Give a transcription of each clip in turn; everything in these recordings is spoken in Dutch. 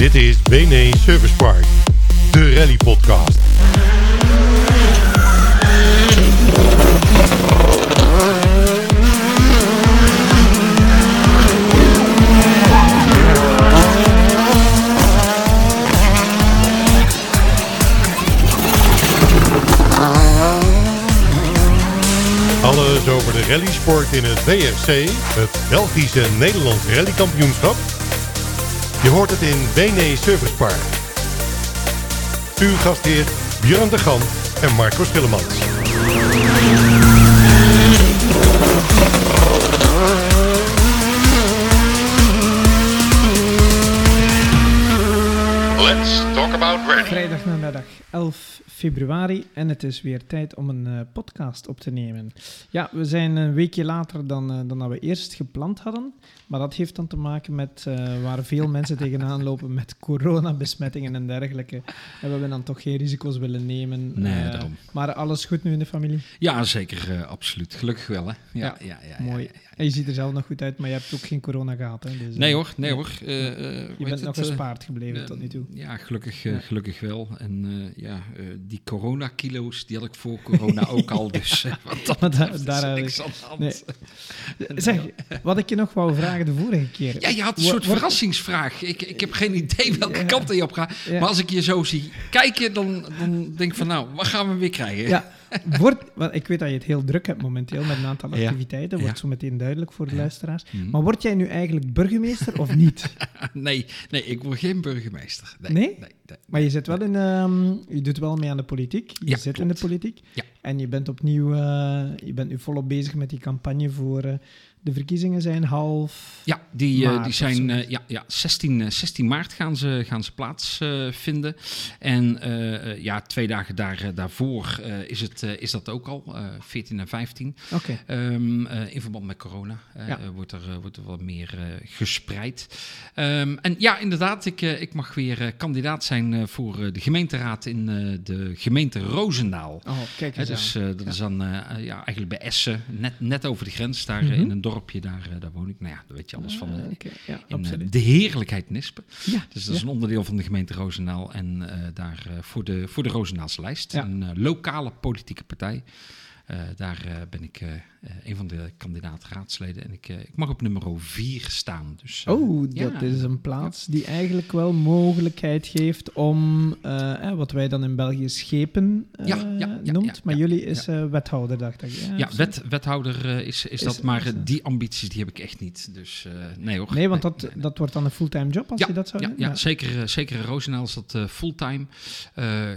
Dit is BNE Service Park, de rally podcast. Alles over de rallysport in het BFC, het Belgische Nederlands rallykampioenschap. Je hoort het in BNE Service Park. Uw gastheer Björn de Gan en Marco Schillemans. Let's talk about. Vrijdag namiddag 11 februari en het is weer tijd om een eh, podcast op te nemen. Ja, we zijn een weekje later dan, eh, dan dat we eerst gepland hadden, maar dat heeft dan te maken met eh, waar veel mensen tegenaan lopen met coronabesmettingen en dergelijke. En we hebben dan toch geen risico's willen nemen. Nee, Eh, daarom. Maar alles goed nu in de familie? Ja, zeker, eh, absoluut. Gelukkig wel, hè? Ja, Ja, ja, ja, ja, Mooi. En je ziet er zelf nog goed uit, maar je hebt ook geen corona gehad. Hè? Dus, Nee hoor, nee hoor. Je bent nog gespaard gebleven tot nu toe. Ja, gelukkig, gelukkig wel. En ja, die coronakilo's, die had ik voor corona ook al. Dus wat dat Maar daar- is niks aan de hand. Nee. Zeg, wat ik je nog wou vragen de vorige keer. Ja, je had een soort verrassingsvraag. Ik, ik heb geen idee welke Ja. kant je op gaat. Ja. Maar als ik je zo zie kijken, dan, dan denk ik van nou, wat gaan we weer krijgen? Ja, wordt, want ik weet dat je het heel druk hebt momenteel met een aantal Ja. activiteiten. Wordt zo meteen duidelijk voor de luisteraars. Mhm. Maar word jij nu eigenlijk burgemeester of niet? Nee, nee, ik word geen burgemeester. Nee? Nee? nee, nee. Maar je zit wel in, ehm, je doet wel mee aan de politiek. Je zit in de politiek. Ja. En je bent opnieuw, eh, je bent nu volop bezig met die campagne voor eh, de verkiezingen zijn half. Ja, die, eh, Maart die zijn eh, ja, ja, 16, eh, 16 maart gaan ze, gaan ze plaatsvinden. vinden en eh, eh, ja, twee dagen daar, eh, daarvoor eh, is, het, eh, is dat ook al, eh 14 en 15. Oké. Ehm, eh, in verband met corona eh, Ja. eh, wordt, er, eh, wordt er wat meer eh, gespreid. Ehm, en ja, inderdaad, ik, eh, ik mag weer eh, kandidaat zijn eh, voor eh, de gemeenteraad in eh, de gemeente Roosendaal. Oh, kijk eens dus aan. eh, dat is dan eh, eh, ja, eigenlijk bij Essen, net, net over de grens, daar eh, Mhm. in een dorpje, daar, eh, daar woon ik. Nou ja, daar weet je alles van. Ah, oké, Ja, in eh, de heerlijkheid Nispen. Ja, Dus dat is een onderdeel van de gemeente Roosendaal. En eh, daar voor, de, voor de Roosendaalse lijst. Een lokale politieke partij. Eh, daar eh, ben ik eh, een van de kandidaat-raadsleden. En ik, ik mag op nummer 4 staan. Dus, Oh, dat is een plaats die eigenlijk wel mogelijkheid geeft om eh, wat wij dan in België schepen Ja, noemt. maar jullie is wethouder, dacht ik. Ja, wet, wethouder is, is, Is- dat. Maar is, die ambities die heb ik echt niet. Dus nee hoor. Nee, want Nee, dat, nee, nee. dat wordt dan een fulltime job als Ja, je dat zou ja, doen? ja, zeker, zeker Roosendaal is dat fulltime.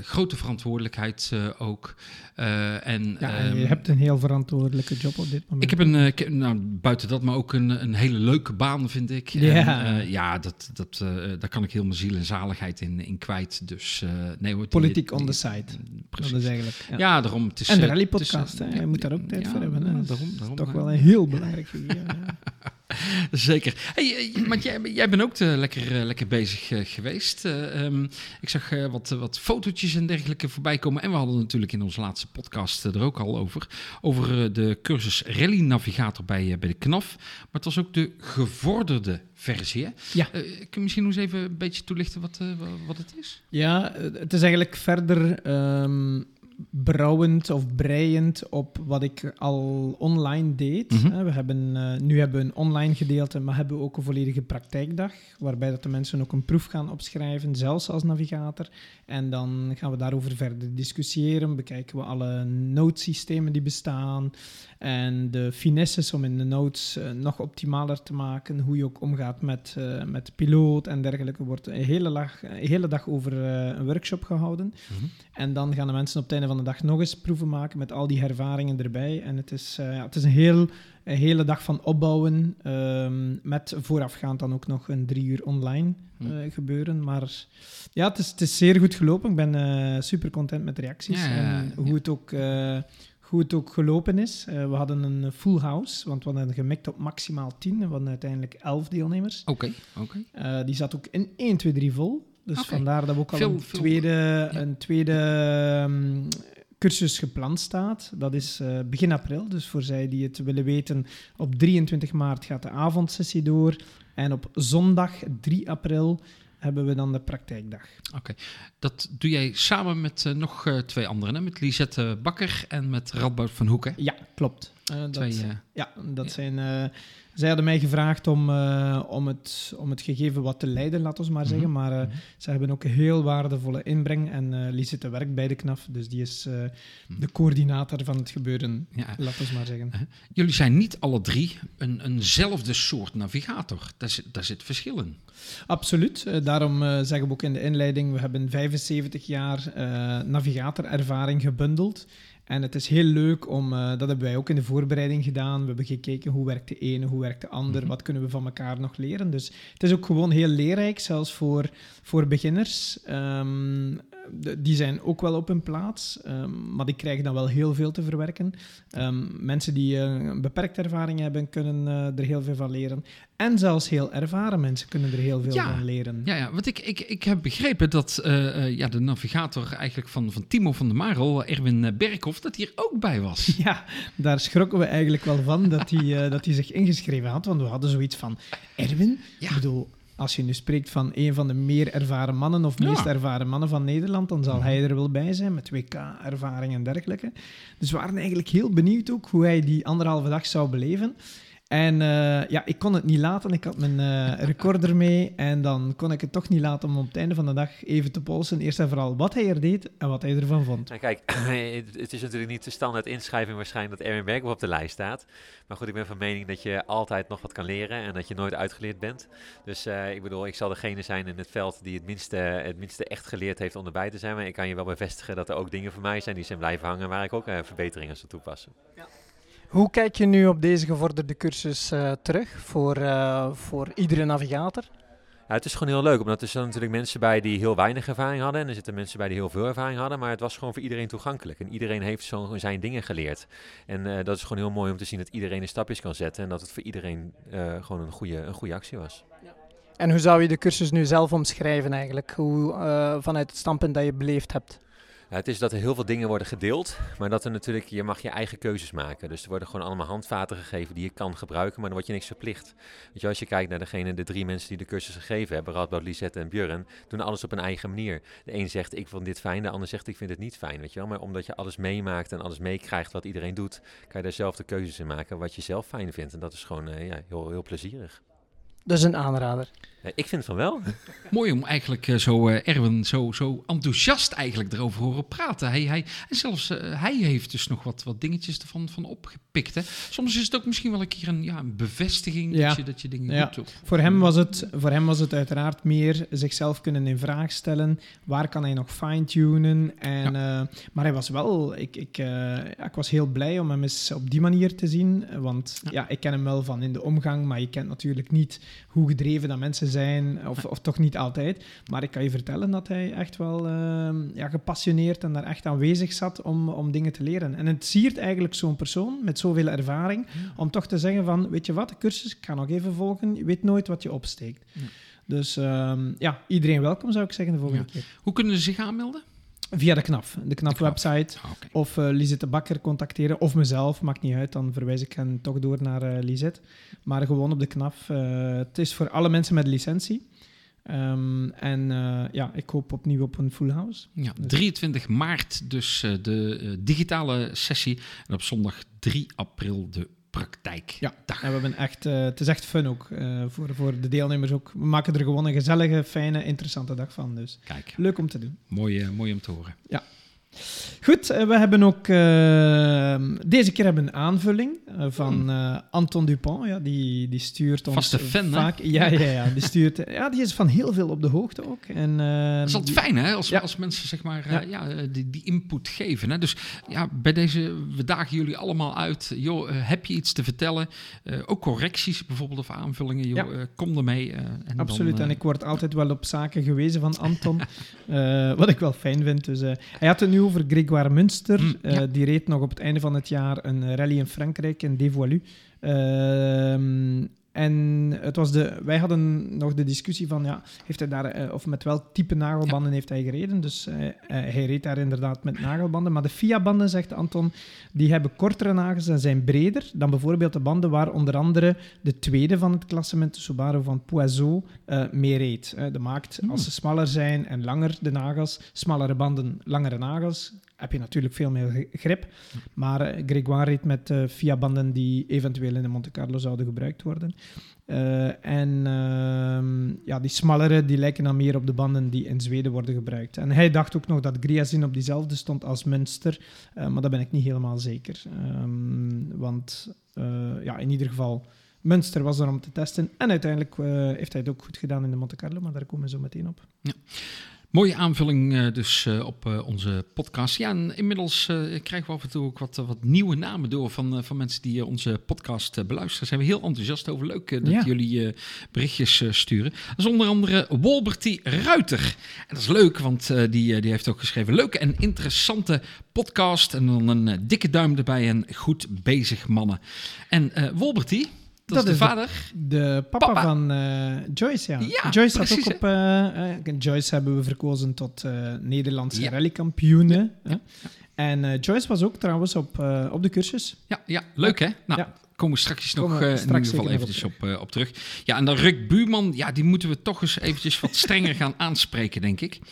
Grote verantwoordelijkheid ook. En, Ja, en je hebt een heel verantwoordelijke job op dit moment. Ik heb een, eh, ik heb- nou, buiten dat, maar ook een, een hele leuke baan, vind ik. Ja. En, eh, ja, dat, dat, eh, daar kan ik heel mijn ziel en zaligheid in, in kwijt. Dus nee hoor. die- Politiek on the side. Precies. Dat is eigenlijk... Ja. Ja, daarom. Het is, en de rally-podcast, je moet daar ook tijd ja, voor hebben. Hè. Dat is daarom, daarom, toch wel een heel belangrijk figuur. Zeker. Hey, eh, want jij, jij bent ook eh, lekker, eh, lekker bezig eh, geweest. Eh, ehm, ik zag wat, wat fotootjes en dergelijke voorbij komen. En we hadden natuurlijk in onze laatste podcast er ook al over. Over de cursus Rally Navigator bij, bij de KNAF. Maar het was ook de gevorderde versie. Hè? Ja. Kun je misschien nog eens even een beetje toelichten wat, wa- wat het is? Ja, het is eigenlijk verder ehm, brouwend of breiend op wat ik al online deed. Mhm. Hè, We hebben, eh, nu hebben we een online gedeelte, maar hebben we ook een volledige praktijkdag, waarbij dat de mensen ook een proef gaan opschrijven, zelfs als navigator. En dan gaan we daarover verder discussiëren, bekijken we alle notesystemen die bestaan en de finesses om in de notes eh, nog optimaler te maken, hoe je ook omgaat met, eh, met piloot en dergelijke, wordt een hele, dag, een hele dag over eh, een workshop gehouden. Mhm. En dan gaan de mensen op het einde van de dag nog eens proeven maken met al die ervaringen erbij. En het is, ja, het is een, heel, een hele dag van opbouwen, ehm, met voorafgaand dan ook nog een drie uur online Hm. eh, gebeuren. Maar ja, het is, het is zeer goed gelopen. Ik ben super content met de reacties ja. en hoe het ook... eh, hoe het ook gelopen is. Eh, we hadden een full house, want we hadden gemikt op maximaal 10. We hadden uiteindelijk 11 deelnemers. Oké, oké. Eh, die zat ook in 1, 2, 3 vol. Dus vandaar dat we ook al Veel- een veel- tweede, een tweede ehm, cursus gepland staat. Dat is eh, begin april. Dus voor zij die het willen weten, op 23 maart gaat de avondsessie door. En op zondag 3 april hebben we dan de praktijkdag. Oké, dat doe jij samen met uh, nog uh, twee anderen, hè? met Lisette Bakker en met Radboud van Hoeken. Ja, klopt. Uh, dat, twee, ja, dat ja. zijn zij hadden mij gevraagd om, uh, om, het, om het gegeven wat te leiden, laten we maar zeggen. Mm -hmm. Maar uh, ze hebben ook een heel waardevolle inbreng. En uh, Lisette werkt bij de KNAF, dus die is de coördinator van het gebeuren, ja. laten we maar zeggen. Jullie zijn niet alle drie een, eenzelfde soort navigator. Daar zit, daar zit verschil in. Absoluut. daarom zeggen we ook in de inleiding, we hebben 75 jaar navigatorervaring gebundeld. En het is heel leuk om, uh, dat hebben wij ook in de voorbereiding gedaan. We hebben gekeken hoe werkt de ene, hoe werkt de ander, mm -hmm. wat kunnen we van elkaar nog leren. Dus het is ook gewoon heel leerrijk, zelfs voor, voor beginners. Um, de, die zijn ook wel op hun plaats, um, maar die krijgen dan wel heel veel te verwerken. Um, mensen die uh, een beperkte ervaring hebben, kunnen uh, er heel veel van leren. En zelfs heel ervaren mensen kunnen er heel veel ja, van leren. Ja, ja, want ik, ik, ik heb begrepen dat uh, ja, de navigator eigenlijk van, van Timo van der Marel, Erwin Berghoff, dat hij er ook bij was. Ja, daar schrokken we eigenlijk wel van dat hij, dat hij zich ingeschreven had. Want we hadden zoiets van, Erwin? Ja. Ik bedoel, als je nu spreekt van een van de meer ervaren mannen of meest ervaren mannen van Nederland, dan zal hij er wel bij zijn met WK-ervaring en dergelijke. Dus we waren eigenlijk heel benieuwd ook hoe hij die anderhalve dag zou beleven. En uh, ja, ik kon het niet laten. Ik had mijn uh, recorder mee. En dan kon ik het toch niet laten om op het einde van de dag even te polsen. Eerst en vooral wat hij er deed en wat hij ervan vond. Nou, kijk, het is natuurlijk niet de standaard inschrijving waarschijnlijk dat Erwin Berghoff op de lijst staat. Maar goed, ik ben van mening dat je altijd nog wat kan leren en dat je nooit uitgeleerd bent. Dus uh, ik bedoel, ik zal degene zijn in het veld die het minste, het minste echt geleerd heeft om erbij te zijn. Maar ik kan je wel bevestigen dat er ook dingen voor mij zijn die zijn blijven hangen waar ik ook verbeteringen zal toepassen. Ja. Hoe kijk je nu op deze gevorderde cursus uh, terug voor, uh, voor iedere navigator? Ja, het is gewoon heel leuk, omdat er zijn natuurlijk mensen bij die heel weinig ervaring hadden. En er zitten mensen bij die heel veel ervaring hadden. Maar het was gewoon voor iedereen toegankelijk. En iedereen heeft zo zijn dingen geleerd. En uh, dat is gewoon heel mooi om te zien dat iedereen een stapjes kan zetten. En dat het voor iedereen gewoon een goede, een goede actie was. Ja. En hoe zou je de cursus nu zelf omschrijven eigenlijk? Hoe, vanuit het standpunt dat je beleefd hebt? Het is dat er heel veel dingen worden gedeeld, maar dat er natuurlijk, je mag je eigen keuzes maken. Dus er worden gewoon allemaal handvaten gegeven die je kan gebruiken, maar dan word je niks verplicht. Weet je, als je kijkt naar degene, de drie mensen die de cursus gegeven hebben, Radboud, Lisette en Björn, doen alles op een eigen manier. De een zegt ik vind dit fijn, de ander zegt ik vind het niet fijn, weet je wel. Maar omdat je alles meemaakt en alles meekrijgt wat iedereen doet, kan je daar zelf de keuzes in maken wat je zelf fijn vindt. En dat is gewoon uh, ja, heel, heel plezierig. Dus een aanrader. Ik vind van wel. Mooi om eigenlijk uh, zo uh, Erwin zo, zo enthousiast eigenlijk erover horen praten. Hij, hij, en zelfs uh, hij heeft dus nog wat, wat dingetjes ervan van opgepikt. Hè. Soms is het ook misschien wel een keer een, ja, een bevestiging ja. dat, je, dat je dingen ja. goed doet. Voor hem, was het, voor hem was het uiteraard meer zichzelf kunnen in vraag stellen. Waar kan hij nog fine-tunen? En, ja. maar hij was wel... Ik, ik, ik was heel blij om hem eens op die manier te zien. Want ja. ik ken hem wel van in de omgang, maar je kent natuurlijk niet hoe gedreven dat mensen zijn, of, of toch niet altijd. Maar ik kan je vertellen dat hij echt wel uh, ja, gepassioneerd en daar echt aanwezig zat om, om dingen te leren. En het siert eigenlijk zo'n persoon met zoveel ervaring om toch te zeggen van, weet je wat, de cursus, ik ga nog even volgen, je weet nooit wat je opsteekt. Ja. Dus um, ja, iedereen welkom zou ik zeggen de volgende keer. Hoe kunnen ze zich aanmelden? Via de KNAP, de KNAP-website. Oh, okay. Of uh, Lisette Bakker contacteren, of mezelf, maakt niet uit. Dan verwijs ik hen toch door naar uh, Lisette. Maar gewoon op de KNAP. Uh, het is voor alle mensen met licentie. Um, en ja, ik hoop opnieuw op een full house. Ja, 23 maart dus de digitale sessie. En op zondag 3 april de praktijk. Ja, en we hebben echt, uh, het is echt fun ook uh, voor, voor de deelnemers ook. We maken er gewoon een gezellige, fijne, interessante dag van. Dus Kijk. leuk om te doen. Mooi, uh, mooi om te horen. Ja. Goed, we hebben ook uh, deze keer hebben een aanvulling uh, van uh, Anton Dupont. Ja, die, die stuurt ons Vaste fan, vaak. Ja, ja, ja, die stuurt. ja, die is van heel veel op de hoogte ook. En, dat is altijd fijn, hè? Als, ja. als mensen zeg maar ja. ja die, die input geven. Hè? Dus ja, bij deze, we dagen jullie allemaal uit. Joh, heb je iets te vertellen? ook correcties bijvoorbeeld of aanvullingen. Joh, ja. kom ermee. en Absoluut. Dan, en ik word altijd wel op zaken gewezen van Anton. wat ik wel fijn vind. Dus hij had het nu over Grégoire Münster. Mm, ja. uh, die reed nog op het einde van het jaar een rally in Frankrijk, in Devoilu. Uh, en het was de, wij hadden nog de discussie van, ja, heeft hij daar, eh, of met welk type nagelbanden heeft hij gereden? Dus eh, eh, hij reed daar inderdaad met nagelbanden. Maar de FIA-banden, zegt Anton, die hebben kortere nagels en zijn breder dan bijvoorbeeld de banden waar onder andere de tweede van het klassement, de Subaru van Poiso, eh, mee reed. De maakt, als ze smaller zijn en langer de nagels, smallere banden, langere nagels, heb je natuurlijk veel meer gri- grip. Maar eh, Grégoire reed met eh FIA-banden die eventueel in de Monte Carlo zouden gebruikt worden. Eh, en ehm, ja, die smallere die lijken dan meer op de banden die in Zweden worden gebruikt. En hij dacht ook nog dat Griazin op diezelfde stond als Münster, eh, maar dat ben ik niet helemaal zeker. Ehm, want ja, in ieder geval, Münster was er om te testen. En uiteindelijk heeft hij het ook goed gedaan in de Monte Carlo, maar daar komen we zo meteen op. Mooie aanvulling eh, dus eh, op eh, onze podcast. Ja, en inmiddels krijgen we af en toe ook wat, wat nieuwe namen door van, van mensen die onze podcast beluisteren. Daar zijn we heel enthousiast over. Leuk dat Ja. jullie berichtjes sturen. Dat is onder andere Wolbertie Ruiter. En dat is leuk, want die, die heeft ook geschreven... leuke en interessante podcast. En dan een dikke duim erbij en goed bezig mannen. En Wolbertie, dat, Dat is is de de- vader. De papa, Papa. van eh, Joyce, ja. Ja, Joyce had precies, ook op... eh, eh, Joyce hebben we verkozen tot Nederlandse Ja. rallykampioene. hè. En Joyce was ook trouwens op, op de cursus. Ja, ja leuk hè? Nou, Ja. Komen we straks nog we eh, in ieder geval eventjes op, eh, op terug. Ja, en dan Ruk Buurman, ja, die moeten we toch eens eventjes wat strenger gaan aanspreken, denk ik.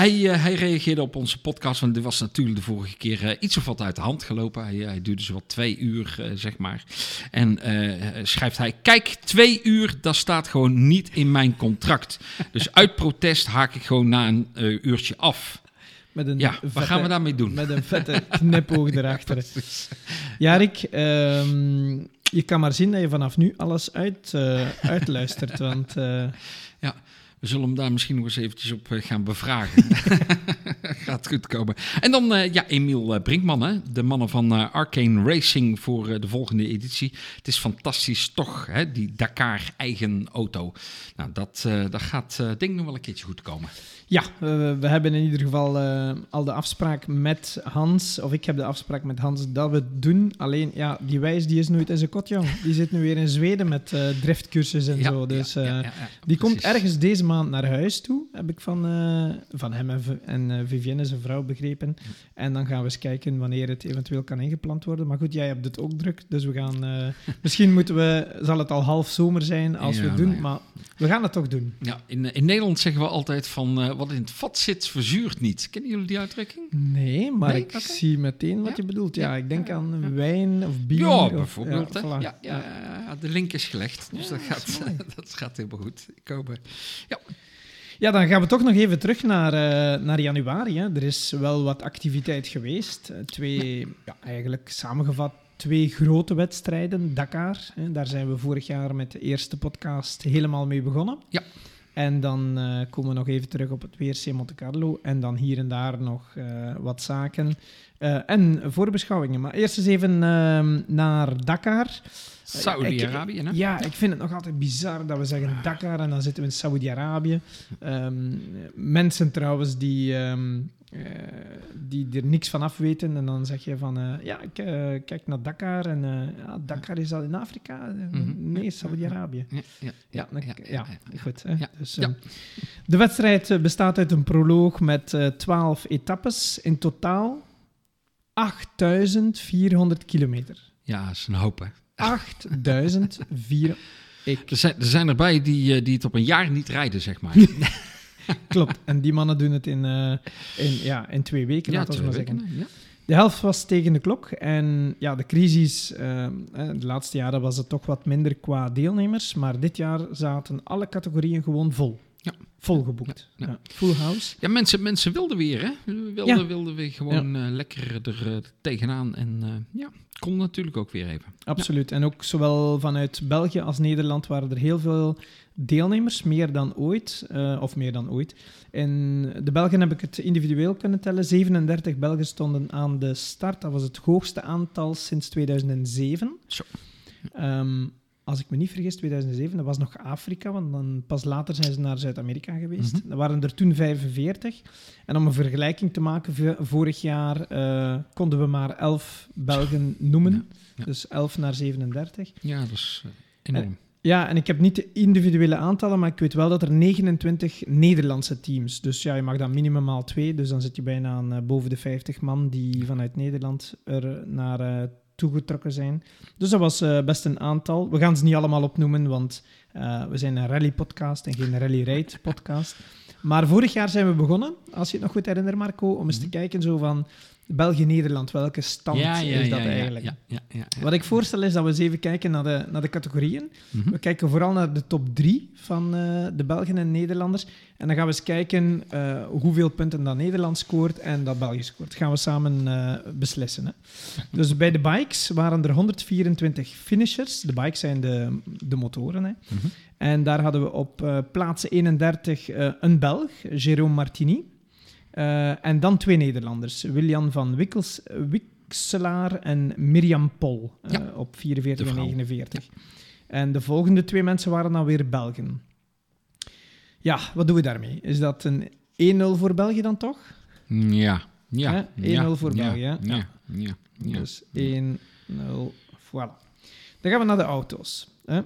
hij, eh, hij reageerde op onze podcast, want dit was natuurlijk de vorige keer iets of wat uit de hand gelopen. Hij, hij duurde zo wat twee uur, zeg maar. En schrijft hij, kijk, twee uur, dat staat gewoon niet in mijn contract. Dus uit protest haak ik gewoon na een uurtje af. Met een Ja, wat vette- gaan we daarmee doen? Met een vette knipoog erachter. Ja, Rick, ehm, je kan maar zien dat je vanaf nu alles uit, eh, uitluistert. Want eh, We zullen hem daar misschien nog eens eventjes op eh, gaan bevragen. Gaat goed komen. En dan eh, ja, Emiel eh, Brinkman, hè? de mannen van Arcane Racing voor de volgende editie. Het is fantastisch toch, hè? die Dakar eigen auto. Nou, dat, dat gaat denk ik nog wel een keertje goed komen. ja, we, we hebben in ieder geval al de afspraak met Hans, of ik heb de afspraak met Hans dat we het doen. Alleen, ja, die wijs die is nooit in zijn kot, jong. Die zit nu weer in Zweden met driftcursus en Ja, zo. Dus ja, ja, die komt ergens deze maand naar huis toe, heb ik van, eh, van hem en, en eh, Vivienne, zijn vrouw, begrepen. En dan gaan we eens kijken wanneer het eventueel kan ingepland worden. Maar goed, jij hebt het ook druk, dus we gaan... eh, misschien moeten we, zal het al half zomer zijn als we het doen, nou ja. maar we gaan het toch doen. Ja, in, in Nederland zeggen we altijd van wat in het vat zit, verzuurt niet. Kennen jullie die uitdrukking? Nee, maar Nee? ik zie meteen wat Ja. je bedoelt. Ja, ik denk aan wijn of bier. Ja, bijvoorbeeld. voilà. Ja, de link is gelegd. Dus dat, gaat, dat gaat helemaal goed komen. Ja, dan gaan we toch nog even terug naar, eh, naar januari. Hè. Er is wel wat activiteit geweest. Eh, Twee, ja, eigenlijk samengevat, twee grote wedstrijden. Dakar, hè. daar zijn we vorig jaar met de eerste podcast helemaal mee begonnen. Ja. En dan eh, komen we nog even terug op het WRC Monte Carlo. En dan hier en daar nog wat zaken en voorbeschouwingen. Maar eerst eens even ehm, naar Dakar. Saudi-Arabië, hè? Ja, ik vind het nog altijd bizar dat we zeggen Dakar en dan zitten we in Saoedi-Arabië. Ehm, mensen trouwens die, ehm, eh, die er niks van af weten en dan zeg je van eh, ja, ik eh, kijk naar Dakar en ja, Dakar is al in Afrika. Mhm. Nee, Saoedi-Arabië. Ja, ja, Ja, dan- ja, goed. Hè? Dus, ehm, De wedstrijd bestaat uit een proloog met 12 etappes. In totaal 8400 kilometer. Ja, dat is een hoop, hè. 8400. Ik, Er zijn, er zijn erbij die, eh, die het op een jaar niet rijden, zeg maar. klopt. En die mannen doen het in, eh, in, ja, in twee weken, ja, laten we maar zeggen. ja. De helft was tegen de klok. En ja, de crisis, eh, de laatste jaren was het toch wat minder qua deelnemers. Maar dit jaar zaten alle categorieën gewoon vol. Volgeboekt. Ja, full house. Ja, mensen, mensen wilden weer, hè? Wilden, Ja. wilden weer gewoon eh, lekker er eh, tegenaan. En eh, ja, kon natuurlijk ook weer even. Absoluut. En ook zowel vanuit België als Nederland waren er heel veel deelnemers, meer dan ooit. eh, of meer dan ooit. In de Belgen heb ik het individueel kunnen tellen. 37 Belgen stonden aan de start. Dat was het hoogste aantal sinds 2007. Zo. Ehm, als ik me niet vergis, 2007, dat was nog Afrika, want dan pas later zijn ze naar Zuid-Amerika geweest. Er waren er toen 45. En om een vergelijking te maken, vorig jaar eh, konden we maar 11 Belgen noemen. Ja, ja. Dus 11 naar 37. Ja, dat is eh, enorm. Ja, en ik heb niet de individuele aantallen, maar ik weet wel dat er 29 Nederlandse teams. Dus ja, je mag dan minimaal twee. Dus dan zit je bijna aan eh, boven de 50 man die vanuit Nederland er naar toegetrokken zijn. Dus dat was eh, best een aantal. We gaan ze niet allemaal opnoemen, want eh, we zijn een rally-podcast en geen rally-ride-podcast. Maar vorig jaar zijn we begonnen, als je het nog goed herinnert, Marco, om eens te kijken zo van België-Nederland. Welke stand ja, ja, is dat ja, eigenlijk? Ja, ja, ja, ja. Wat ik voorstel is dat we eens even kijken naar de, naar de categorieën. Mhm. We kijken vooral naar de top drie van eh, de Belgen en Nederlanders. En dan gaan we eens kijken eh, hoeveel punten dat Nederland scoort en dat België scoort. Dat gaan we samen eh, beslissen. Hè. Dus bij de bikes waren er 124 finishers. De bikes zijn de, de motoren. Hè. Mhm. En daar hadden we op plaats 31 eh, een Belg, Jérôme Martini. Eh, en dan twee Nederlanders, William van Wikkels, Wikselaar en Mirjam Pol, eh, Ja, op 44 de en vrouw. 49. En de volgende twee mensen waren dan weer Belgen. Ja, wat doen we daarmee? Is dat een 1-0 voor België dan toch? Ja, ja. Hè? 1-0 ja, voor ja, België? Ja, ja, ja. Dus 1-0, voilà. Dan gaan we naar de auto's. Hè?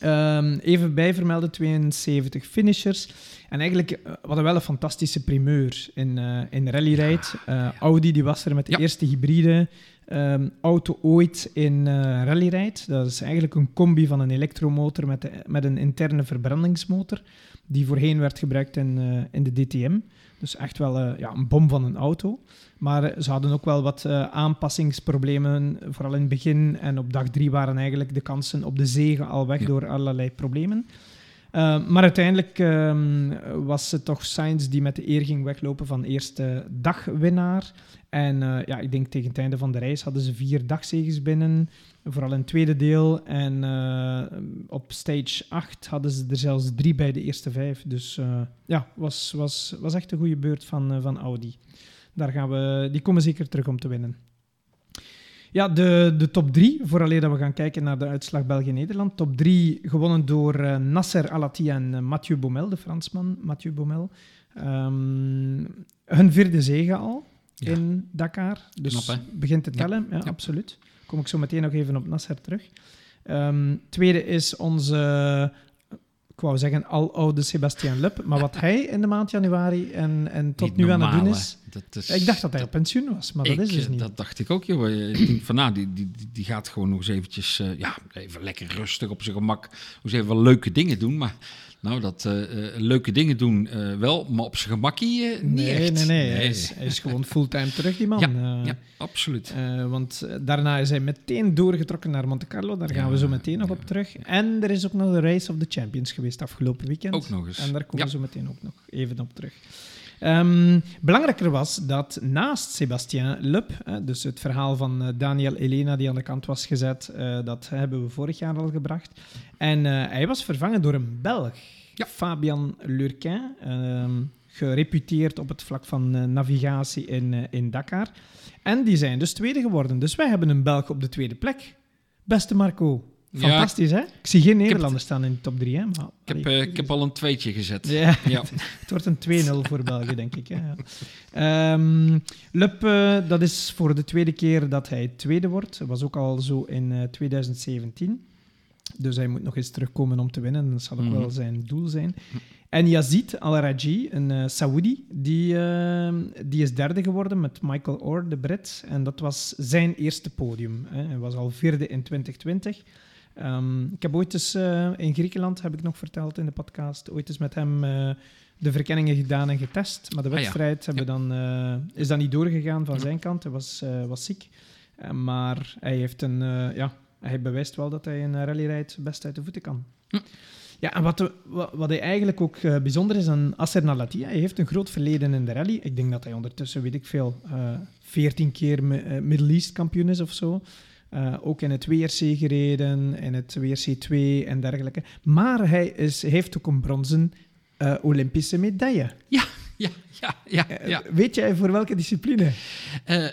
Ehm, even bijvermelden, 72 finishers. En eigenlijk, eh, we hadden wel een fantastische primeur in, eh in rallyrijd. Eh, Audi die was er met de Ja. eerste hybride ehm, auto ooit in rallyrijd. Dat is eigenlijk een combi van een elektromotor met, de- met een interne verbrandingsmotor, die voorheen werd gebruikt in, eh, in de DTM. Dus echt wel eh, ja, een bom van een auto. Maar eh, ze hadden ook wel wat aanpassingsproblemen, vooral in het begin. En op dag drie waren eigenlijk de kansen op de zegen al weg Ja. door allerlei problemen. Maar uiteindelijk ehm, was het toch Sainz die met de eer ging weglopen van eerste dagwinnaar. En ja, ik denk tegen het einde van de reis hadden ze vier dagzeges binnen, vooral in het tweede deel. En eh, op stage 8 hadden ze er zelfs drie bij de eerste vijf. Dus uh, ja, was, was, was echt een goede beurt van, uh, van Audi. Daar gaan we, die komen zeker terug om te winnen. Ja, de, de top drie, vooraleer dat we gaan kijken naar de uitslag België-Nederland. Top drie gewonnen door uh, Nasser Alati en uh, Mathieu Baumel, de Fransman Mathieu Baumel. Um, hun vierde zege al ja. in Dakar. Dus Knap, begint te tellen, ja. absoluut. Kom ik zo meteen nog even op Nasser terug. Um, tweede is onze, ik wou zeggen, aloude Sebastian Lub. Maar wat hij in de maand januari en, en tot niet nu normaal, aan het doen is... is ik dacht dat hij op pensioen was, maar ik, dat is dus niet. Dat dacht ik ook, joh. Ik denk van, nou, die, die, die gaat gewoon nog eens eventjes... Uh, ja, even lekker rustig op zijn gemak. Nog eens even wel leuke dingen doen, maar... Nou, dat uh, uh, leuke dingen doen uh, wel, maar op zijn gemakkie niet nee, echt. Nee, nee, hij is, hij is gewoon fulltime terug, die man. Ja, ja absoluut. want daarna is hij meteen doorgetrokken naar Monte Carlo. Daar gaan ja, we zo meteen nog op terug. En er is ook nog de Race of the Champions geweest afgelopen weekend. Ook nog eens. En daar komen we zo meteen ook nog even op terug. Um, belangrijker was dat naast Sébastien hè, dus het verhaal van uh, Daniel Elena die aan de kant was gezet, uh, dat hebben we vorig jaar al gebracht. En uh, hij was vervangen door een Belg, ja. Fabian Lurquin, um, gereputeerd op het vlak van navigatie in, in Dakar. En die zijn dus tweede geworden. Dus wij hebben een Belg op de tweede plek. Beste Marco, Fantastisch, ja, hè? Ik zie geen Nederlanders staan in de top 3, hè? Maar, ik, heb, uh, ik heb al een tweetje gezet. Ja, ja. het wordt een 2-0 voor België, denk ik. Hè? Ja. Um, Lup, uh, dat is voor de tweede keer dat hij tweede wordt. Dat was ook al zo in uh, 2017. Dus hij moet nog eens terugkomen om te winnen. Dat zal ook mm -hmm. wel zijn doel zijn. En Yazid Al-Raji, een uh, Saoedi, die, uh, die is derde geworden met Michael Orr, de Brit. En dat was zijn eerste podium. Hè. Hij was al vierde in 2020. Um, ik heb ooit eens uh, in Griekenland, heb ik nog verteld in de podcast, ooit eens met hem uh, de verkenningen gedaan en getest. Maar de wedstrijd ah, ja. Ja. Dan, uh, is dan niet doorgegaan van ja. zijn kant. Hij was, was ziek. maar hij, heeft een, ja, hij bewijst wel dat hij een rallyrijd best uit de voeten kan. Hm. Ja, en wat, wat, wat hij eigenlijk ook bijzonder is aan Nalati, hij heeft een groot verleden in de rally. Ik denk dat hij ondertussen, weet ik veel, veertien keer Middle East kampioen is of zo. Uh, ook in het WRC gereden, in het WRC 2 en dergelijke. Maar hij is, heeft ook een bronzen uh, Olympische medaille. Ja, ja, ja, ja, ja. Uh, weet jij voor welke discipline?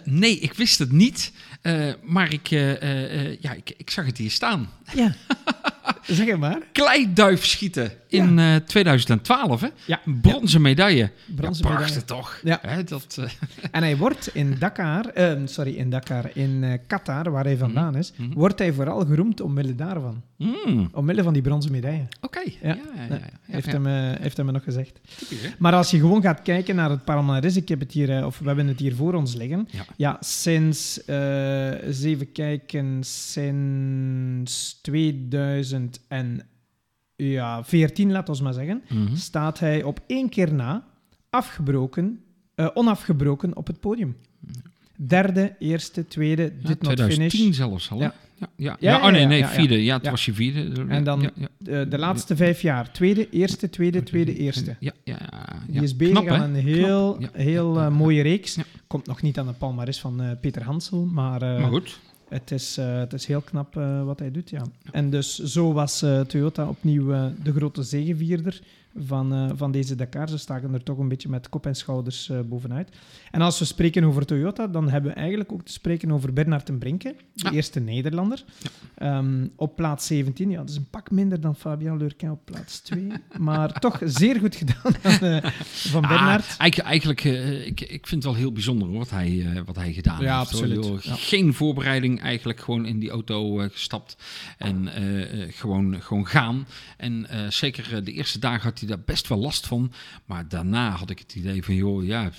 nee, ik wist het niet. Eh, maar ik, eh, eh, eh, ja, ik, ik zag het hier staan. Ja. zeg het maar. Kleiduifschieten in eh 2012, hè? Ja. Bronzen medaille. Bronzen ja, prachtig toch? Ja. Hè, dat, eh, En hij wordt in Dakar, eh, sorry, in Dakar, in eh, Qatar, waar hij vandaan is, mhm. wordt hij vooral geroemd omwille daarvan. mm, Omwille van die bronzen medaille. Oké. Ja. Ja, heeft. Hem, eh, heeft hem nog gezegd. Typisch? Maar als je gewoon gaat kijken naar het palmarès, ik heb het hier, eh, of we hebben het hier voor ons liggen. Ja. Sinds, eh, eens even kijken, sinds 2014, laat ons maar zeggen, Mhm. staat hij op één keer na afgebroken, eh, onafgebroken op het podium. Derde, eerste, tweede, Ja, dit not 2010 finish. zelfs al. Ja. Ja. Ja, Ja, oh nee, nee, vierde. Ja, het was je vierde. En dan ja, ja. De, de laatste vijf jaar. Tweede, eerste, tweede, tweede, eerste. Ja, ja, ja. Die is bezig Knap, aan een heel, Knap. Heel eh, mooie reeks. Komt nog niet aan de palmarès van eh, Peter Hansel, maar, eh, Maar goed. Het, is, eh, het is heel knap eh, wat hij doet. Ja. En dus zo was eh, Toyota opnieuw de grote zegevierder van, eh, van deze Dakar. Ze staken er toch een beetje met kop en schouders eh, bovenuit. En als we spreken over Toyota, dan hebben we eigenlijk ook te spreken over Bernard ten Brinke, de Ja. eerste Nederlander. Ehm, op plaats 17. Ja, dat is een pak minder dan Fabian Lurquin op plaats 2. maar toch zeer goed gedaan eh, van Bernard. Ah, eigenlijk, eigenlijk eh, ik, ik vind het wel heel bijzonder hoor, wat hij, eh, wat hij gedaan Ja, heeft. absoluut. Ja. Geen voorbereiding, eigenlijk gewoon in die auto eh, gestapt en eh, eh, gewoon, gewoon gaan. En eh, zeker de eerste dagen had hij daar best wel last van. Maar daarna had ik het idee van, joh, ja, eh,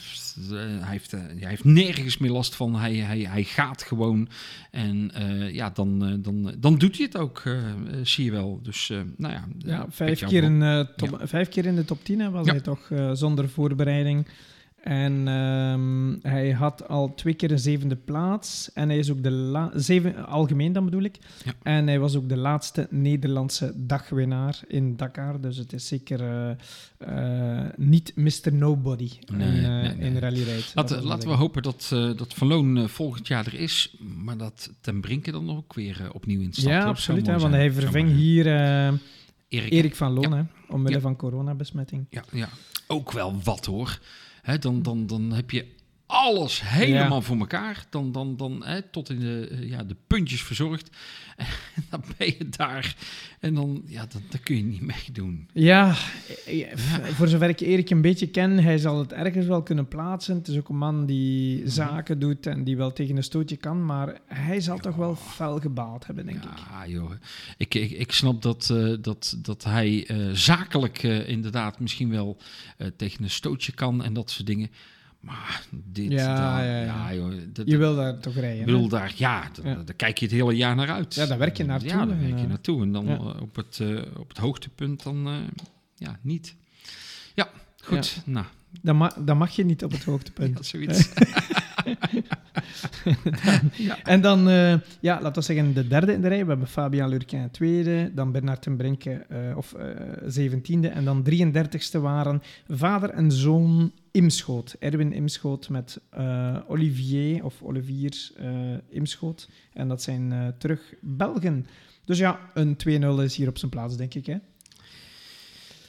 hij, heeft, eh, hij heeft nergens meer last van. Hij, hij, hij gaat gewoon. En eh, ja, dan, dan, dan doet hij het ook, zie je wel. Dus, nou ja. Ja, vijf keer, in, vijf keer in de top 10 hè, was Ja. hij toch zonder voorbereiding. En ehm, hij had al twee keer een zevende plaats. En hij is ook de la- zeven, algemeen dan bedoel ik. Ja. En hij was ook de laatste Nederlandse dagwinnaar in Dakar. Dus het is zeker eh, eh, niet Mr. Nobody Nee, in, eh, nee, nee. in rally rijd. Laten, laten we hopen dat, eh, dat Van Loon eh, volgend jaar er is, maar dat Ten Brinke dan ook weer eh, opnieuw in staat. Ja, absoluut. Hè, want hij zijn. Mooi hier eh. Erik. Erik van Loon, Ja. hè, omwille Ja. van coronabesmetting. Ja, ja, ook wel wat hoor. Hè, dan, dan, dan heb je alles helemaal voor elkaar. Dan, dan, dan hè, tot in de, eh, ja, de puntjes verzorgd. En dan ben je daar. En dan, ja, dan, dan kun je niet meedoen. Ja, eh, eh, voor zover ik Erik een beetje ken, hij zal het ergens wel kunnen plaatsen. Het is ook een man die zaken doet en die wel tegen een stootje kan, maar hij zal toch wel fel gebaald hebben, denk ik. Ja, joh. Ik, ik, ik snap dat, dat, dat hij zakelijk inderdaad misschien wel tegen een stootje kan en dat soort dingen. Maar dit, Ja, daar- ja, ja. joh, dat, Je wil daar toch rijden. bedoel, daar, ja, daar, Ja. daar kijk je het hele jaar naar uit. Ja, daar werk je naartoe Ja, daar werk en, je eh, naartoe. En dan ja. eh, op, het, eh, op het hoogtepunt dan, ja, niet. Ja, goed. Nou, Dan, ma- dan mag je niet op het hoogtepunt. ja, zoiets. En dan, ja, laten we zeggen, de derde in de rij. We hebben Fabian Lurquin tweede, dan Bernard ten Brinke, of zeventiende. en dan 33ste waren vader en zoon Imschoot. Erwin Imschoot met eh, Olivier, of Olivier eh, Imschoot. En dat zijn eh, terug Belgen. Dus ja, een 2-0 is hier op zijn plaats, denk ik. Hè?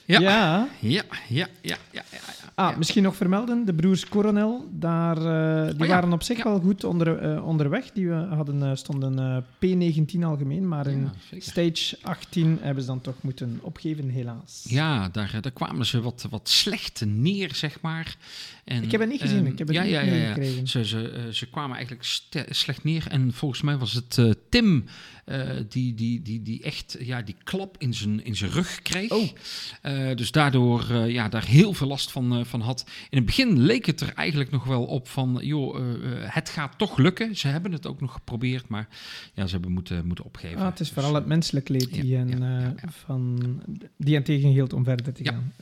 Ja. ja. ja, ja, ja, ja, ja. Ah, misschien nog vermelden, de broers Coronel, daar, eh, die Oh waren op zich wel goed onder, eh, onderweg. Die eh, hadden, stonden eh, P19 algemeen, maar in stage 18 hebben ze dan toch moeten opgeven, helaas. Ja, daar, daar kwamen ze wat, wat slecht neer, zeg maar. En, Ik heb het niet gezien, ehm, ik heb het niet ja, ja. Ze, ze, ze kwamen eigenlijk slecht neer. En volgens mij was het Tim die, die, die, die echt ja, die klap in zijn, in zijn rug kreeg. Oh. Eh, dus daardoor eh, ja, daar heel veel last van, eh, van had. In het begin leek het er eigenlijk nog wel op van... joh, eh, eh, het gaat toch lukken. Ze hebben het ook nog geprobeerd, maar ja, ze hebben moeten, moeten opgeven. Ah, het is Dus, vooral het menselijk leed die, ja, hen, ja, ja, eh, ja. Van, die hen tegenhield om verder te Ja. gaan.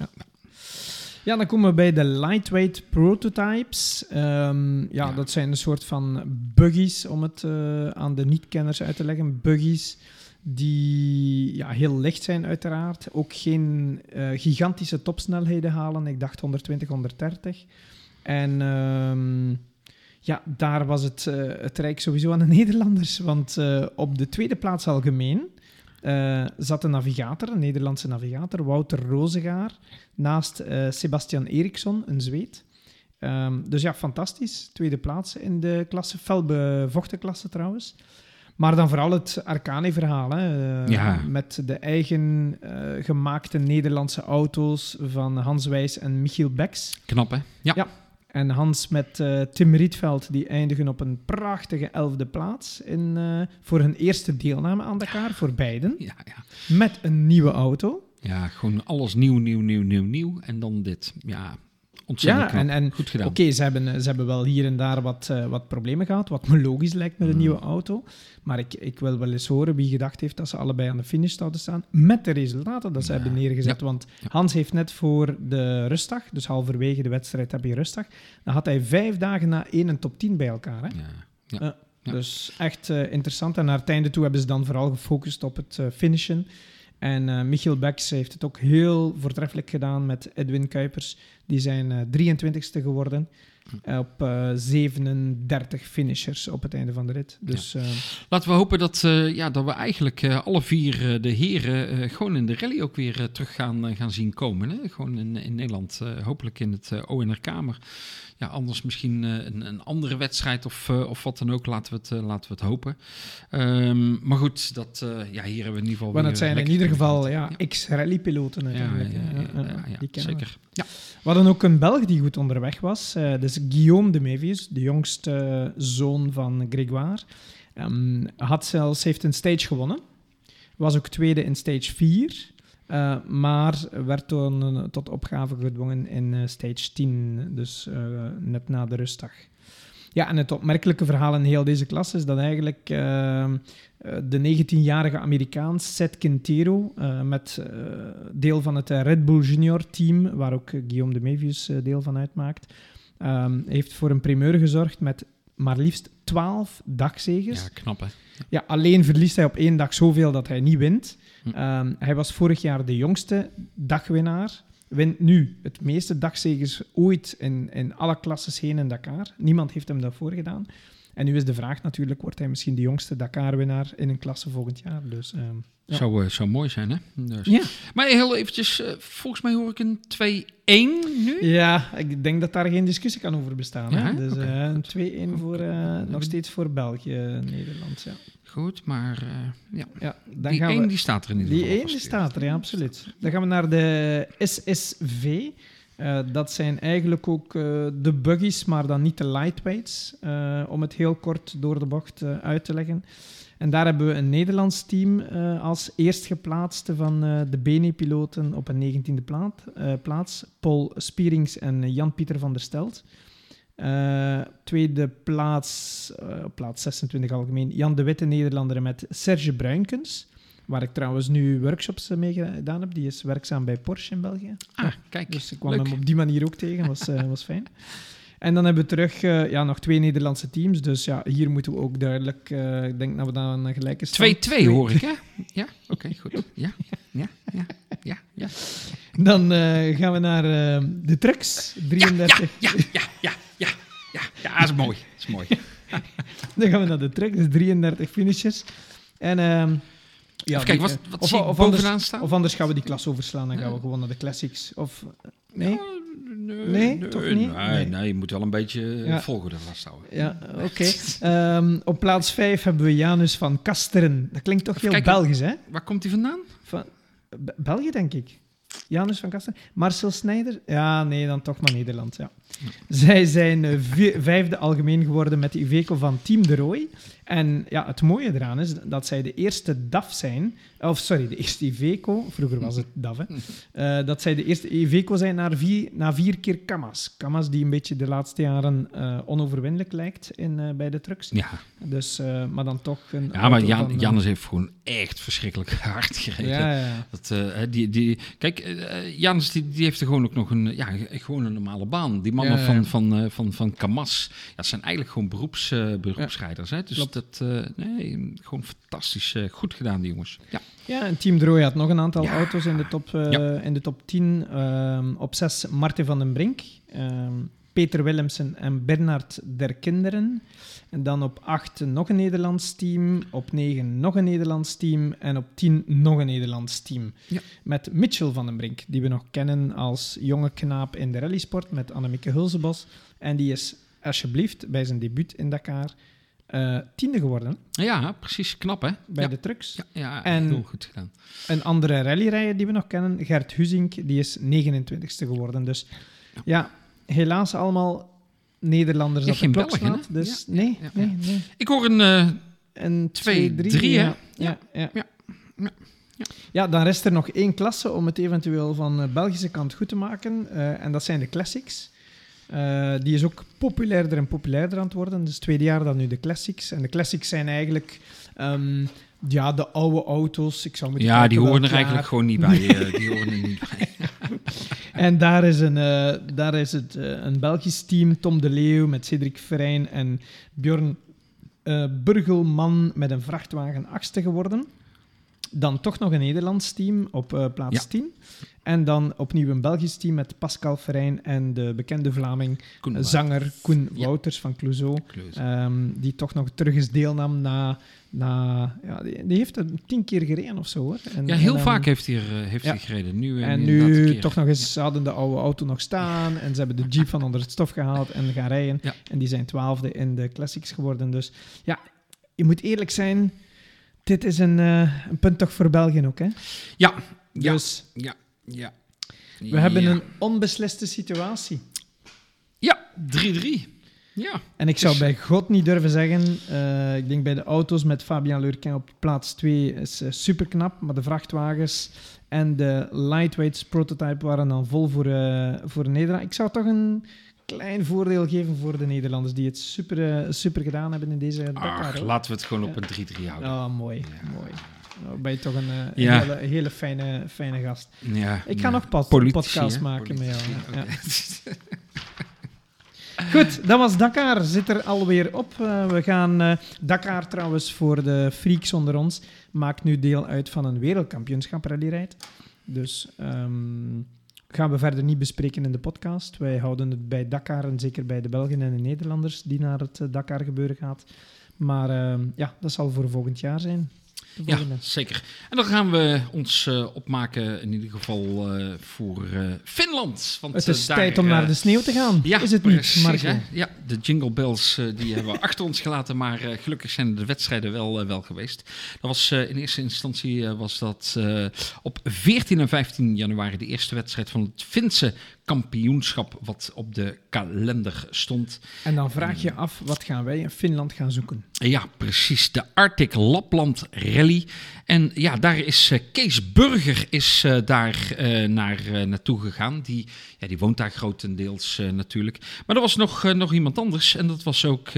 Ja. Dan komen we bij de lightweight prototypes. Ehm, ja, Ja. dat zijn een soort van buggies, om het eh, aan de niet-kenners uit te leggen. Buggies die ja, heel licht zijn, uiteraard. Ook geen eh, gigantische topsnelheden halen. Ik dacht 120, 130. En ehm, ja, daar was het, eh, het rijk sowieso aan de Nederlanders. Want op de tweede plaats algemeen eh, zat een navigator, een Nederlandse navigator, Wouter Rozegaar, naast eh, Sebastian Eriksson, een Zweed. Ehm, dus ja, fantastisch. Tweede plaats in de klasse. Fel bevochten klasse trouwens. Maar dan vooral het Arcane-verhaal. hè. Eh, Ja. Met de eigen gemaakte Nederlandse auto's van Hans Wijs en Michiel Beks. Knap, hè? Ja. Ja. En Hans met eh, Tim Rietveld, die eindigen op een prachtige elfde plaats in, eh, voor hun eerste deelname aan Dakar, voor beiden. Ja, ja. Met een nieuwe auto. ja, gewoon alles nieuw, nieuw, nieuw, nieuw, nieuw. En dan dit. Ja, ontzettend Ja, knap. en, en Goed gedaan. Oké, ze, hebben, eh, ze hebben wel hier en daar wat, eh, wat problemen gehad, wat me logisch lijkt met een Mm. nieuwe auto. Maar ik, ik wil wel eens horen wie gedacht heeft dat ze allebei aan de finish zouden staan, met de resultaten dat ze Ja. hebben neergezet. Want. Hans heeft net voor de rustdag, dus halverwege de wedstrijd heb je rustdag, dan had hij vijf dagen na één een top 10 bij elkaar. Hè? Ja. Ja. Ja. Dus echt eh, interessant. En naar het einde toe hebben ze dan vooral gefocust op het eh, finishen. En eh, Michiel Beks heeft het ook heel voortreffelijk gedaan met Edwin Kuipers. Die zijn eh 23ste geworden. eh, op eh, 37 finishers op het einde van de rit. Dus Laten we hopen dat, ja, dat we eigenlijk alle vier de heren gewoon in de rally ook weer terug gaan, gaan zien komen. Hè? Gewoon in, in Nederland, hopelijk in het ONR-kamer. Ja, anders misschien eh, een, een andere wedstrijd of, eh, of wat dan ook. Laten we het, eh, laten we het hopen. Ehm, maar goed, dat, ja, hier hebben we in ieder geval maar weer het zijn in ieder geval ja, ex-rally-piloten Ja, ja, natuurlijk. ja, we. zeker. Ja. We hadden ook een Belg die goed onderweg was. eh dus Guillaume de Mevius, de jongste zoon van Grégoire. Ehm, had zelfs, heeft een stage gewonnen. Was ook tweede in stage 4. Eh, maar werd toen eh, tot opgave gedwongen in eh, stage 10. Dus net na de rustdag. Ja, en het opmerkelijke verhaal in heel deze klas is dat eigenlijk de 19-jarige Amerikaan Seth Quintero, met deel van het Red Bull Junior team, waar ook Guillaume de Mevius deel van uitmaakt, ehm, heeft voor een primeur gezorgd met maar liefst 12 dagzegers. ja, knap hè. Ja, alleen verliest hij op één dag zoveel dat hij niet wint. Hm. Ehm, hij was vorig jaar de jongste dagwinnaar. Wint nu het meeste dagzegers ooit in, in alle klasses heen in Dakar. Niemand heeft hem daarvoor gedaan. En nu is de vraag natuurlijk, wordt hij misschien de jongste Dakar-winnaar in een klasse volgend jaar? Dus, ehm, Ja. Zou, eh, zou mooi zijn hè. Dus. ja. Maar heel eventjes, eh, volgens mij hoor ik een 2-1 nu. ja, ik denk dat daar geen discussie kan over bestaan. Ja, hè? Dus eh, een 2-1 voor, eh, nog steeds voor België, Nederland. Ja. Goed, maar eh, ja. Ja, dan die gaan 1 we... die staat er in ieder Die geval. één die vast. staat er, ja, absoluut. Dan gaan we naar de SSV. Eh, dat zijn eigenlijk ook eh, de buggies, maar dan niet de lightweights. eh, om het heel kort door de bocht eh, uit te leggen. En daar hebben we een Nederlands team eh, als eerstgeplaatste van eh, de BNE-piloten op een 19e plaat, eh, plaats. Paul Spierings en Jan-Pieter van der Stelt. Tweede plaats, op plaats 26 algemeen, Jan de Witte Nederlander met Serge Bruinkens. Waar ik trouwens nu workshops mee gedaan heb. Die is werkzaam bij Porsche in België. Ah, kijk. Dus ik kwam leuk. hem op die manier ook tegen. Was, was fijn. En dan hebben we terug eh, ja, nog twee Nederlandse teams. Dus ja, hier moeten we ook duidelijk... eh, ik denk dat we dan een gelijke stand... 2-2 hoor ik, hè? Ja, oké, goed. Ja, ja, ja, ja, ja. Dan eh, gaan we naar de trucks. 33. Ja, ja, ja, ja, ja. Ja, dat is mooi. Dat is mooi. Dan gaan we naar de trucks. 33 finishers. En... ehm, ja, Even kijken, wat, wat of, zie of bovenaan anders, staan? of anders gaan we die klas overslaan. Dan gaan we gewoon naar de classics. Of... Nee? Nee, Nee, toch niet? Nee, Nee. nee, je moet wel een beetje Ja. volgorde vasthouden. Ja, oké. Ehm, op plaats 5 hebben we Janus van Kasteren. Dat klinkt toch Even heel kijken. Belgisch, hè? Waar komt hij vandaan? Van, Be- België, denk ik. Janus van Kasteren. Marcel Snijder? Ja, nee, dan toch maar Nederland, ja. Zij zijn eh, vi- vijfde algemeen geworden met de Iveco van Team de Rooij. En ja, het mooie eraan is dat zij de eerste DAF zijn, of sorry, de eerste Iveco, vroeger was het DAF, hè, Eh, dat zij de eerste Iveco zijn na vier, na vier keer Kamas. Kamas die een beetje de laatste jaren eh, onoverwinnelijk lijkt in, eh, bij de trucks. Ja, Dus, eh, maar dan toch een ja maar Jan, van, eh, Jannes heeft gewoon echt verschrikkelijk hard gereden. Ja, ja. Dat, eh, die, die, kijk, eh Janus die, die heeft er gewoon ook nog een, ja, gewoon een normale baan. Die mannen Ja, van, van, eh, van, van Kamas, ja, zijn eigenlijk gewoon beroeps, eh, beroepsrijders. Hè? Dus Klopt. dat, eh, nee, gewoon fantastisch eh, goed gedaan, die jongens. Ja. Ja, en Team Drooi had nog een aantal Ja. auto's in de top, in de top 10. Ehm, op 6 Martin van den Brink. Peter Willemsen en Bernard der Kinderen. En dan op 8 nog een Nederlands team. Op 9 nog een Nederlands team. En op 10 nog een Nederlands team. Ja. Met Mitchell van den Brink, die we nog kennen als jonge knaap in de rallysport met Annemieke Hulsebos. En die is alsjeblieft bij zijn debuut in Dakar eh, tiende geworden Ja, precies. Knap, hè? bij ja. de trucks. Ja, ja En- heel goed gedaan. Een andere rallyrijder die we nog kennen, Gert Huzink, die is 29ste geworden. Dus ja, helaas allemaal Nederlanders Ja, op de geen Belgen. Dus Ja, nee, ja, nee, nee. Ik hoor een... eh, En Twee, drie, hè? ja. Ja, ja. Ja, dan rest er nog één klasse om het eventueel van de Belgische kant goed te maken. eh, en dat zijn de Classics. Eh, die is ook populairder en populairder aan het worden. Dus het tweede jaar dan nu de Classics. En de Classics zijn eigenlijk ehm, ja, de oude auto's. Ik zou ja, die horen er eigenlijk gewoon niet bij. eh, die horen er niet bij. En daar is, een, eh, daar is het, eh, een Belgisch team, Tom de Leeuw met Cedric Verijn en Bjorn eh, Burgelman met een vrachtwagen achtste geworden. Dan toch nog een Nederlands team op eh, plaats Ja. 10. En dan opnieuw een Belgisch team met Pascal Verijn en de bekende Vlaming, Koen eh, zanger Koen Ja. Wouters van Clouseau. Ehm, die toch nog terug eens deelnam na... na ja, die, die heeft het tien keer gereden of zo, hoor. En, Ja, heel en, ehm, vaak heeft hij, eh, heeft hij gereden. Nu, en nu keer. toch nog eens, ze hadden de oude auto nog staan en ze hebben de Jeep van onder het stof gehaald en gaan rijden. En die zijn twaalfde in de Classics geworden. Dus ja, je moet eerlijk zijn, dit is een, eh, een punt toch voor België ook. Hè? Ja, ja, Dus ja, ja. we hebben een onbesliste situatie. Ja, 3-3. Ja. En ik zou Dus- bij God niet durven zeggen, eh, ik denk bij de auto's met Fabian Lurquin op plaats 2 is eh, super knap, maar de vrachtwagens en de lightweights prototype waren dan vol voor, eh, voor Nederland. Ik zou toch een klein voordeel geven voor de Nederlanders die het super, eh, super gedaan hebben in deze Dakar. Laten we het gewoon op een 3-3 houden. Oh, mooi, Ja. mooi. Nou, ben je toch een, eh, een Ja. hele, hele fijne, fijne gast. Ja, Ik ga nog pas Politici, podcast hè? maken met jou. Goed, dat was Dakar. Zit er alweer op. Eh, we gaan Dakar trouwens voor de freaks onder ons maakt nu deel uit van een wereldkampioenschap rallyrijd. Dus ehm, gaan we verder niet bespreken in de podcast. Wij houden het bij Dakar en zeker bij de Belgen en de Nederlanders die naar het eh, Dakar gebeuren gaat. Maar ehm, ja, dat zal voor volgend jaar zijn. Ja, zeker. En dan gaan we ons eh, opmaken, in ieder geval eh, voor eh, Finland. Want, Het is daar, tijd om naar de sneeuw te gaan. Ja, is het precies, niet, Marco? hè? Ja, de jingle bells die hebben we achter ons gelaten, maar gelukkig zijn de wedstrijden wel, wel geweest. Dat was in eerste instantie was dat op 14 en 15 januari de eerste wedstrijd van het Finse kampioenschap wat op de kalender stond. En dan vraag je af, wat gaan wij in Finland gaan zoeken? Ja, precies. De Arctic Lapland Rally. En ja, daar is eh, Kees Burger is, eh, daar eh, naar, naartoe gegaan. Die, ja, die woont daar grotendeels natuurlijk. Maar er was nog, nog iemand anders. En dat was ook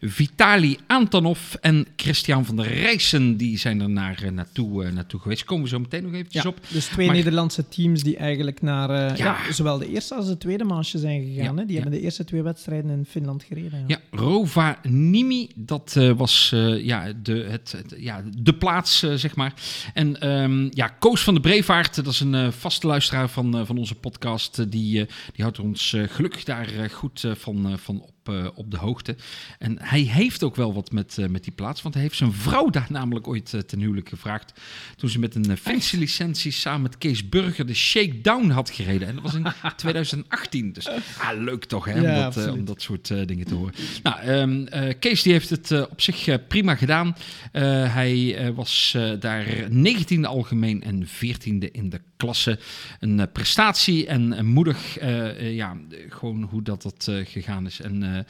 Vitali Antonov en Christian van der Rijssen. Die zijn er naar, naartoe, naartoe geweest. Komen we zo meteen nog eventjes op. Dus twee Maar- Nederlandse teams die eigenlijk naar ja. Ja. zowel de eerste als de tweede manche zijn gegaan. Ja, Hè? Die ja. hebben de eerste twee wedstrijden in Finland gereden. Ja, Rovaniemi, dat eh, was eh, ja, de, het, het- ja, de plaats, eh, zeg maar. En ehm, ja, Koos van de Brevaart, dat is een vaste luisteraar van, van onze podcast. die, die houdt ons gelukkig daar goed van, van op, eh, op de hoogte. En hij heeft ook wel wat met, eh, met die plaats, want hij heeft zijn vrouw daar namelijk ooit eh, ten huwelijk gevraagd. Toen ze met een uh, licentie samen met Kees Burger de Shakedown had gereden. En dat was in 2018. Dus ah, leuk toch, hè? Ja, om, dat, om dat soort dingen te horen. Nou, ehm, eh, Kees die heeft het op zich prima gedaan. Hij was daar 19e algemeen en 14e in de klasse. Een eh, prestatie en een moedig, eh, eh, ja, eh, gewoon hoe dat, dat eh, gegaan is. En eh,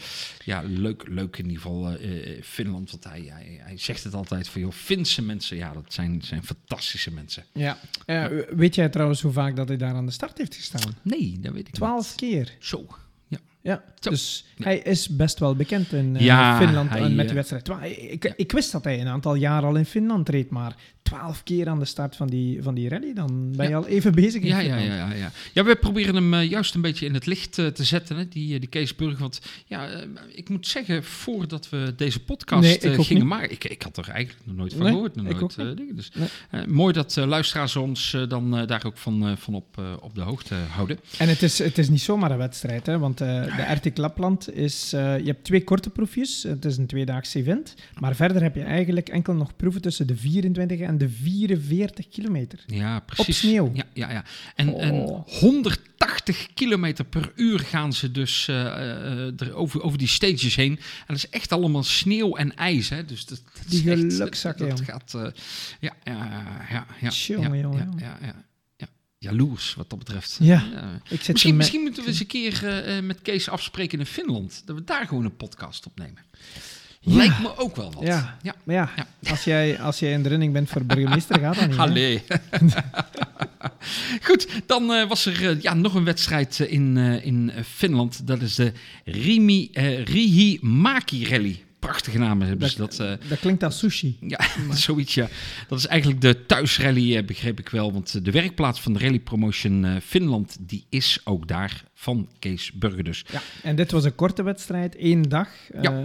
ja, leuk, leuk in ieder geval eh, eh, Finland. Want hij, hij, hij zegt het altijd van, joh, Finse mensen, ja, dat zijn, zijn fantastische mensen. Ja. Eh, weet jij trouwens hoe vaak dat hij daar aan de start heeft gestaan? Nee, dat weet ik Twaalf niet. keer. Zo. Ja, Zo. dus Ja. hij is best wel bekend in eh, Ja, Finland hij, met eh, de wedstrijd. Ik, ik wist dat hij een aantal jaar al in Finland reed, maar twaalf keer aan de start van die, van die rally. Dan ben je al even bezig Ja, ja, ja, ja, ja. Ja, we proberen hem eh, juist een beetje in het licht eh, te zetten, hè, die, eh, die Kees Burger. Want ja, ik moet zeggen, voordat we deze podcast Nee, gingen maken, ik, ik had er eigenlijk nog nooit van Nee, gehoord. Nog nooit, dingen. Dus, Nee. mooi dat luisteraars ons dan daar ook van, van op, op de hoogte houden. En het is, het is niet zomaar een wedstrijd, hè, want de Arctic Lapland is... je hebt twee korte proefjes, het is een tweedaags event, maar verder heb je eigenlijk enkel nog proeven tussen de 24 en de 44 kilometer. Ja, precies. sneeuw. Ja, ja, ja. En, en Oh. 180 kilometer per uur gaan ze dus eh, er over, over die stages heen. En dat is echt allemaal sneeuw en ijs. Hè? Dus dat, dat Die gelukzakken, Dat jong. gaat... eh, ja, ja, ja, ja. Ja, ja, ja, ja, ja. Jaloers wat dat betreft. Ja. Ik zit Misschien, misschien moeten we eens een keer eh, met Kees afspreken in Finland. Dat we daar gewoon een podcast opnemen. Ja. Lijkt me ook wel wat. Ja. ja. Maar ja, Ja. Als, jij, als jij in de running bent voor burgemeester, gaat dat niet. Allee. Goed, dan eh, was er eh, ja, nog een wedstrijd eh, in, in Finland. Dat is de Rimi, Riihimäki Rally. Prachtige namen hebben ze dat. Dat klinkt als sushi. ja, zoiets ja. Dat is eigenlijk de thuisrally, begreep ik wel. Want de werkplaats van de Rally Promotion Finland, die is ook daar van Kees Burger dus. Ja. En dit was een korte wedstrijd, één dag.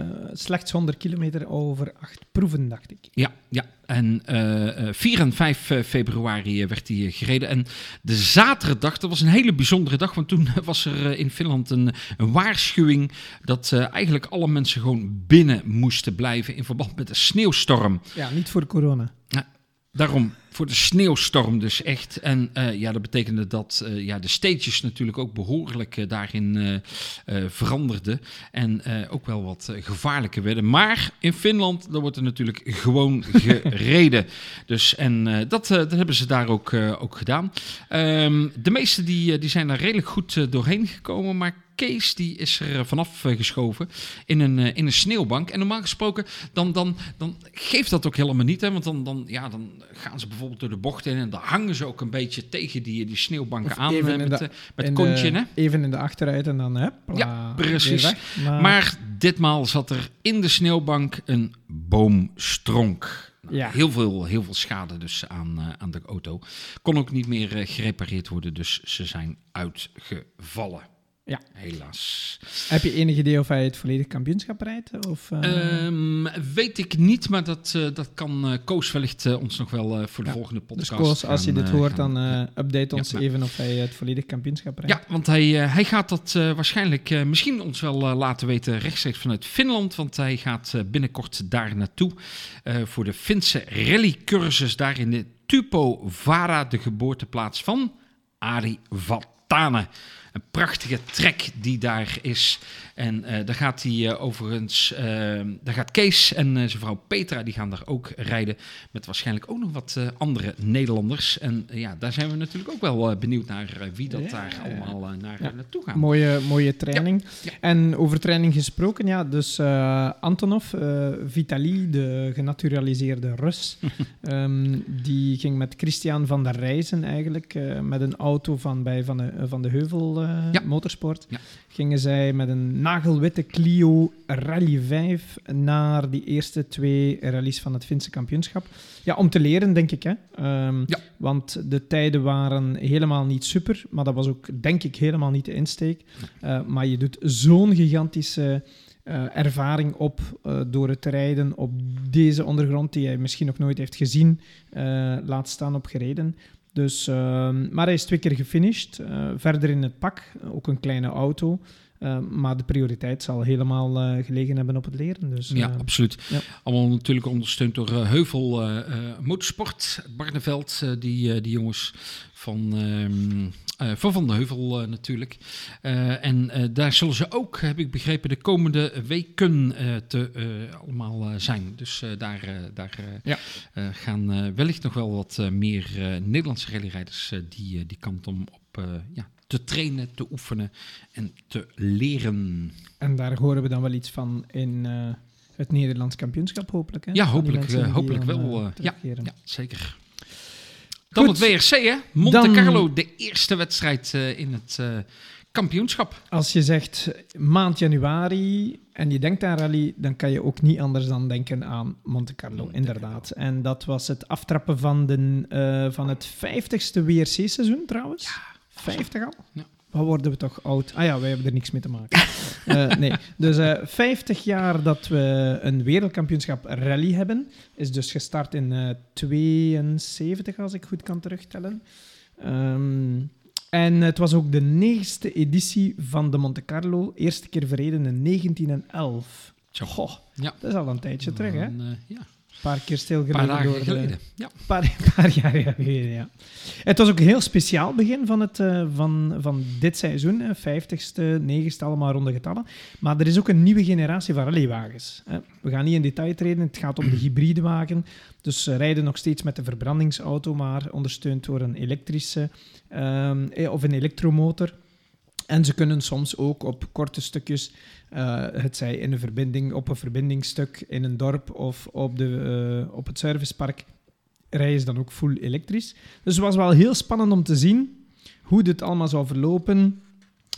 eh, slechts 100 kilometer over acht proeven, dacht ik. Ja, ja. En eh, eh, 4 en 5 eh, februari eh, werd hij eh, gereden. En de zaterdag, dat was een hele bijzondere dag. Want toen was er eh, in Finland een, een waarschuwing dat eh, eigenlijk alle mensen gewoon binnen moesten blijven in verband met de sneeuwstorm. Ja, niet voor corona. Daarom, voor de sneeuwstorm dus echt. En eh, ja, dat betekende dat eh, ja, de stages natuurlijk ook behoorlijk eh, daarin veranderden. En ook wel wat gevaarlijker werden. Maar in Finland, daar wordt er natuurlijk gewoon gereden. Dus, en dat, dat hebben ze daar ook, ook gedaan. Ehm, de meesten die, die zijn daar redelijk goed doorheen gekomen. Maar Kees die is er eh, vanaf eh, geschoven in een, eh, in een sneeuwbank. En normaal gesproken, dan, dan, dan geeft dat ook helemaal niet. Hè? Want dan, dan, ja, dan gaan ze bijvoorbeeld door de bocht in en dan hangen ze ook een beetje tegen die, die sneeuwbanken Of aan even in met, de- met kontje. Hè? Even in de achteruit en dan hè, Ja, precies. Maar, Maar ditmaal zat er in de sneeuwbank een boomstronk. Nou, Ja. Heel, veel, heel veel schade dus aan, aan de auto. Kon ook niet meer gerepareerd worden, dus ze zijn uitgevallen. Ja. Helaas. heb je enig idee of hij het volledig kampioenschap rijdt? Of, eh, Ehm, weet ik niet, maar dat, eh, dat kan eh, Koos wellicht eh, ons nog wel eh, voor de Ja. volgende dus podcast Koos, als je dit hoort, gaan- dan eh, ja. update ons Ja. even of hij het volledig kampioenschap rijdt. Ja, want hij, hij gaat dat eh, waarschijnlijk eh, misschien ons wel laten weten rechtstreeks vanuit Finland. Want hij gaat eh, binnenkort daar naartoe eh, voor de Finse rallycursus daar in de Tupo Vara, de geboorteplaats van Ari Vatanen. Een prachtige trek die daar is. En eh, daar gaat hij eh, overigens, eh, daar gaat Kees en zijn vrouw Petra, die gaan daar ook rijden. Met waarschijnlijk ook nog wat andere Nederlanders. En ja, daar zijn we natuurlijk ook wel benieuwd naar wie dat Ja, daar allemaal naar, Ja. naartoe gaat. Mooie, mooie training. Ja. En over training gesproken, ja, dus Antonov, Vitali, de genaturaliseerde Rus, ehm, die ging met Christian van der Rijzen eigenlijk, met een auto van, bij Van de, van de Heuvel Ja. Motorsport, Ja. gingen zij met een nagelwitte Clio Rally 5 naar die eerste twee rallies van het Finse kampioenschap. Ja, om te leren, denk ik. Hè? Ehm, Ja. Want de tijden waren helemaal niet super, maar dat was ook, denk ik, helemaal niet de insteek. Uh, maar je doet zo'n gigantische uh, ervaring op uh, door het rijden op deze ondergrond die hij misschien nog nooit heeft gezien, uh, laat staan op gereden. Dus, maar hij is twee keer gefinished. uh, verder in het pak, ook een kleine auto. Uh, maar de prioriteit zal helemaal uh, gelegen hebben op het leren. Dus, ja, uh, absoluut. Ja. Allemaal natuurlijk ondersteund door uh, Heuvel Motorsport, Barneveld, die, die jongens van, uh, van Van de Heuvel uh, natuurlijk. Uh, en daar zullen ze ook, heb ik begrepen, de komende weken te, allemaal zijn. Dus daar, daar ja. gaan wellicht nog wel wat meer Nederlandse rallyrijders die, die kant om op ja, te trainen, te oefenen en te leren. En daar horen we dan wel iets van in het Nederlands kampioenschap, hopelijk. Hè? Ja, hopelijk, hopelijk wel. Ja, ja, zeker. Dan Goed. het WRC, hè? Monte Dan- Carlo, de eerste wedstrijd eh, in het eh, kampioenschap. Als je zegt maand januari en je denkt aan rally, dan kan je ook niet anders dan denken aan Monte Carlo, Monte inderdaad. En dat was het aftrappen van, de, eh, van het 50ste WRC-seizoen trouwens. Ja, 50 al? Ja. Wat worden we toch oud? Ah ja, wij hebben er niks mee te maken. Eh, nee, dus eh 50 jaar dat we een wereldkampioenschap rally hebben, is dus gestart in eh 72, als ik goed kan terugtellen. Ehm, en het was ook de negende editie van de Monte Carlo, eerste keer verreden in 1911. Zo. Goh, Ja. dat is al een tijdje terug, hè? Ja, Een paar keer een stilgelegen paar dagen geleden. Ja. een paar, een paar jaar geleden, ja. Het was ook een heel speciaal begin van, het, eh, van, van dit seizoen. hè. 50ste, 9ste, allemaal ronde getallen. Maar er is ook een nieuwe generatie van rallywagens. We gaan niet in detail treden, het gaat om de hybride wagen. Dus ze rijden nog steeds met de verbrandingsauto, maar ondersteund door een elektrische ehm, eh, of een elektromotor. En ze kunnen soms ook op korte stukjes, eh, het zij in een verbinding, op een verbindingsstuk in een dorp of op, de, eh, op het servicepark, rijden ze dan ook full elektrisch. Dus het was wel heel spannend om te zien hoe dit allemaal zou verlopen,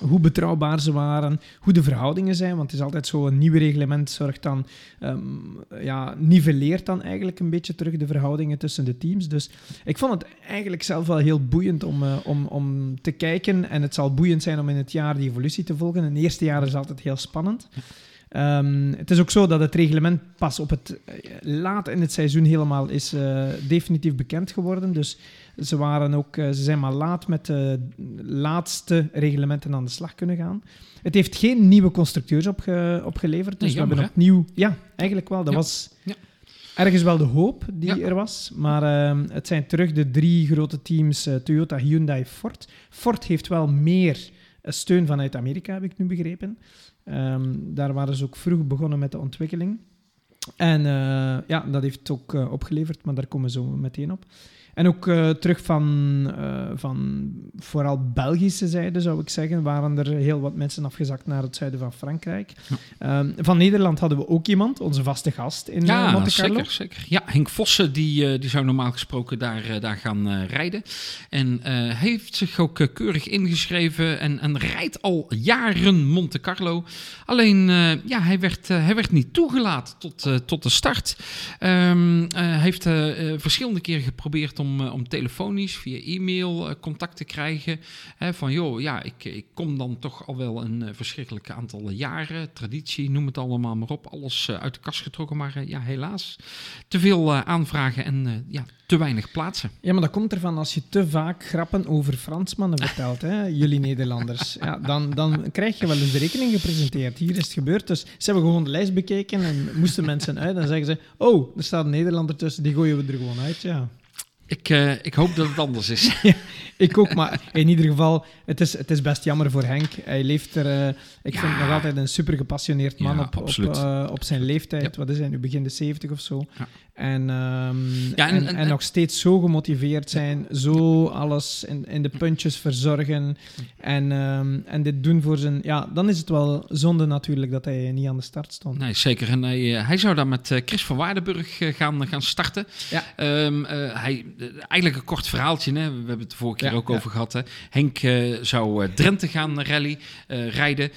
hoe betrouwbaar ze waren, hoe de verhoudingen zijn. Want het is altijd zo, een nieuw reglement zorgt dan, ehm, ja, nivelleert dan eigenlijk een beetje terug de verhoudingen tussen de teams. Dus ik vond het eigenlijk zelf wel heel boeiend om, eh, om, om te kijken. En het zal boeiend zijn om in het jaar die evolutie te volgen. Het eerste jaar is altijd heel spannend. Ehm, het is ook zo dat het reglement pas op het eh, laat in het seizoen helemaal is eh, definitief bekend geworden. Dus ze, waren ook, eh, ze zijn maar laat met de laatste reglementen aan de slag kunnen gaan. Het heeft geen nieuwe constructeurs opge- opgeleverd. Dus Nee, we hebben opnieuw... Ja, eigenlijk wel. Dat Ja. was Ja. ergens wel de hoop die Ja. er was. Maar ehm, het zijn terug de drie grote teams Toyota, Hyundai, Ford. Ford heeft wel meer steun vanuit Amerika, heb ik nu begrepen. Ehm, daar waren ze ook vroeg begonnen met de ontwikkeling. En eh, ja, dat heeft ook eh, opgeleverd, maar daar komen we zo meteen op. En ook eh, terug van, eh, van vooral Belgische zijde, zou ik zeggen, waren er heel wat mensen afgezakt naar het zuiden van Frankrijk. Ehm, van Nederland hadden we ook iemand, onze vaste gast in eh, Ja, Monte Carlo. zeker, zeker. Ja, Henk Vossen die, eh, die zou normaal gesproken daar, eh, daar gaan eh, rijden. En eh, heeft zich ook eh, keurig ingeschreven en, en rijdt al jaren Monte Carlo. Alleen, eh, ja, hij werd, eh, hij werd niet toegelaten tot, eh, tot de start. Ehm, eh, heeft eh, eh, verschillende keren geprobeerd om, eh, om telefonisch, via e-mail, eh, contact te krijgen. Hè, van, joh, ja, ik, ik kom dan toch al wel een eh, verschrikkelijk aantal jaren. Traditie, noem het allemaal maar op. Alles uit de kast getrokken, maar ja, helaas. Te veel aanvragen en ja, te weinig plaatsen. Ja, maar dat komt ervan als je te vaak grappen over Fransmannen vertelt, hè, jullie Nederlanders. Ja, dan, dan krijg je wel eens de rekening gepresenteerd. Hier is het gebeurd. Dus ze hebben gewoon de lijst bekeken en moesten mensen uit. Dan zeggen ze, oh, er staat een Nederlander tussen, die gooien we er gewoon uit. Ja. Ik, eh, ik hoop dat het anders is. Ik ook, maar in ieder geval, het is, het is best jammer voor Henk. Hij leeft er, eh, ik Ja. vind hem nog altijd een super gepassioneerd man Ja, op, op, eh, op zijn leeftijd. Ja. Wat is hij nu, begin de 70 of zo? En, ehm, Ja, en- en, en- en nog steeds zo gemotiveerd zijn, zo alles in, in de puntjes verzorgen en, ehm, en dit doen voor zijn... Ja, dan is het wel zonde natuurlijk dat hij niet aan de start stond. Nee, zeker. En hij, eh, hij zou daar met Chris van Waardenburg gaan, gaan starten. Ja. Ehm, eh, hij, eigenlijk een kort verhaaltje, hè? we hebben het de vorige keer Ook over gehad. Hè? Henk eh, zou eh, Drenthe gaan rally eh, rijden.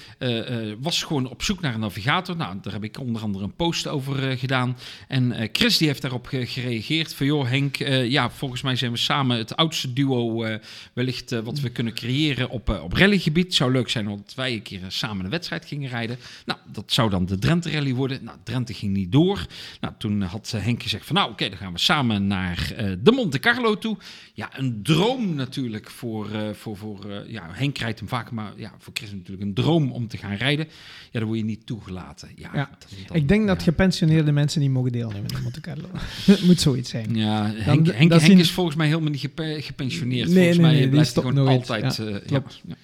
Was gewoon op zoek naar een navigator. Nou, daar heb ik onder andere een post over gedaan. En Chris die heeft daarop ge- gereageerd van... joh Henk, ja, volgens mij zijn we samen het oudste duo... wellicht wat we kunnen creëren op, op rallygebied. zou leuk zijn dat wij een keer samen een wedstrijd gingen rijden. Nou, dat zou dan de Drenthe Rally worden. Nou, Drenthe ging niet door. Nou, toen had Henk gezegd van... nou, oké, dan gaan we samen naar de Monte Carlo toe. Ja, een droom natuurlijk voor... eh, voor, voor eh, ja, Henk rijdt hem vaak, maar ja, voor Chris natuurlijk een droom om te gaan rijden. Ja, dan word je niet toegelaten. Ja, Ja. dan- dan- Ik denk dat gepensioneerde mensen niet mogen deelnemen in Monte Carlo. Het moet zoiets zijn. Ja, Henk, dat Henk, Henk zien- is volgens mij helemaal niet gepe- gepensioneerd. Nee, volgens nee, mij nee, blijft hij gewoon nooit. altijd... Ja, eh, klopt. ja.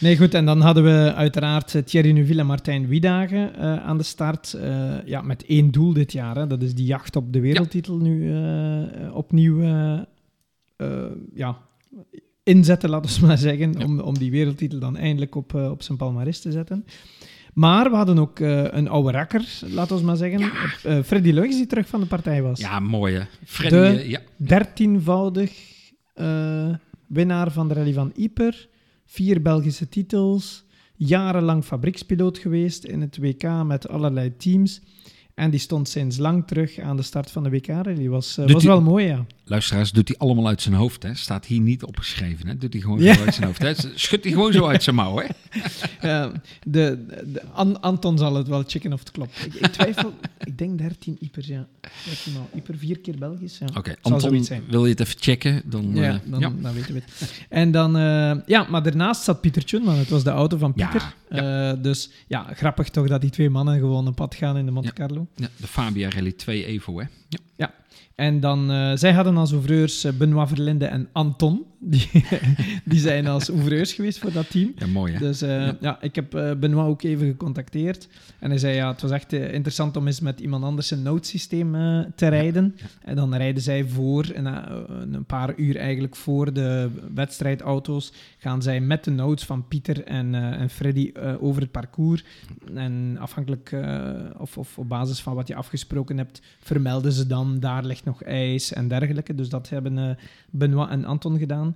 Nee, goed. En dan hadden we uiteraard Thierry Neuville en Martijn Wiedagen aan de start. Ja, met één doel dit jaar. Hè. Dat is die jacht op de wereldtitel nu opnieuw ja, inzetten, laten we maar zeggen. Ja. Om, om die wereldtitel dan eindelijk op, eh, op zijn palmarès te zetten. Maar we hadden ook eh, een oude rakker, laten we maar zeggen. Eh, Freddy Lugs, die terug van de partij was. Ja, mooi hè. Freddy, De- ja. Dertienvoudig winnaar van de rally van Yper, vier Belgische titels, jarenlang fabriekspiloot geweest in het WK met allerlei teams. En die stond sinds lang terug aan de start van de WK-rally. Was, uh, was wel mooi, ja. Luisteraars, doet hij allemaal uit zijn hoofd. Hè? Staat hier niet opgeschreven. Hè? Doet hij gewoon Ja. zo uit zijn hoofd. Hè? Schudt hij gewoon zo uit zijn mouw. Hè? De, de, An- Anton zal het wel checken of het klopt. Ik, ik twijfel, ik denk 13 Ypers, ja. 13 maal Yper, vier keer Belgisch. Ja. Oké, Zal Anton, zijn. wil je het even checken? Dan, Ja, eh, dan, ja. dan weten we het. En dan, eh, ja, maar daarnaast zat Pieter Tjunman. Het was de auto van Ja, Pieter. Eh, dus ja, grappig toch dat die twee mannen gewoon op pad gaan in de Monte Ja. Carlo. Ja, de Fabia Rally 2 Evo. Hè? Ja. En dan, eh, zij hadden als ouvreurs eh, Benoit Verlinde en Anton. Die, die zijn als ouvreurs geweest voor dat team. ja, mooi hè? Dus eh, Ja. ja. ik heb eh, Benoit ook even gecontacteerd. En hij zei, ja, het was echt eh, interessant om eens met iemand anders een noodsysteem te rijden. En dan rijden zij voor, en, een paar uur eigenlijk voor de wedstrijdauto's, gaan zij met de notes van Pieter en, en Freddy over het parcours. En afhankelijk, of, of op basis van wat je afgesproken hebt, vermelden ze dan, daar ligt nog ijs en dergelijke. Dus dat hebben Benoit en Anton gedaan.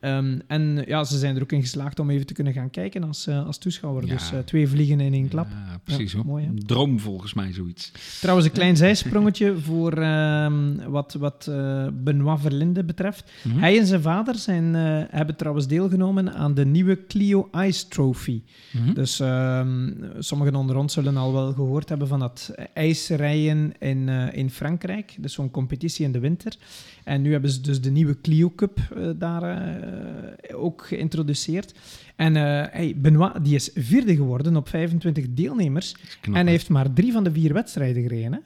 Ehm, en ja, ze zijn er ook in geslaagd om even te kunnen gaan kijken als, eh, als toeschouwer. Ja. Dus eh, twee vliegen in één klap. Ja, precies Ja, mooi, hè? Droom volgens mij zoiets. Trouwens, een klein zijsprongetje voor ehm, wat, wat eh, Benoit Verlinde betreft. Mhm. Hij en zijn vader zijn, hebben trouwens deelgenomen aan de nieuwe Clio Ice Trophy. Mhm. Dus ehm, sommigen onder ons zullen al wel gehoord hebben van dat ijsrijden in, in Frankrijk. Dus zo'n competitie in de winter. En nu hebben ze dus de nieuwe Clio Cup daar ook geïntroduceerd. En eh, hey, Benoit die is vierde geworden op 25 deelnemers. Knap, en hij heeft maar drie van de vier wedstrijden gereden. Hè?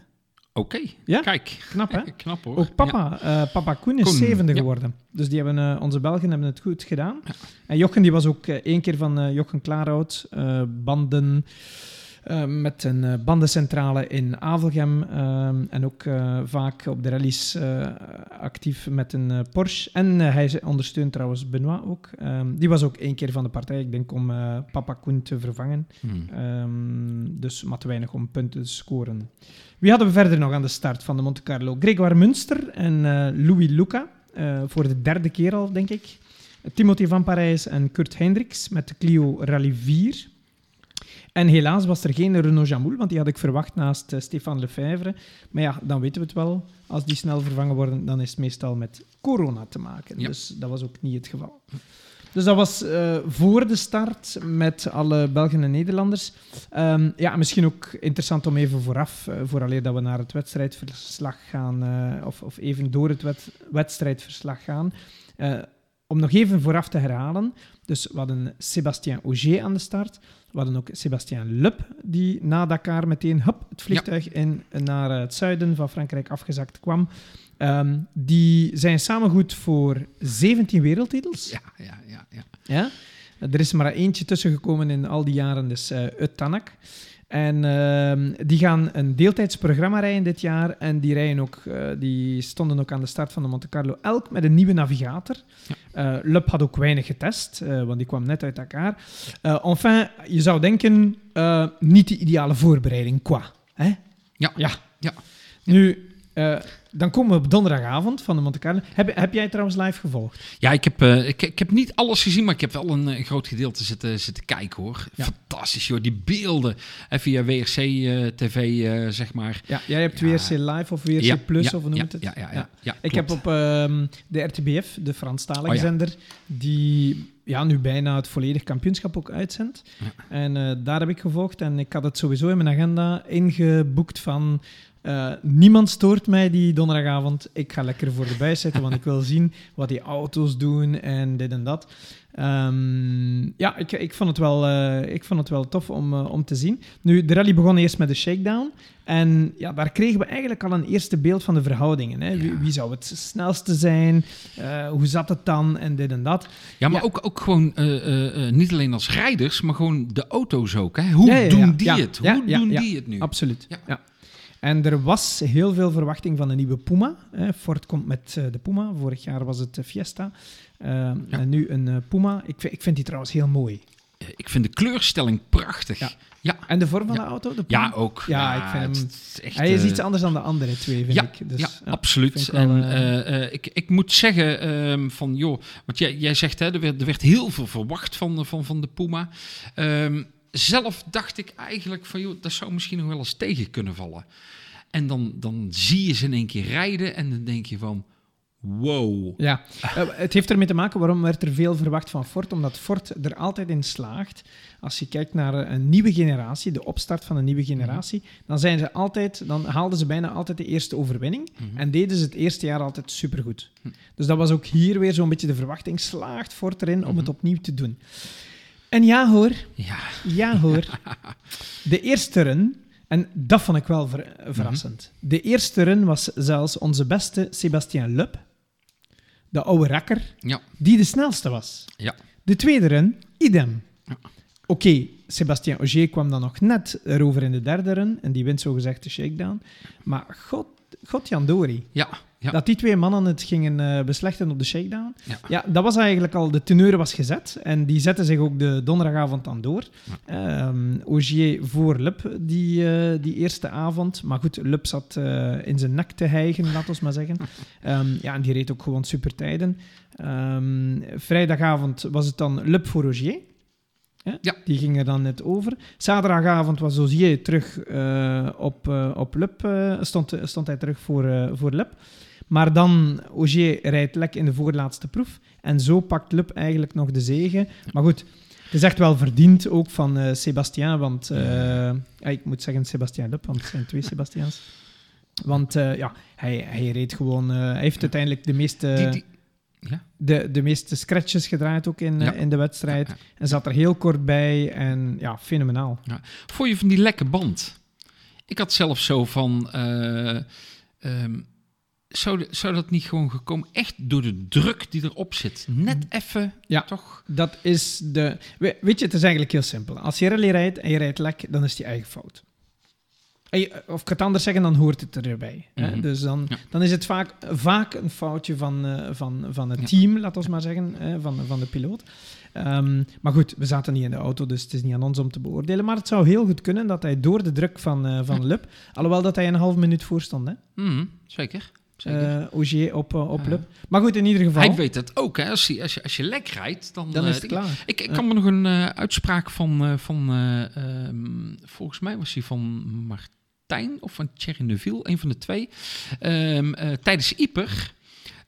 Oké, Ja? kijk. Knap, hè? Knap hoor. Ook papa, eh, papa Koen is Koen, zevende ja. geworden. Dus die hebben, eh, onze Belgen hebben het goed gedaan. En Jochen die was ook eh, één keer van eh, Jochen Klaarhout. eh, banden eh, met een eh, bandencentrale in Avelgem. ehm, en ook eh, vaak op de rallies eh, actief met een eh, Porsche. En eh, hij ondersteunt trouwens Benoit ook. Ehm, die was ook één keer van de partij, ik denk om eh, papa Koen te vervangen. Hmm. Ehm, dus maar te weinig om punten te scoren. Wie hadden we verder nog aan de start van de Monte Carlo? Grégoire Munster en eh, Louis Luca. eh, voor de derde keer al, denk ik. Timothy van Parijs en Kurt Hendricks met de Clio Rally 4. En helaas was er geen Renault Jamoul, want die had ik verwacht naast eh, Stefan Lefebvre. Maar ja, dan weten we het wel. Als die snel vervangen worden, dan is het meestal met corona te maken. Ja. Dus dat was ook niet het geval. Dus dat was eh, voor de start met alle Belgen en Nederlanders. Ehm, ja, misschien ook interessant om even vooraf, uh, vooraleer dat we naar het wedstrijdverslag gaan, uh, of, of even door het wet, wedstrijdverslag gaan, om nog even vooraf te herhalen. Dus we hadden Sébastien Auger aan de start. We hadden ook Sébastien Lub, die na Dakar meteen hup, het vliegtuig ja. in, naar het zuiden van Frankrijk afgezakt kwam. Um, die zijn samen goed voor 17 wereldtitels. Ja, ja, ja. ja. ja? Er is maar eentje tussen gekomen in al die jaren, dus uh, Utanak. En uh, die gaan een deeltijdsprogramma rijden dit jaar. En die, rijden ook, uh, die stonden ook aan de start van de Monte Carlo elk met een nieuwe navigator. Ja. Uh, Lub had ook weinig getest, uh, want die kwam net uit elkaar. enfin, je zou denken, niet de ideale voorbereiding qua. Hè? Ja. ja. ja. Nu, uh, dan komen we op donderdagavond van de Monte Carlo. Heb, heb jij trouwens live gevolgd? Ja, ik heb, uh, ik, ik, heb niet alles gezien, maar ik heb wel een, een groot gedeelte zitten, zitten kijken hoor. Ja. Fantastisch joh, die beelden hè, via WRC uh, TV zeg maar. Ja, jij hebt ja. WRC Live of WRC ja, Plus of hoe noem je het? Ja, ja, ja, ik heb op um, de RTBF, de Franstalige Oh, zender, die ja, nu bijna het volledig kampioenschap ook uitzendt. En daar heb ik gevolgd en ik had het sowieso in mijn agenda ingeboekt van... Uh, niemand stoort mij die donderdagavond. Ik ga lekker voor de buis zitten, want ik wil zien wat die auto's doen en dit en dat. Um, ja, ik, ik, vond het wel, uh, ik vond het wel tof om, uh, om te zien. Nu, de rally begon eerst met de shakedown. En ja, daar kregen we eigenlijk al een eerste beeld van de verhoudingen. Hè? Wie, wie, zou het snelste zijn? Uh, hoe zat het dan? En dit en dat. Ja, maar ja. Ook, ook gewoon niet alleen als rijders, maar gewoon de auto's ook. Hè? Hoe ja, doen die het? Hoe doen die het nu? Absoluut. ja. En er was heel veel verwachting van een nieuwe Puma. Ford komt met uh, de Puma. Vorig jaar was het de Fiesta. Uh, ja. En nu een Puma. Ik vind, ik vind die trouwens heel mooi. ik vind de kleurstelling prachtig. Ja. Ja, En de vorm van Ja. de auto? De ja ook. Ja, ik vind hem- echt, Hij is eh, iets anders dan de andere twee, vind ik. Dus, ja, absoluut. ik en eh, eh, eh, ik, ik moet zeggen ehm, van, joh, want jij, jij zegt, hè, er, werd, er werd heel veel verwacht van, van, van de Puma. Ehm, zelf dacht ik eigenlijk van, joh, dat zou misschien nog wel eens tegen kunnen vallen. En dan, dan zie je ze in één keer rijden en dan denk je van, wow. Ja, Eh, het heeft ermee te maken waarom werd er veel verwacht van Ford. Omdat Ford er altijd in slaagt. Als je kijkt naar een nieuwe generatie, de opstart van een nieuwe generatie, dan zijn ze altijd, dan haalden ze bijna altijd de eerste overwinning. Mhm. En deden ze het eerste jaar altijd supergoed. Dus dat was ook hier weer zo'n beetje de verwachting. Slaagt Ford erin om het Mhm. opnieuw te doen. En ja hoor, Ja, ja hoor. De eerste run, en dat vond ik wel ver- verrassend. De eerste run was zelfs onze beste Sébastien Lub, de oude rakker, ja, die de snelste was. ja. De tweede run, idem. Ja. Oké, Sébastien Ogier kwam dan nog net erover in de derde run en die wint zogezegd de shakedown. Maar god, god Jan Dori, Ja, ja. dat die twee mannen het gingen eh, beslechten op de shakedown. Ja. Ja, dat was eigenlijk al, de teneur was gezet. En die zetten zich ook de donderdagavond aan door. Ehm Ogier voor Lup die, eh, die eerste avond. Maar goed, Lup zat eh, in zijn nek te hijgen, laten we maar zeggen. Ehm, ja, en die reed ook gewoon super tijden. Ehm, vrijdagavond was het dan Lup voor Ogier. Ja. Die ging er dan net over. Zaterdagavond was Ogier terug op, eh, op Lup. stond, stond hij terug voor, voor Lup. Maar dan, Ogier rijdt lek in de voorlaatste proef. En zo pakt Lup eigenlijk nog de zegen. Maar goed, het is echt wel verdiend ook van eh Sébastien. Want eh, ik moet zeggen Sébastien Lup, want het zijn twee Sébastiens. Want eh, ja, hij, hij reed gewoon... hij heeft uiteindelijk de meeste, Die, die, ja. de, de meeste scratches gedraaid ook in, Ja. in de wedstrijd. Ja, En zat er heel kort bij. En ja, fenomenaal. Vond je van die lekke band? Ik had zelf zo van. eh, ehm, zou, dat niet gewoon gekomen? Echt door de druk die erop zit. Net even. Ja. Toch? Dat is de... we- Weet je, het is eigenlijk heel simpel. Als je rally rijdt en je rijdt lek, dan is het je eigen fout. Je- Of ik het anders zeggen, dan hoort het erbij. hè. Mhm. Dus dan, Ja. dan is het vaak, vaak een foutje van, eh, van, van het Ja. team, laten we maar zeggen, van, van de piloot. Ehm, maar goed, we zaten niet in de auto, dus het is niet aan ons om te beoordelen. Maar het zou heel goed kunnen dat hij door de druk van, eh van Lub, alhoewel dat hij een half minuut voor stond, hè, Mhm, zeker. Zeker. eh, Ogier op, eh, op Ja. Maar goed, in ieder geval, Hij weet het ook. Hè? Als, je, als, je, als je lek rijdt, dan. dan eh, is het klaar. Ik, ik kan me nog een eh, uitspraak van. eh, van eh, ehm, volgens mij was hij van Martijn of van Thierry Neuville, een van de twee. Eh, tijdens Ieper.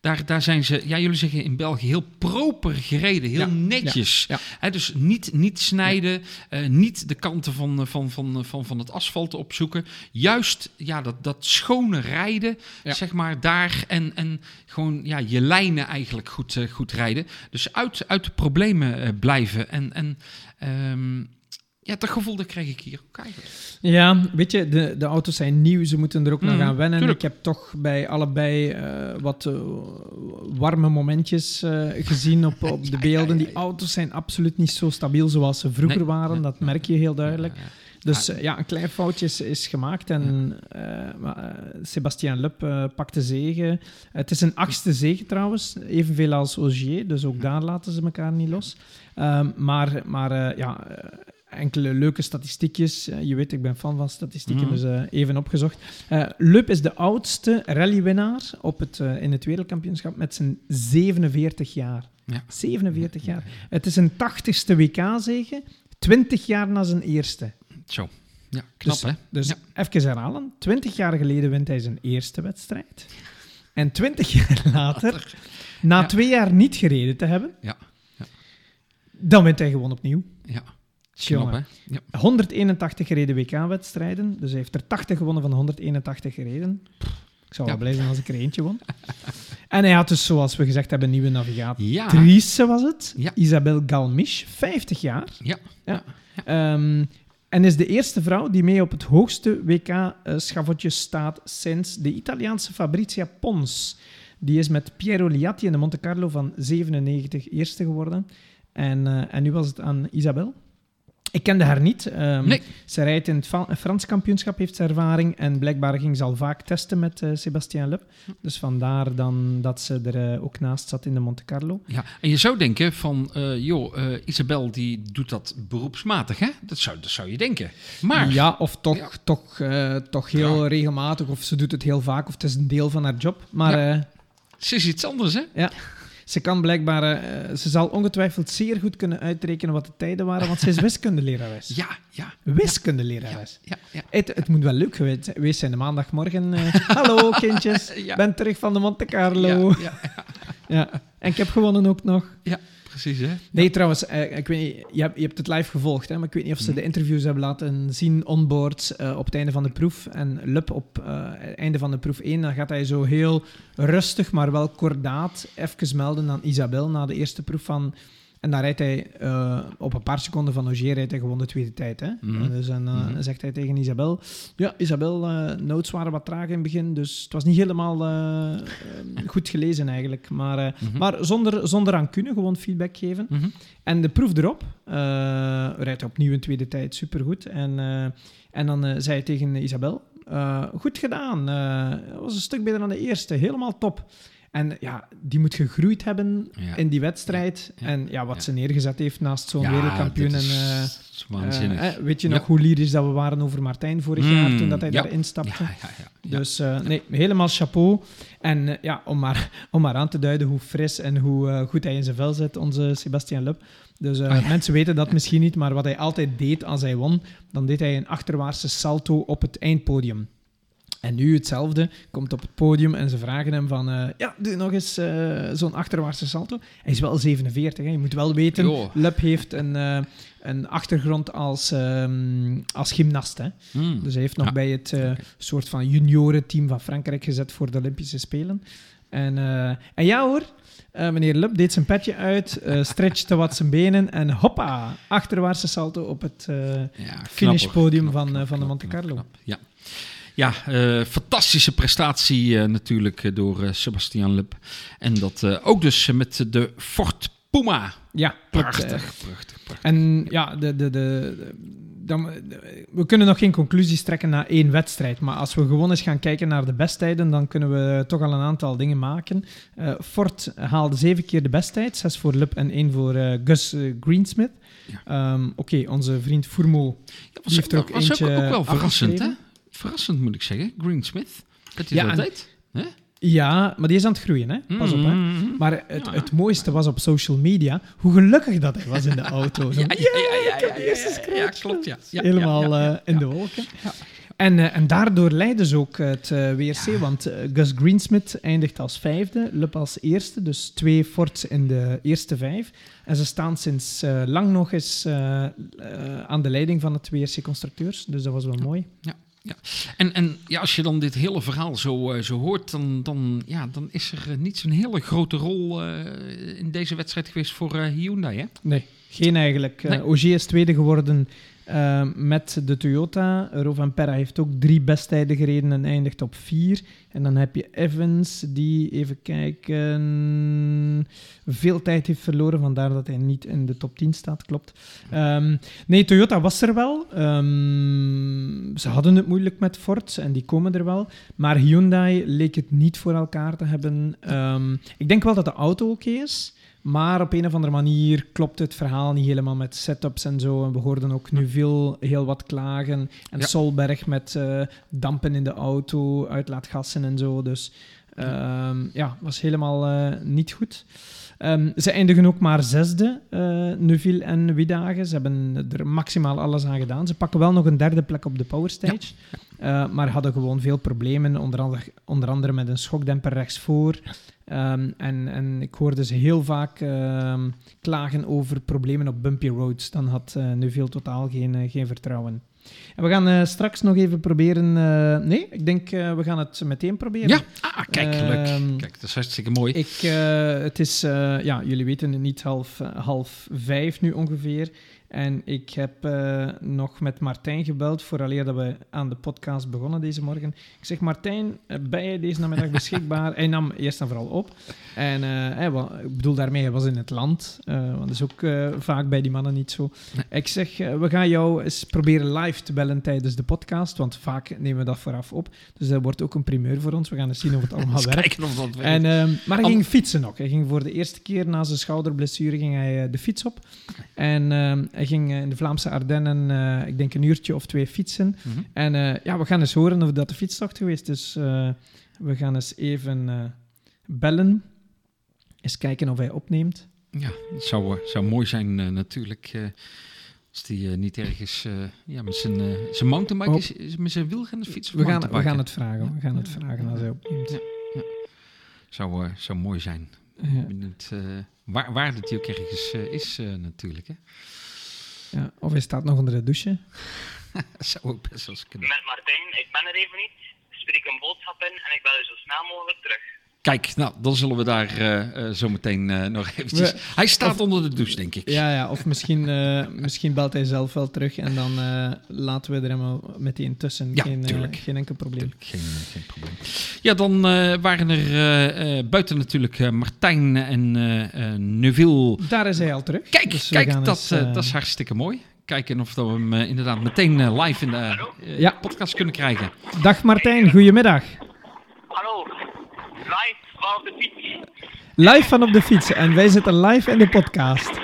Daar, daar zijn ze, ja, jullie zeggen in België, heel proper gereden. Heel Ja, netjes. ja, dus niet, niet snijden, eh, niet de kanten van, eh, van, van, van, van het asfalt opzoeken. Juist ja, dat, dat schone rijden, zeg maar, daar. En, en gewoon ja, je lijnen eigenlijk goed, eh, goed rijden. Dus uit, uit de problemen eh, blijven. En, en ehm, ja, dat gevoel dat kreeg ik hier ook eigenlijk. Ja, weet je, de, de auto's zijn nieuw, ze moeten er ook nog Mhm, aan wennen. tuurlijk. Ik heb toch bij allebei eh, wat eh, warme momentjes eh, gezien op, op de beelden. Die auto's zijn absoluut niet zo stabiel zoals ze vroeger Nee, waren, nee, dat merk je heel duidelijk. Ja, ja. Dus ja, een klein foutje is, is gemaakt en Lub eh, pakt de zege. Het is een achtste zege trouwens, evenveel als Ogier, dus ook daar laten ze elkaar niet los. Ehm, maar maar ja, enkele leuke statistiekjes. Eh, je weet, ik ben fan van statistieken, Mhm. dus eh, even opgezocht. Eh Lub is de oudste rallywinnaar op het, in het wereldkampioenschap met zijn 47 jaar. Ja. 47 jaar. Het is een 80ste WK-zege, 20 jaar na zijn eerste. Zo. Ja, knap Dus- hè? Dus Ja. even herhalen. 20 jaar geleden wint hij zijn eerste wedstrijd. En 20 jaar later, na Ja. twee jaar niet gereden te hebben. Ja. dan wint hij gewoon opnieuw. Ja. Knap? Ja. 181 gereden WK-wedstrijden. Dus hij heeft er 80 gewonnen van 181 gereden. Ik zou wel Ja. blij zijn als ik er eentje won. en hij had dus, zoals we gezegd hebben, een nieuwe navigatrice Ja. was het. Isabel Galmisch, 50 jaar. Ja. Ehm, en is de eerste vrouw die mee op het hoogste WK-schavotje staat sinds de Italiaanse Fabrizia Pons. Die is met Piero Liatti in de Monte Carlo van 97 eerste geworden. En, eh, en nu was het aan Isabel. Ik kende haar niet. Ehm, Nee. Ze rijdt in het Frans kampioenschap, heeft ze ervaring. En blijkbaar ging ze al vaak testen met eh Sebastien Lep. Dus vandaar dan dat ze er eh, ook naast zat in de Monte Carlo. Ja, en je zou denken van, eh, joh, Isabel die doet dat beroepsmatig, hè? Dat zou, dat zou je denken. Maar, Ja, of toch, Ja. toch, toch heel regelmatig. Of ze doet het heel vaak. Of het is een deel van haar job. Maar Ja. ze is iets anders, hè? Ze kan blijkbaar... eh, ze zal ongetwijfeld zeer goed kunnen uitrekenen wat de tijden waren. Want ze is wiskundelerares. Ja, ja, Wiskundelerares. ja, ja. Het, het moet wel leuk geweest zijn de maandagmorgen. eh, Hallo kindjes, Ja. ben terug van de Monte Carlo. Ja, ja, Ja. En ik heb gewonnen ook nog. ja, precies, hè? Nee, trouwens, eh, ik weet niet, je, hebt, je hebt het live gevolgd, hè, maar ik weet niet of ze de interviews hebben laten zien onboard eh, op het einde van de proef. En Lup op eh, het einde van de proef 1, dan gaat hij zo heel rustig, maar wel kordaat even melden aan Isabel na de eerste proef van... En dan rijdt hij eh, op een paar seconden van Ogier rijdt hij gewoon de tweede tijd. Hè? Mhm. En dus en, eh, Mhm. zegt hij tegen Isabel... Ja, Isabel, eh notes waren wat traag in het begin, dus het was niet helemaal goed gelezen eigenlijk. Maar, Mhm. maar zonder, zonder rancune, gewoon feedback geven. Mhm. En de proef erop, rijdt hij opnieuw in tweede tijd supergoed. En, en dan zei hij tegen Isabel, goed gedaan, dat was een stuk beter dan de eerste, helemaal top. En ja, die moet gegroeid hebben Ja. in die wedstrijd. Ja. En ja, wat ze neergezet heeft naast zo'n wereldkampioen. En, eh, eh, eh, weet je nog hoe lyrisch dat we waren over Martijn vorig Mm, jaar, toen dat hij ja. daarin stapte? ja, ja, ja, ja. Dus nee, helemaal chapeau. En ja, om maar, om maar aan te duiden hoe fris en hoe goed hij in zijn vel zit, onze Sebastian Lub. Dus Ah, mensen weten dat misschien niet, maar wat hij altijd deed als hij won, dan deed hij een achterwaartse salto op het eindpodium. En nu hetzelfde, komt op het podium en ze vragen hem van, eh, ja, doe nog eens eh, zo'n achterwaartse salto. Hij is wel 47, hè. je moet wel weten. Lub heeft een, eh, een achtergrond als, ehm, als gymnast. Hè. Mm. Dus hij heeft nog Ja. bij het soort van juniorenteam van Frankrijk gezet voor de Olympische Spelen. En, en ja hoor, meneer Lub deed zijn petje uit, eh stretchte wat zijn benen en hoppa, achterwaartse salto op het... Ja, finishpodium van, knap, van de Monte Carlo. Ja, ja eh, fantastische prestatie eh, natuurlijk eh, door Sebastian Lub. En dat ook dus met de Ford Puma. ja. Prachtig, prachtig, prachtig. En ja, de, de, de, dan, we kunnen nog geen conclusies trekken na één wedstrijd. Maar als we gewoon eens gaan kijken naar de besttijden, dan kunnen we toch al een aantal dingen maken. Eh, Ford haalde zeven keer de besttijd. Zes voor Lub en één voor Gus Greensmith. Ja. Ehm, Oké, onze vriend Fourmo. Ja, die heeft er ook was eentje ook, ook wel verrassend, hè? Verrassend moet ik zeggen, Greensmith. Dat hij Ja, dat deed. Hè? Ja, maar die is aan het groeien, hè? Pas op, hè? Mm. Maar het, Ja. het mooiste was op social media hoe gelukkig dat hij was in de auto. Zo, Ja, ja, ja, ja, ik heb ja, de ja, ja, ja, klopt, ja. Ja, Helemaal ja, ja, eh, in de wolken. En, eh, en daardoor leiden ze ook het eh, WRC, want Gus Greensmith eindigt als vijfde, Lub als eerste, dus twee Fords in de eerste vijf. En ze staan sinds lang nog eens aan de leiding van het WRC-constructeurs, dus dat was wel mooi. En, en ja, als je dan dit hele verhaal zo, eh, zo hoort, dan, dan, ja, dan is er eh, niet zo'n hele grote rol eh, in deze wedstrijd geweest voor Hyundai, hè? Nee, geen eigenlijk. Nee. Ogier is tweede geworden eh, met de Toyota. Rovanpera heeft ook drie besttijden gereden en eindigt op vier. En dan heb je Evans, die, even kijken, veel tijd heeft verloren. Vandaar dat hij niet in de top 10 staat, klopt. Ehm, nee, Toyota was er wel. Ehm, ze hadden het moeilijk met Ford en die komen er wel. Maar Hyundai leek het niet voor elkaar te hebben. Ehm, ik denk wel dat de auto oké is. Maar op een of andere manier klopt het verhaal niet helemaal met setups en zo. En we hoorden ook nu veel, heel wat klagen. En Ja. Solberg met eh, dampen in de auto, uitlaatgassen en zo. Dus ehm, ja, was helemaal eh, niet goed. Ehm, ze eindigen ook maar zesde, eh Neuville en Wiedagen. Ze hebben er maximaal alles aan gedaan. Ze pakken wel nog een derde plek op de power stage. Eh, maar hadden gewoon veel problemen, onder andere, onder andere met een schokdemper rechtsvoor. Ehm, en, en ik hoorde ze heel vaak ehm, klagen over problemen op bumpy roads. Dan had eh Neuville totaal geen, eh, geen vertrouwen. En we gaan eh, straks nog even proberen... nee, ik denk uh, we gaan het meteen proberen. Ja, ah, kijk, leuk. Ehm, Kijk, dat is hartstikke mooi. Ik, uh, het is, uh, ja, jullie weten het niet, half, uh, half vijf nu ongeveer. En ik heb uh, nog met Martijn gebeld, vooraleer dat we aan de podcast begonnen deze morgen. Ik zeg, Martijn, uh, ben je deze namiddag beschikbaar? hij nam eerst en vooral op. En uh, hij, ik bedoel daarmee, hij was in het land. want dat is ook vaak bij die mannen niet zo. Ik zeg, we gaan jou eens proberen live te bellen tijdens de podcast, want vaak nemen we dat vooraf op. Dus dat wordt ook een primeur voor ons. We gaan eens zien of het allemaal werkt. En, maar hij ging fietsen nog. Hij ging voor de eerste keer na zijn schouderblessure ging hij, de fiets op. En hij ging in de Vlaamse Ardennen, uh, ik denk een uurtje of twee fietsen. Mm -hmm. En uh, ja, we gaan eens horen of dat de fietstocht geweest is. Dus, uh, we gaan eens even bellen. Eens kijken of hij opneemt. Ja, het zou, zou mooi zijn natuurlijk. als die niet ergens ja, met zijn, zijn mountainbike oh. is, is, met zijn wielrennen fietsen. We gaan, we gaan het vragen. We gaan het vragen als hij opneemt. Ja, ja. Zou, zou mooi zijn. Benieuwd, waar, waar dat hij ook ergens is natuurlijk. Hè? Ja, of hij staat nog onder de douche. dat zou ook best wel kunnen. Met Martijn, ik ben er even niet. Spreek een boodschap in en ik bel u zo snel mogelijk terug. Kijk, nou, dan zullen we daar uh, uh, zo meteen uh, nog eventjes... We, hij staat of, onder de douche, denk ik. Ja, ja of misschien, misschien belt hij zelf wel terug en dan laten we er helemaal meteen tussen. Ja, geen, geen enkel probleem. Geen, geen probleem. Ja, dan waren er buiten natuurlijk Martijn en Neville. Daar is hij al terug. Kijk, dus kijk dat, eens, dat is hartstikke mooi. Kijken of we hem inderdaad meteen live in de ja. podcast kunnen krijgen. Dag Martijn, goedemiddag. Hallo. Live van op fiets. Live van op de fiets. En wij zitten live in de podcast. Oké,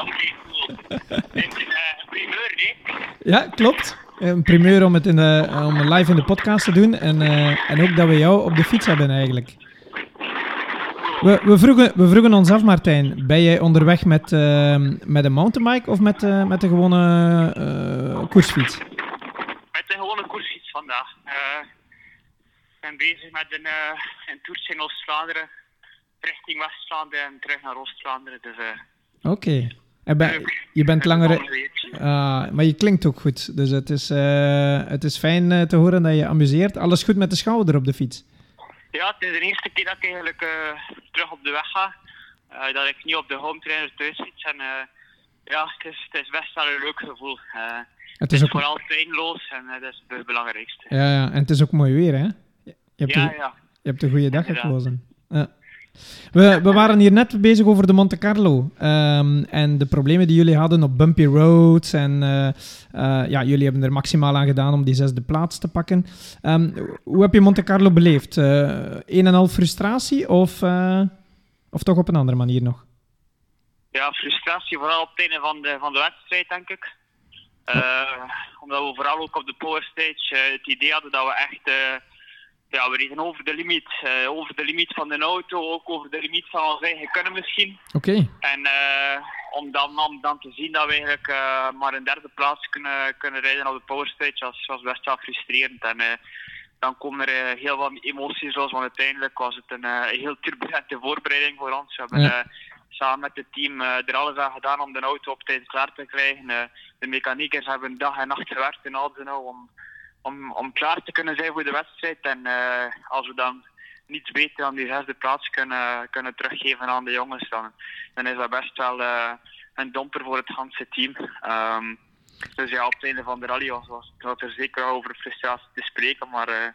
okay, cool. Een primeur, nee? Ja, klopt. Een primeur om het in de, om live in de podcast te doen. En, uh, en ook dat we jou op de fiets hebben eigenlijk. We, we, vroegen, we vroegen ons af, Martijn. Ben jij onderweg met, uh, met een mountainbike of met, uh, met de gewone koersfiets? Met de gewone koersfiets vandaag. Ik ben bezig met een, een toertje in Oost-Vlaanderen. Richting West-Vlaanderen en terug naar Oost-Vlaanderen. Dus, Oké. Okay. Ben, je bent langer... Uh, maar je klinkt ook goed. Dus het is, het is fijn te horen dat je amuseert. Alles goed met de schouder op de fiets? Ja, het is de eerste keer dat ik eigenlijk uh, terug op de weg ga. Uh, dat ik niet op de home trainer thuis fiets. En uh, ja, het is, het is best wel een leuk gevoel. het, het is, ook... vooral pijnloos en dat is het belangrijkste. Ja, ja, en het is ook mooi weer, hè? Je hebt ja, de, ja. Je hebt een goede dag gekozen. Ja. We, we waren hier net bezig over de Monte Carlo um, en de problemen die jullie hadden op bumpy roads. En uh, uh, ja, jullie hebben er maximaal aan gedaan om die zesde plaats te pakken. Um, hoe heb je Monte Carlo beleefd? Uh, een en al frustratie of, of toch op een andere manier nog? Ja, frustratie vooral op het einde van de, van de wedstrijd, denk ik. omdat we vooral ook op de power stage het idee hadden dat we echt ja, we reden over de limiet. Uh, over de limiet van de auto, ook over de limiet van ons eigen kunnen misschien. Oké. Okay. En uh, om, dan, om dan te zien dat we eigenlijk uh, maar een derde plaats kunnen, kunnen rijden op de powerstage, was, was best wel frustrerend. En dan komen er heel wat emoties los, want uiteindelijk was het een heel turbulente voorbereiding voor ons. We hebben ja. samen met het team er alles aan gedaan om de auto op tijd klaar te krijgen. de mechaniekers hebben dag en nacht gewerkt in Alzenau om om, om klaar te kunnen zijn voor de wedstrijd. En uh, als we dan niets beter dan die zesde plaats kunnen, kunnen teruggeven aan de jongens, dan, dan is dat best wel uh, een domper voor het hele team. Um, dus ja, op het einde van de rally was, was, was er zeker over frustratie te spreken, maar uh,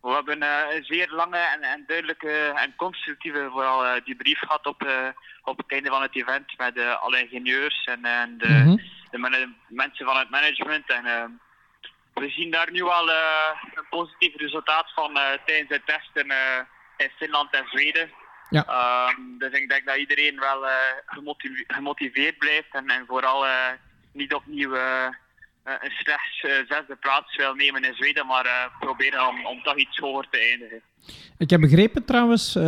we hebben een zeer lange en, en duidelijke en constructieve vooral die brief gehad op, op het einde van het event met alle ingenieurs en, en de, mm -hmm. de, mensen van het management. En, we zien daar nu al uh, een positief resultaat van uh, tijdens de testen uh, in Finland en Zweden. Ja. Um, dus ik denk dat iedereen wel gemotiveerd, gemotiveerd blijft en, en vooral niet opnieuw een slechts zesde plaats wil nemen in Zweden, maar proberen om, om toch iets hoger te eindigen. Ik heb begrepen trouwens uh,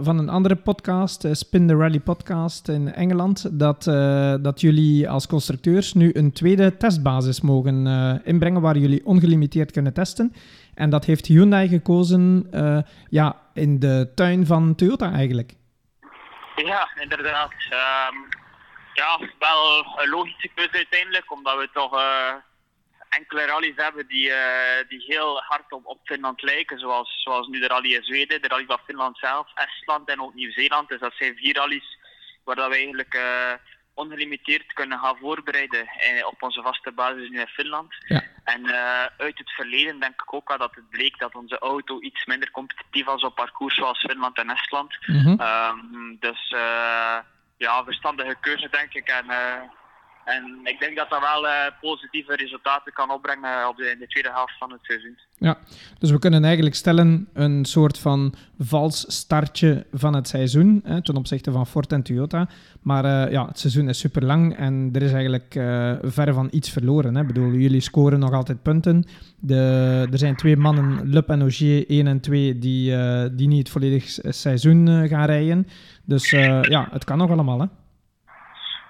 van een andere podcast, Spin the Rally podcast in Engeland, dat, uh, dat jullie als constructeurs nu een tweede testbasis mogen inbrengen waar jullie ongelimiteerd kunnen testen. En dat heeft Hyundai gekozen ja, in de tuin van Toyota eigenlijk. Ja, inderdaad. Um, ja, wel een logische keuze uiteindelijk, omdat we toch enkele rallies hebben die, uh, die heel hard op, op Finland lijken, zoals, zoals nu de rally in Zweden, de rally van Finland zelf, Estland en ook Nieuw-Zeeland. Dus dat zijn vier rallies waar dat we eigenlijk uh, ongelimiteerd kunnen gaan voorbereiden eh, op onze vaste basis in Finland. Ja. En eh, uit het verleden denk ik ook al dat het bleek dat onze auto iets minder competitief was op parcours zoals Finland en Estland. Mhm. Ehm, dus eh, ja, verstandige keuze denk ik. En, eh, en ik denk dat dat wel eh, positieve resultaten kan opbrengen op de, in de tweede helft van het seizoen. Ja, dus we kunnen eigenlijk stellen een soort van vals startje van het seizoen hè, ten opzichte van Ford en Toyota. Maar eh, ja, het seizoen is super lang en er is eigenlijk eh verre van iets verloren. Hè. Ik bedoel, jullie scoren nog altijd punten. De, er zijn twee mannen, Lup en Ogier, 1 en 2, die, eh, die niet het volledig s- seizoen eh, gaan rijden. Dus eh, ja, het kan nog allemaal. Hè.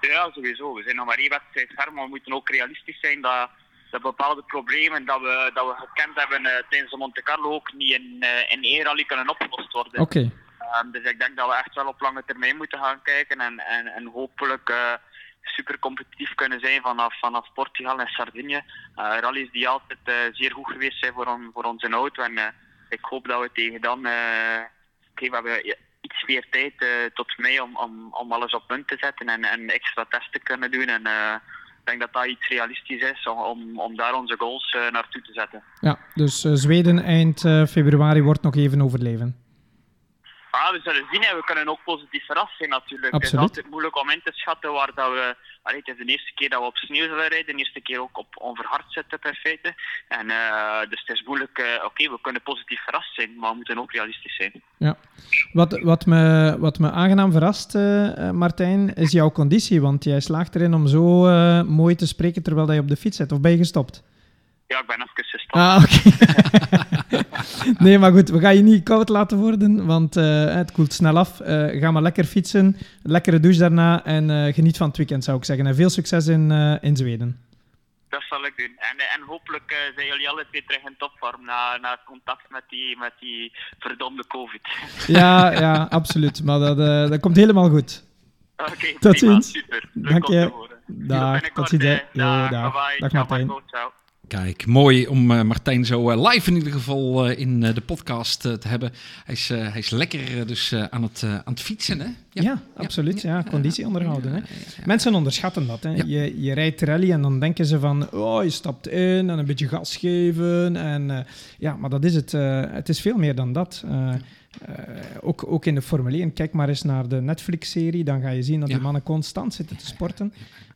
Ja, sowieso. We zijn nog maar één wedstrijd ver, maar we moeten ook realistisch zijn dat, dat bepaalde problemen dat we, dat we gekend hebben eh, tijdens de Monte Carlo ook niet in, eh, in één rally kunnen opgelost worden. Oké, Ehm, dus ik denk dat we echt wel op lange termijn moeten gaan kijken en, en, en hopelijk eh, super competitief kunnen zijn vanaf, vanaf Portugal en Sardinië. Eh, rallies die altijd zeer goed geweest zijn voor, on, voor onze auto. En ik hoop dat we tegen dan. oké, we hebben iets meer tijd eh, tot mei om, om, om alles op punt te zetten en, en extra tests te kunnen doen. En eh, ik denk dat dat iets realistisch is om, om, daar onze goals eh, naartoe te zetten. ja, dus Zweden eind februari wordt nog even overleven. Ah, we zullen zien. We kunnen ook positief verrast zijn natuurlijk. Het is altijd moeilijk om in te schatten waar dat we... Allee, het is de eerste keer dat we op sneeuw zullen rijden. De eerste keer ook op onverhard zitten in feite. En, eh, dus het is moeilijk... eh, Oké, we kunnen positief verrast zijn, maar we moeten ook realistisch zijn. Ja. Wat, wat, me, wat me aangenaam verrast, eh, Martijn, is jouw conditie. Want jij slaagt erin om zo mooi te spreken terwijl je op de fiets zit. Of ben je gestopt? Ja, ik ben even gestopt. Ah, oké. nee, maar goed, we gaan je niet koud laten worden, want eh, het koelt snel af. Eh, ga maar lekker fietsen, lekkere douche daarna en eh, geniet van het weekend, zou ik zeggen. En veel succes in, in Zweden. Dat zal ik doen. En, en hopelijk zijn jullie alle twee terug in topvorm na, na het contact met die, met die verdomde COVID. Ja, ja, absoluut. Maar dat, dat komt helemaal goed. Oké, Tot prima, ziens. super. Leuk Dank je. Dag, tot ziens. Jo, Dag, dag. Martijn. Ciao. Kijk, mooi om eh, Martijn zo eh, live in ieder geval eh, in de podcast te hebben. Hij is, hij is lekker dus aan, het, aan het fietsen, hè? Ja, absoluut. Ja, conditie onderhouden. Hè. Mensen onderschatten dat. Hè. Je, je rijdt rally en dan denken ze van, oh, je stapt in en een beetje gas geven. En, ja, maar dat is het. het is veel meer dan dat. Ook, ook in de Formule 1. Kijk maar eens naar de Netflix-serie. Dan ga je zien dat die mannen constant zitten te sporten.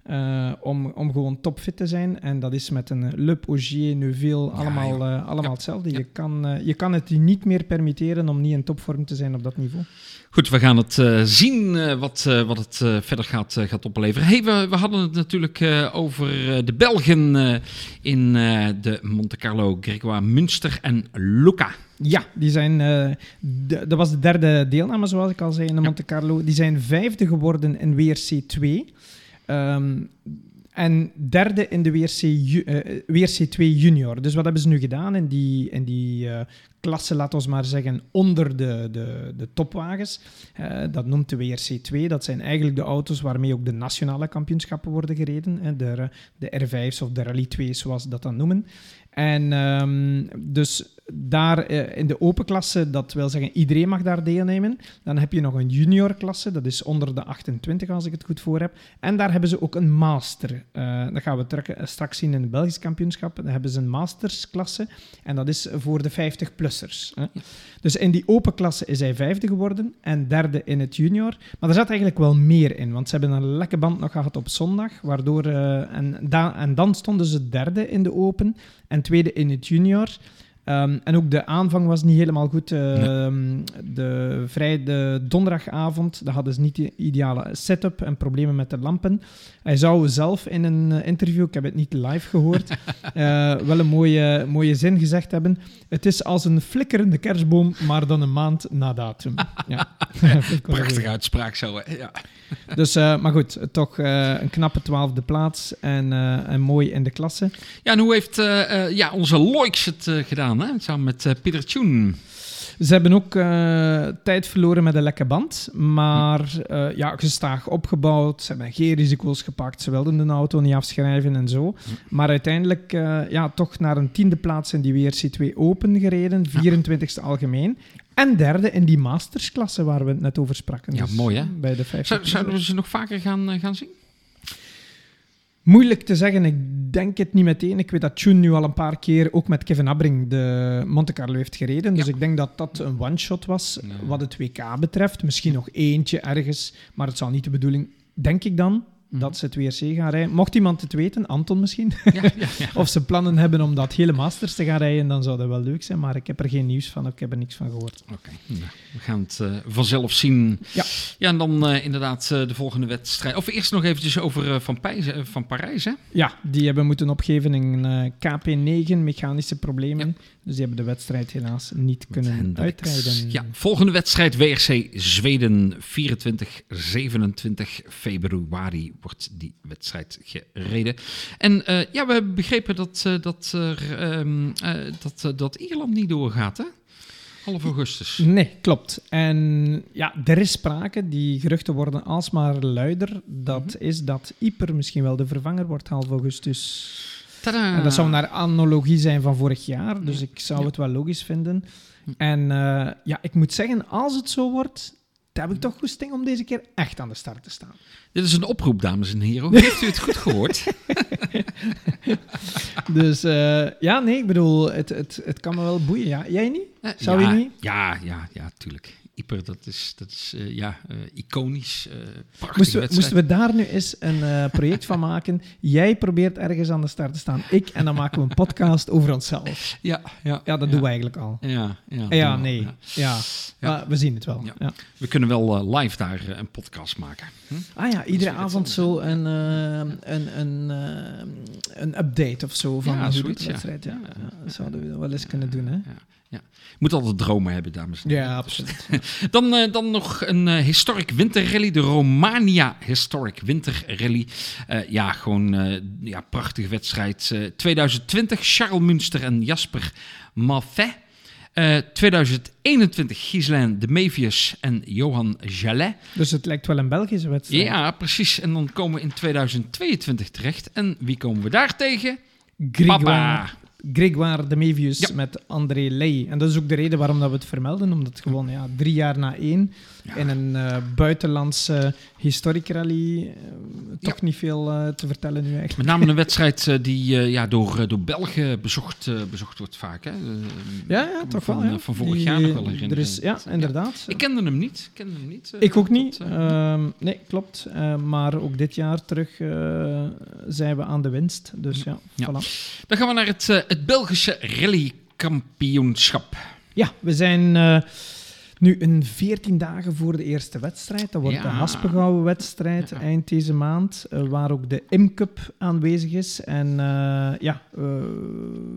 Eh, om, om gewoon topfit te zijn. En dat is met een Le Ogier, Neuville, allemaal, eh, allemaal Ja. hetzelfde. Ja. Je, kan, eh, je kan het je niet meer permitteren om niet in topvorm te zijn op dat niveau. Goed, we gaan het zien wat, wat het verder gaat, gaat opleveren. Hey, we, we hadden het natuurlijk over de Belgen in de Monte Carlo, Gregoire Münster en Luca. Ja, die zijn, dat was de derde deelname, zoals ik al zei, in de Monte Carlo. Die zijn vijfde geworden in WRC 2. Ehm, en derde in de WRC, eh, WRC 2 junior. Dus wat hebben ze nu gedaan in die, in die eh, klasse, laten we maar zeggen, onder de, de, de topwagens? Eh, dat noemt de WRC 2. Dat zijn eigenlijk de auto's waarmee ook de nationale kampioenschappen worden gereden. de, de R5's of de Rally 2's, zoals ze dat dan noemen. En ehm, dus daar eh, in de open klasse, dat wil zeggen iedereen mag daar deelnemen. Dan heb je nog een junior klasse, dat is onder de 28 als ik het goed voor heb. En daar hebben ze ook een master. Eh, dat gaan we terug, eh, straks zien in de Belgisch kampioenschap. Dan hebben ze een mastersklasse en dat is voor de 50-plussers. hè. Dus in die open klasse is hij vijfde geworden en derde in het junior. Maar er zat eigenlijk wel meer in, want ze hebben een lekke band nog gehad op zondag. Waardoor, en, da- en dan stonden ze derde in de open en tweede in het junior. Ehm, en ook de aanvang was niet helemaal goed. De, vrij, de donderdagavond daar hadden ze niet de ideale setup en problemen met de lampen. Hij zou zelf in een eh, interview, ik heb het niet live gehoord, eh, wel een mooie, mooie zin gezegd hebben. Het is als een flikkerende kerstboom, maar dan een maand na datum. Ja. Prachtige uitspraak zo, hè? Ja. Dus, eh, maar goed, toch een knappe twaalfde plaats en, en mooi in de klasse. ja, en hoe heeft ja, onze Loix het eh, hè? Samen met eh, Pieter Tjoen. Ze hebben ook eh, tijd verloren met een lekke band, maar eh, ja, gestaag opgebouwd. Ze hebben geen risico's gepakt. Ze wilden de auto niet afschrijven en zo. Maar uiteindelijk ja, toch naar een tiende plaats in die WRC2 Open gereden, 24e algemeen. En derde in die mastersklasse waar we het net over spraken. Ja, Dus mooi, hè? Bij de 50. Zou, zouden we ze nog vaker gaan, gaan zien? Moeilijk te zeggen, ik denk het niet meteen. Ik weet dat Tune nu al een paar keer ook met Kevin Abring de Monte Carlo heeft gereden. Dus Ja. ik denk dat dat een one-shot was wat het WK betreft. Misschien nog eentje ergens, maar het zal niet de bedoeling, denk ik dan, Mhm. dat ze het WRC gaan rijden. Mocht iemand het weten, Anton misschien, Ja, ja, ja. of ze plannen hebben om dat hele Masters te gaan rijden, dan zou dat wel leuk zijn. Maar ik heb er geen nieuws van, ik heb er niks van gehoord. Oké, nou, we gaan het eh, vanzelf zien. Ja. ja en dan eh, inderdaad eh, de volgende wedstrijd. Of eerst nog eventjes over van, Pijs, van Parijs, hè? Ja, die hebben moeten opgeven in eh, KP9, mechanische problemen. Dus die hebben de wedstrijd helaas niet kunnen Hendricks. uitrijden. Ja, volgende wedstrijd WRC Zweden, 24, 27 februari wordt die wedstrijd gereden. En eh, ja, we hebben begrepen dat, eh, dat, er, ehm, eh, dat, dat Ierland niet doorgaat, hè? Half augustus. Nee, klopt. En ja, er is sprake, die geruchten worden alsmaar luider. Dat Mhm. is dat Ieper misschien wel de vervanger wordt half augustus. Tadaa! En dat zou naar analogie zijn van vorig jaar, dus ik zou Ja. het wel logisch vinden. En ja, ik moet zeggen, als het zo wordt, heb ik toch goesting om deze keer echt aan de start te staan. Dit is een oproep, dames en heren. Heeft u het goed gehoord? Dus eh, ja, nee, ik bedoel, het, het, het kan me wel boeien. Ja. Jij niet? Eh, Zou ja, je niet? Ja, ja, ja, tuurlijk. Ieper, dat is, dat is eh, ja, eh, iconisch. prachtige Moesten we, wedstrijd. moesten we daar nu eens een project van maken? Jij probeert ergens aan de start te staan, ik, en dan maken we een podcast over onszelf. Ja, ja, Ja, dat doen we eigenlijk al. Ja, ja, Ja, nee. Ja. Maar we zien het wel. We kunnen wel live daar een podcast maken. Hm? Ah ja, iedere avond zo een, een, een, een update of zo van de wedstrijd. Ja, dat zouden we wel eens kunnen doen, hè? Ja, moet altijd dromen hebben, dames en heren. Ja, absoluut. Dan, eh, dan nog een eh, historic winterrally, de Romania Historic Winter Rally. Eh, ja, gewoon ja, prachtige wedstrijd. Eh, 2020, Charles Münster en Jasper Maffet. Eh 2021, Ghislain de Mevius en Johan Jallet. Dus het lijkt wel een Belgische wedstrijd. Ja, precies. En dan komen we in 2022 terecht. En wie komen we daar tegen? Papa. Grégoire de Mevius Ja. met André Ley. En dat is ook de reden waarom dat we het vermelden. Omdat het gewoon ja, drie jaar na één Ja. in een eh buitenlandse historic rally eh, toch Ja. niet veel eh, te vertellen nu eigenlijk. Met name een wedstrijd die ja, door, door Belgen bezocht, bezocht wordt vaak. Hè? Ja, ja, toch van, wel. ja. Van vorig Die, jaar nog wel herinneren. Er is, ja, inderdaad. Ik kende hem niet. Ik kende hem niet Ik ook niet. eh, Ehm, nee, klopt. Maar ook dit jaar terug zijn we aan de winst. Dus ja, Ja. voilà. Dan gaan we naar het, het Belgische rallykampioenschap. Ja, we zijn nu een 14 dagen voor de eerste wedstrijd. Dat wordt Ja. de Haspengouwen wedstrijd Ja. eind deze maand, eh, waar ook de IM-cup aanwezig is. En eh, ja, eh,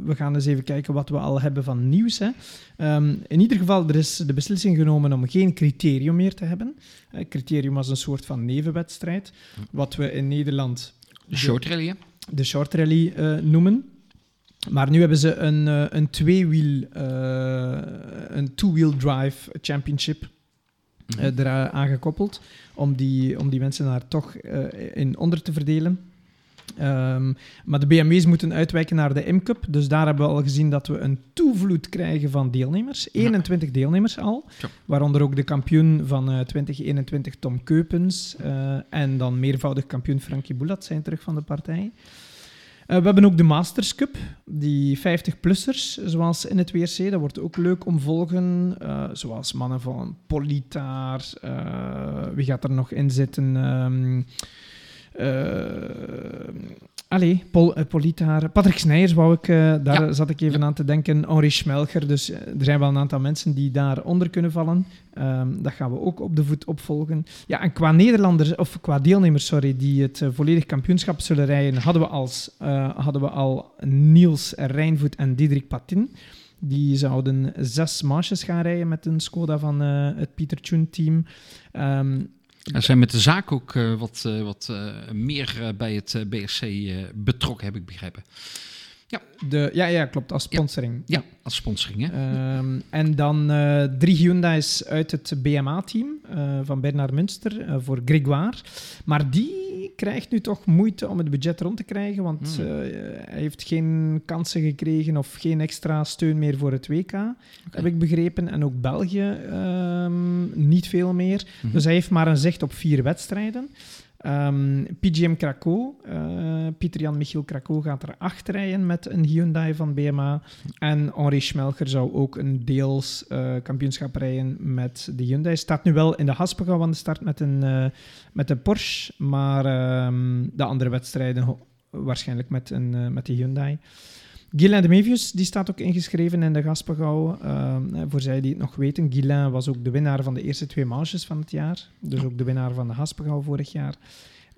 we gaan eens even kijken wat we al hebben van nieuws. Hè. Ehm, in ieder geval, er is de beslissing genomen om geen criterium meer te hebben. Criterium was een soort van nevenwedstrijd, wat we in Nederland De short rally, hè? de short rally noemen. Maar nu hebben ze een, eh, een tweewiel, eh, een two-wheel drive championship eh, Mhm. eraan gekoppeld, om die, om die mensen daar toch in onder te verdelen. Ehm, maar de BMW's moeten uitwijken naar de M-Cup, dus daar hebben we al gezien dat we een toevloed krijgen van deelnemers. 21 deelnemers al, Ja. waaronder ook de kampioen van eh, 2021 Tom Keupens en dan meervoudig kampioen Frankie Boulat zijn terug van de partij. Eh, we hebben ook de Masters Cup, die 50-plussers, zoals in het WRC. Dat wordt ook leuk om volgen. eh, zoals mannen van Politaar. eh, wie gaat er nog in zitten? Eh, allee, Pol, eh, Politaar. Patrick Snijers, wou ik, eh, daar Ja. zat ik even Ja. aan te denken. Henri Schmelger. Dus eh, er zijn wel een aantal mensen die daaronder kunnen vallen. Ehm, dat gaan we ook op de voet opvolgen. Ja, en qua Nederlanders, of qua deelnemers, sorry, die het eh, volledig kampioenschap zullen rijden, hadden we, als, eh, hadden we al Niels Rijnvoet en Diederik Patin. Die zouden zes marches gaan rijden met een Skoda van eh, het Pieter Tune team. Ehm, Er zijn met de zaak ook eh, wat, eh, wat eh, meer bij het BSC betrokken, heb ik begrepen. De, ja, ja, klopt, als sponsoring. Ja, als sponsoring, hè? Ehm, en dan eh, drie Hyundai's uit het BMA-team eh, van Bernard Münster eh, voor Grégoire. Maar die krijgt nu toch moeite om het budget rond te krijgen, want Hmm. hij heeft geen kansen gekregen of geen extra steun meer voor het WK, heb ik begrepen. En ook België ehm, niet veel meer. Mhm. Dus hij heeft maar een zicht op vier wedstrijden. Ehm, PGM Krakow, uh, Pieter-Jan Michiel Krakow gaat er acht rijden met een Hyundai van BMA. En Henri Schmelker zou ook een deels uh, kampioenschap rijden met de Hyundai. Staat nu wel in de Haspengouw aan de start met een, uh, met een Porsche, maar um, de andere wedstrijden waarschijnlijk met, een, met de Hyundai. Guylain de Mevius die staat ook ingeschreven in de Gaspagouw. Uh, voor zij die het nog weten, Guylain was ook de winnaar van de eerste twee manches van het jaar. Dus ook de winnaar van de Gaspagouw vorig jaar.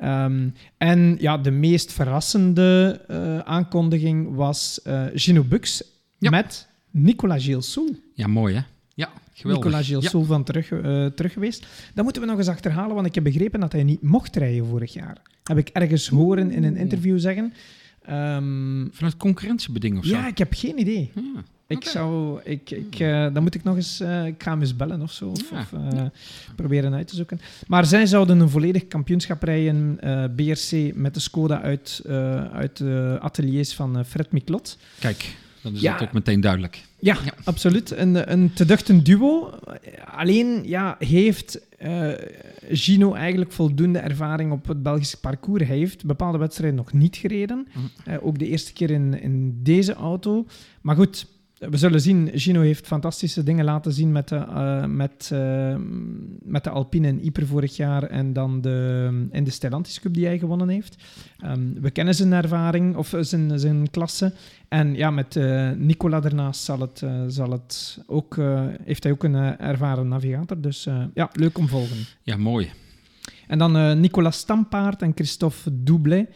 Um, en ja, de meest verrassende uh, aankondiging was uh, Gino Bux ja. met Nicolas Gilsoul. Ja, mooi hè? Ja, geweldig. Nicolas Gilsoul ja. van terug, uh, terug geweest. Dat moeten we nog eens achterhalen, want ik heb begrepen dat hij niet mocht rijden vorig jaar. Heb ik ergens horen in een interview zeggen. Um, Vanuit concurrentiebeding of zo? Ja, ik heb geen idee. Ja, ik okay. zou, ik, ik, uh, dan moet ik nog eens, uh, ik ga hem eens bellen of zo, of, ja, of uh, ja. proberen uit te zoeken. Maar zij zouden een volledig kampioenschap rijden, BRC, met de Skoda uit, uit de ateliers van Fred Miklot. Kijk, dan is ja. dat ook meteen duidelijk. Ja, ja. absoluut. Een, een te duchten duo. Alleen ja, heeft uh, Gino eigenlijk voldoende ervaring op het Belgische parcours. Hij heeft bepaalde wedstrijden nog niet gereden. Uh, ook de eerste keer in, in deze auto. Maar goed, we zullen zien. Gino heeft fantastische dingen laten zien met de, uh, met, uh, met de Alpine en Yper vorig jaar en dan de, in de Stellantis Cup die hij gewonnen heeft. Um, we kennen zijn ervaring, of zijn, zijn klasse. En ja, met uh, Nicola daarnaast zal het, zal het ook, heeft hij ook een ervaren navigator. Dus ja, leuk om volgen. Ja, mooi. En dan Nicolas Stampaard en Christophe Doublet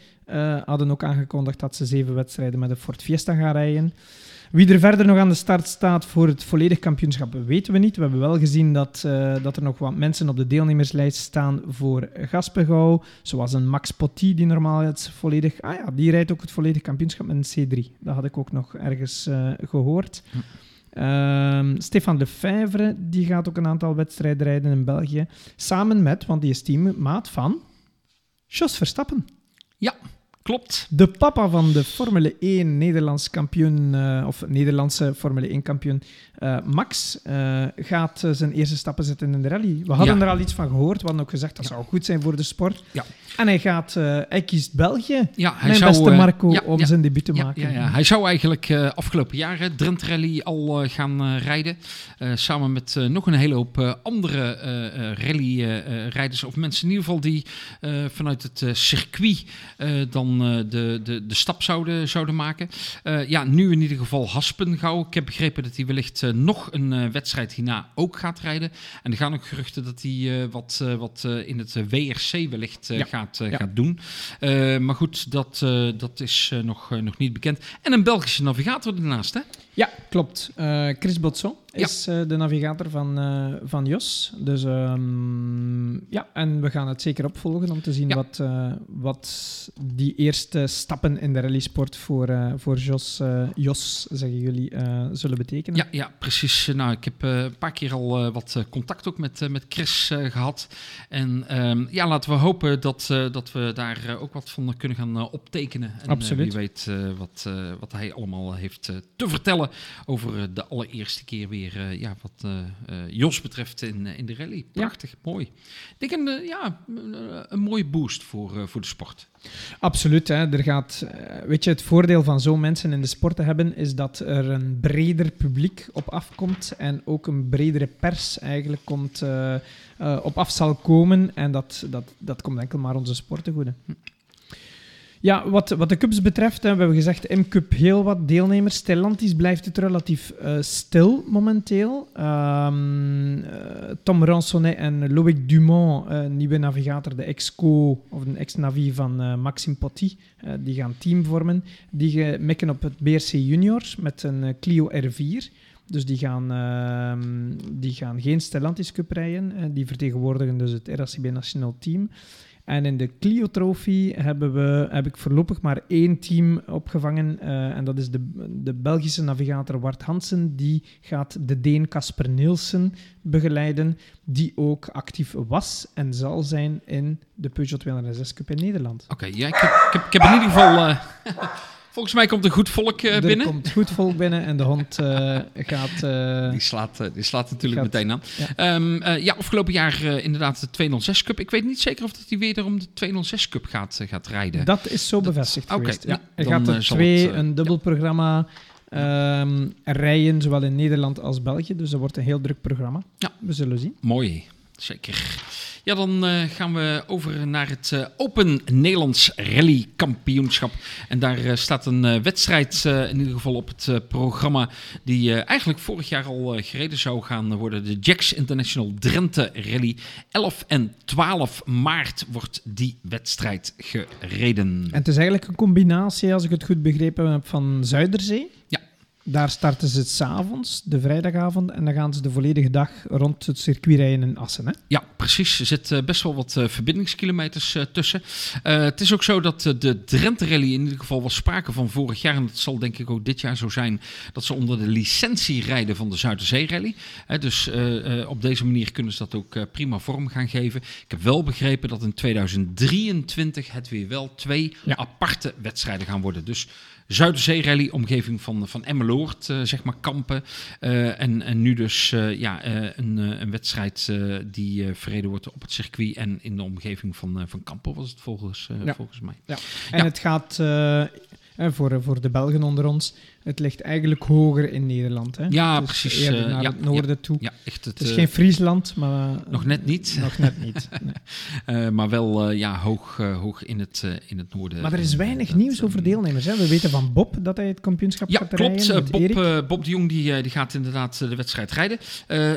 hadden ook aangekondigd dat ze zeven wedstrijden met de Ford Fiesta gaan rijden. Wie er verder nog aan de start staat voor het volledig kampioenschap, weten we niet. We hebben wel gezien dat, uh, dat er nog wat mensen op de deelnemerslijst staan voor Gaspegouw. Zoals een Max Potti, die normaal het volledig... Ah ja, die rijdt ook het volledig kampioenschap met een C3. Dat had ik ook nog ergens uh, gehoord. Hm. Uh, Stefan Lefevre, die gaat ook een aantal wedstrijden rijden in België. Samen met, want die is teammaat van... Jos Verstappen. Ja, Klopt. De papa van de Formule 1 Nederlands kampioen, uh, of Nederlandse Formule 1 kampioen, uh, Max, uh, gaat zijn eerste stappen zetten in de rally. We hadden ja. er al iets van gehoord, we hadden ook gezegd dat ja. zou goed zijn voor de sport. Ja. En hij, gaat, hij kiest België, ja, hij mijn zou, beste Marco, om zijn debuut te maken. Ja, Hij zou eigenlijk afgelopen jaren Drent Rally al gaan rijden, samen met nog een hele hoop andere rally-rijders, of mensen in ieder geval die vanuit het circuit dan de, de, de stap zouden, zouden maken. Uh, ja, nu in ieder geval Haspengouw. Ik heb begrepen dat hij wellicht uh, nog een wedstrijd hierna ook gaat rijden. En er gaan ook geruchten dat hij wat, wat in het WRC wellicht ja. gaat, ja. gaat doen. maar goed, dat, dat is nog, nog niet bekend. En een Belgische navigator ernaast, hè? Ja, klopt. Chris Botson is ja. de navigator van, van Jos. Dus um, ja, en we gaan het zeker opvolgen om te zien ja. wat, wat die eerste stappen in de rallysport voor, uh, voor Jos, Jos, zeggen jullie, zullen betekenen? Ja, ja, precies. Nou, ik heb een paar keer al wat contact ook met, met Chris gehad. En um, ja, laten we hopen dat, dat we daar ook wat van kunnen gaan optekenen. En Absoluut. wie weet wat, wat hij allemaal heeft te vertellen over de allereerste keer weer, ja, wat Jos betreft in, in de rally. Prachtig, ja. mooi. Ik denk een, ja, een mooie boost voor, voor de sport. Absoluut. Hè. Er gaat, weet je, het voordeel van zo'n mensen in de sport te hebben is dat er een breder publiek op afkomt en ook een bredere pers eigenlijk komt, uh, uh, op af zal komen. En dat, dat, dat komt enkel maar onze sport te goede. Ja, wat, wat de cups betreft, hè, we hebben gezegd M-Cup heel wat deelnemers. Stellantis blijft het relatief uh, stil momenteel. Um, uh, Tom Ransonnet en Loïc Dumont, uh, nieuwe navigator, de ex-co of de ex-navi van Maxime Potti, die gaan team vormen. Die mikken op het BRC Juniors met een Clio R4. Dus die gaan, uh, die gaan geen Stellantis Cup rijden. die vertegenwoordigen dus het RACB Nationaal Team. En in de Clio Trophy hebben we, heb ik voorlopig maar één team opgevangen. Uh, en dat is de, de Belgische navigator Wart Hansen. Die gaat de Deen Casper Nielsen begeleiden. Die ook actief was en zal zijn in de Peugeot 206 Cup in Nederland. Oké, ja, ik, heb, ik, in ieder geval... Uh, Volgens mij komt er goed volk uh, er binnen. Er komt goed volk binnen en de hond uh, gaat... Uh, die, slaat, die slaat natuurlijk gaat, meteen aan. Ja, um, ja afgelopen jaar inderdaad de 206 Cup. Ik weet niet zeker of dat hij weer om de 206 Cup gaat, gaat rijden. Dat is zo bevestigd geweest. Okay, ja. Er gaat er twee, het, een dubbel programma um, rijden, zowel in Nederland als België. Dus dat wordt een heel druk programma. Ja. We zullen zien. Mooi, zeker. Ja, dan uh, gaan we over naar het uh, Open Nederlands Rally Kampioenschap. En daar uh, staat een wedstrijd in ieder geval op het programma die eigenlijk vorig jaar al gereden zou gaan worden. De Jacks International Drenthe Rally. 11 en 12 maart wordt die wedstrijd gereden. En het is eigenlijk een combinatie, als ik het goed begrepen heb, van Zuiderzee. Daar starten ze het s'avonds, de vrijdagavond, en dan gaan ze de volledige dag rond het circuit rijden in Assen. Hè? Ja, precies. Er zit uh, best wel wat uh, verbindingskilometers uh, tussen. het is ook zo dat de Drenthe Rally in ieder geval was sprake van vorig jaar, en dat zal denk ik ook dit jaar zo zijn, dat ze onder de licentie rijden van de Zuiderzee Rally. dus op deze manier kunnen ze dat ook prima vorm gaan geven. Ik heb wel begrepen dat in 2023 het weer wel twee ja. aparte wedstrijden gaan worden. Dus Zuiderzee Rally, omgeving van, van Emmeloord, uh, zeg maar Kampen. Uh, en, en nu dus uh, ja, een, een wedstrijd die verreden wordt op het circuit en in de omgeving van, van Kampen was het volgens, ja. volgens mij. Ja. En ja. het gaat voor, voor de Belgen onder ons het ligt eigenlijk hoger in Nederland. Hè? Ja, dus precies. Eerder naar ja, het noorden ja, toe. Ja, echt het, het is geen Friesland, maar... Nog net niet. nog net niet. Nee. maar wel ja, hoog, hoog in, het, in het noorden. Maar er is weinig nieuws over deelnemers. Hè? We weten van Bob dat hij het kampioenschap ja, gaat klopt. rijden. Bob, Bob de Jong die, die gaat inderdaad de wedstrijd rijden.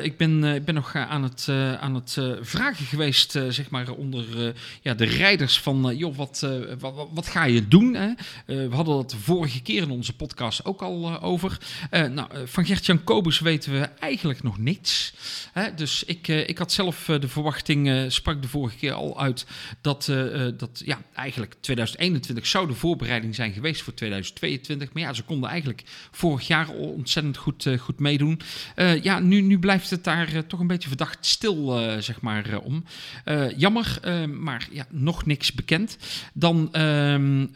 ik, ben, ik ben nog aan het, aan het vragen geweest zeg maar, onder ja, de rijders van... joh, wat, wat, wat, ga je doen? Hè? we hadden de vorige keer in onze podcast ook al over. Uh, nou, van Gert-Jan Kobus weten we eigenlijk nog niets. Hè? Dus ik, ik had zelf de verwachting, sprak de vorige keer al uit, dat, dat ja, eigenlijk 2021 zou de voorbereiding zijn geweest voor 2022. Maar ja, ze konden eigenlijk vorig jaar al ontzettend goed, goed meedoen. ja, nu, nu blijft het daar toch een beetje verdacht stil, zeg maar, om. jammer, maar ja, nog niks bekend. Dan ehm,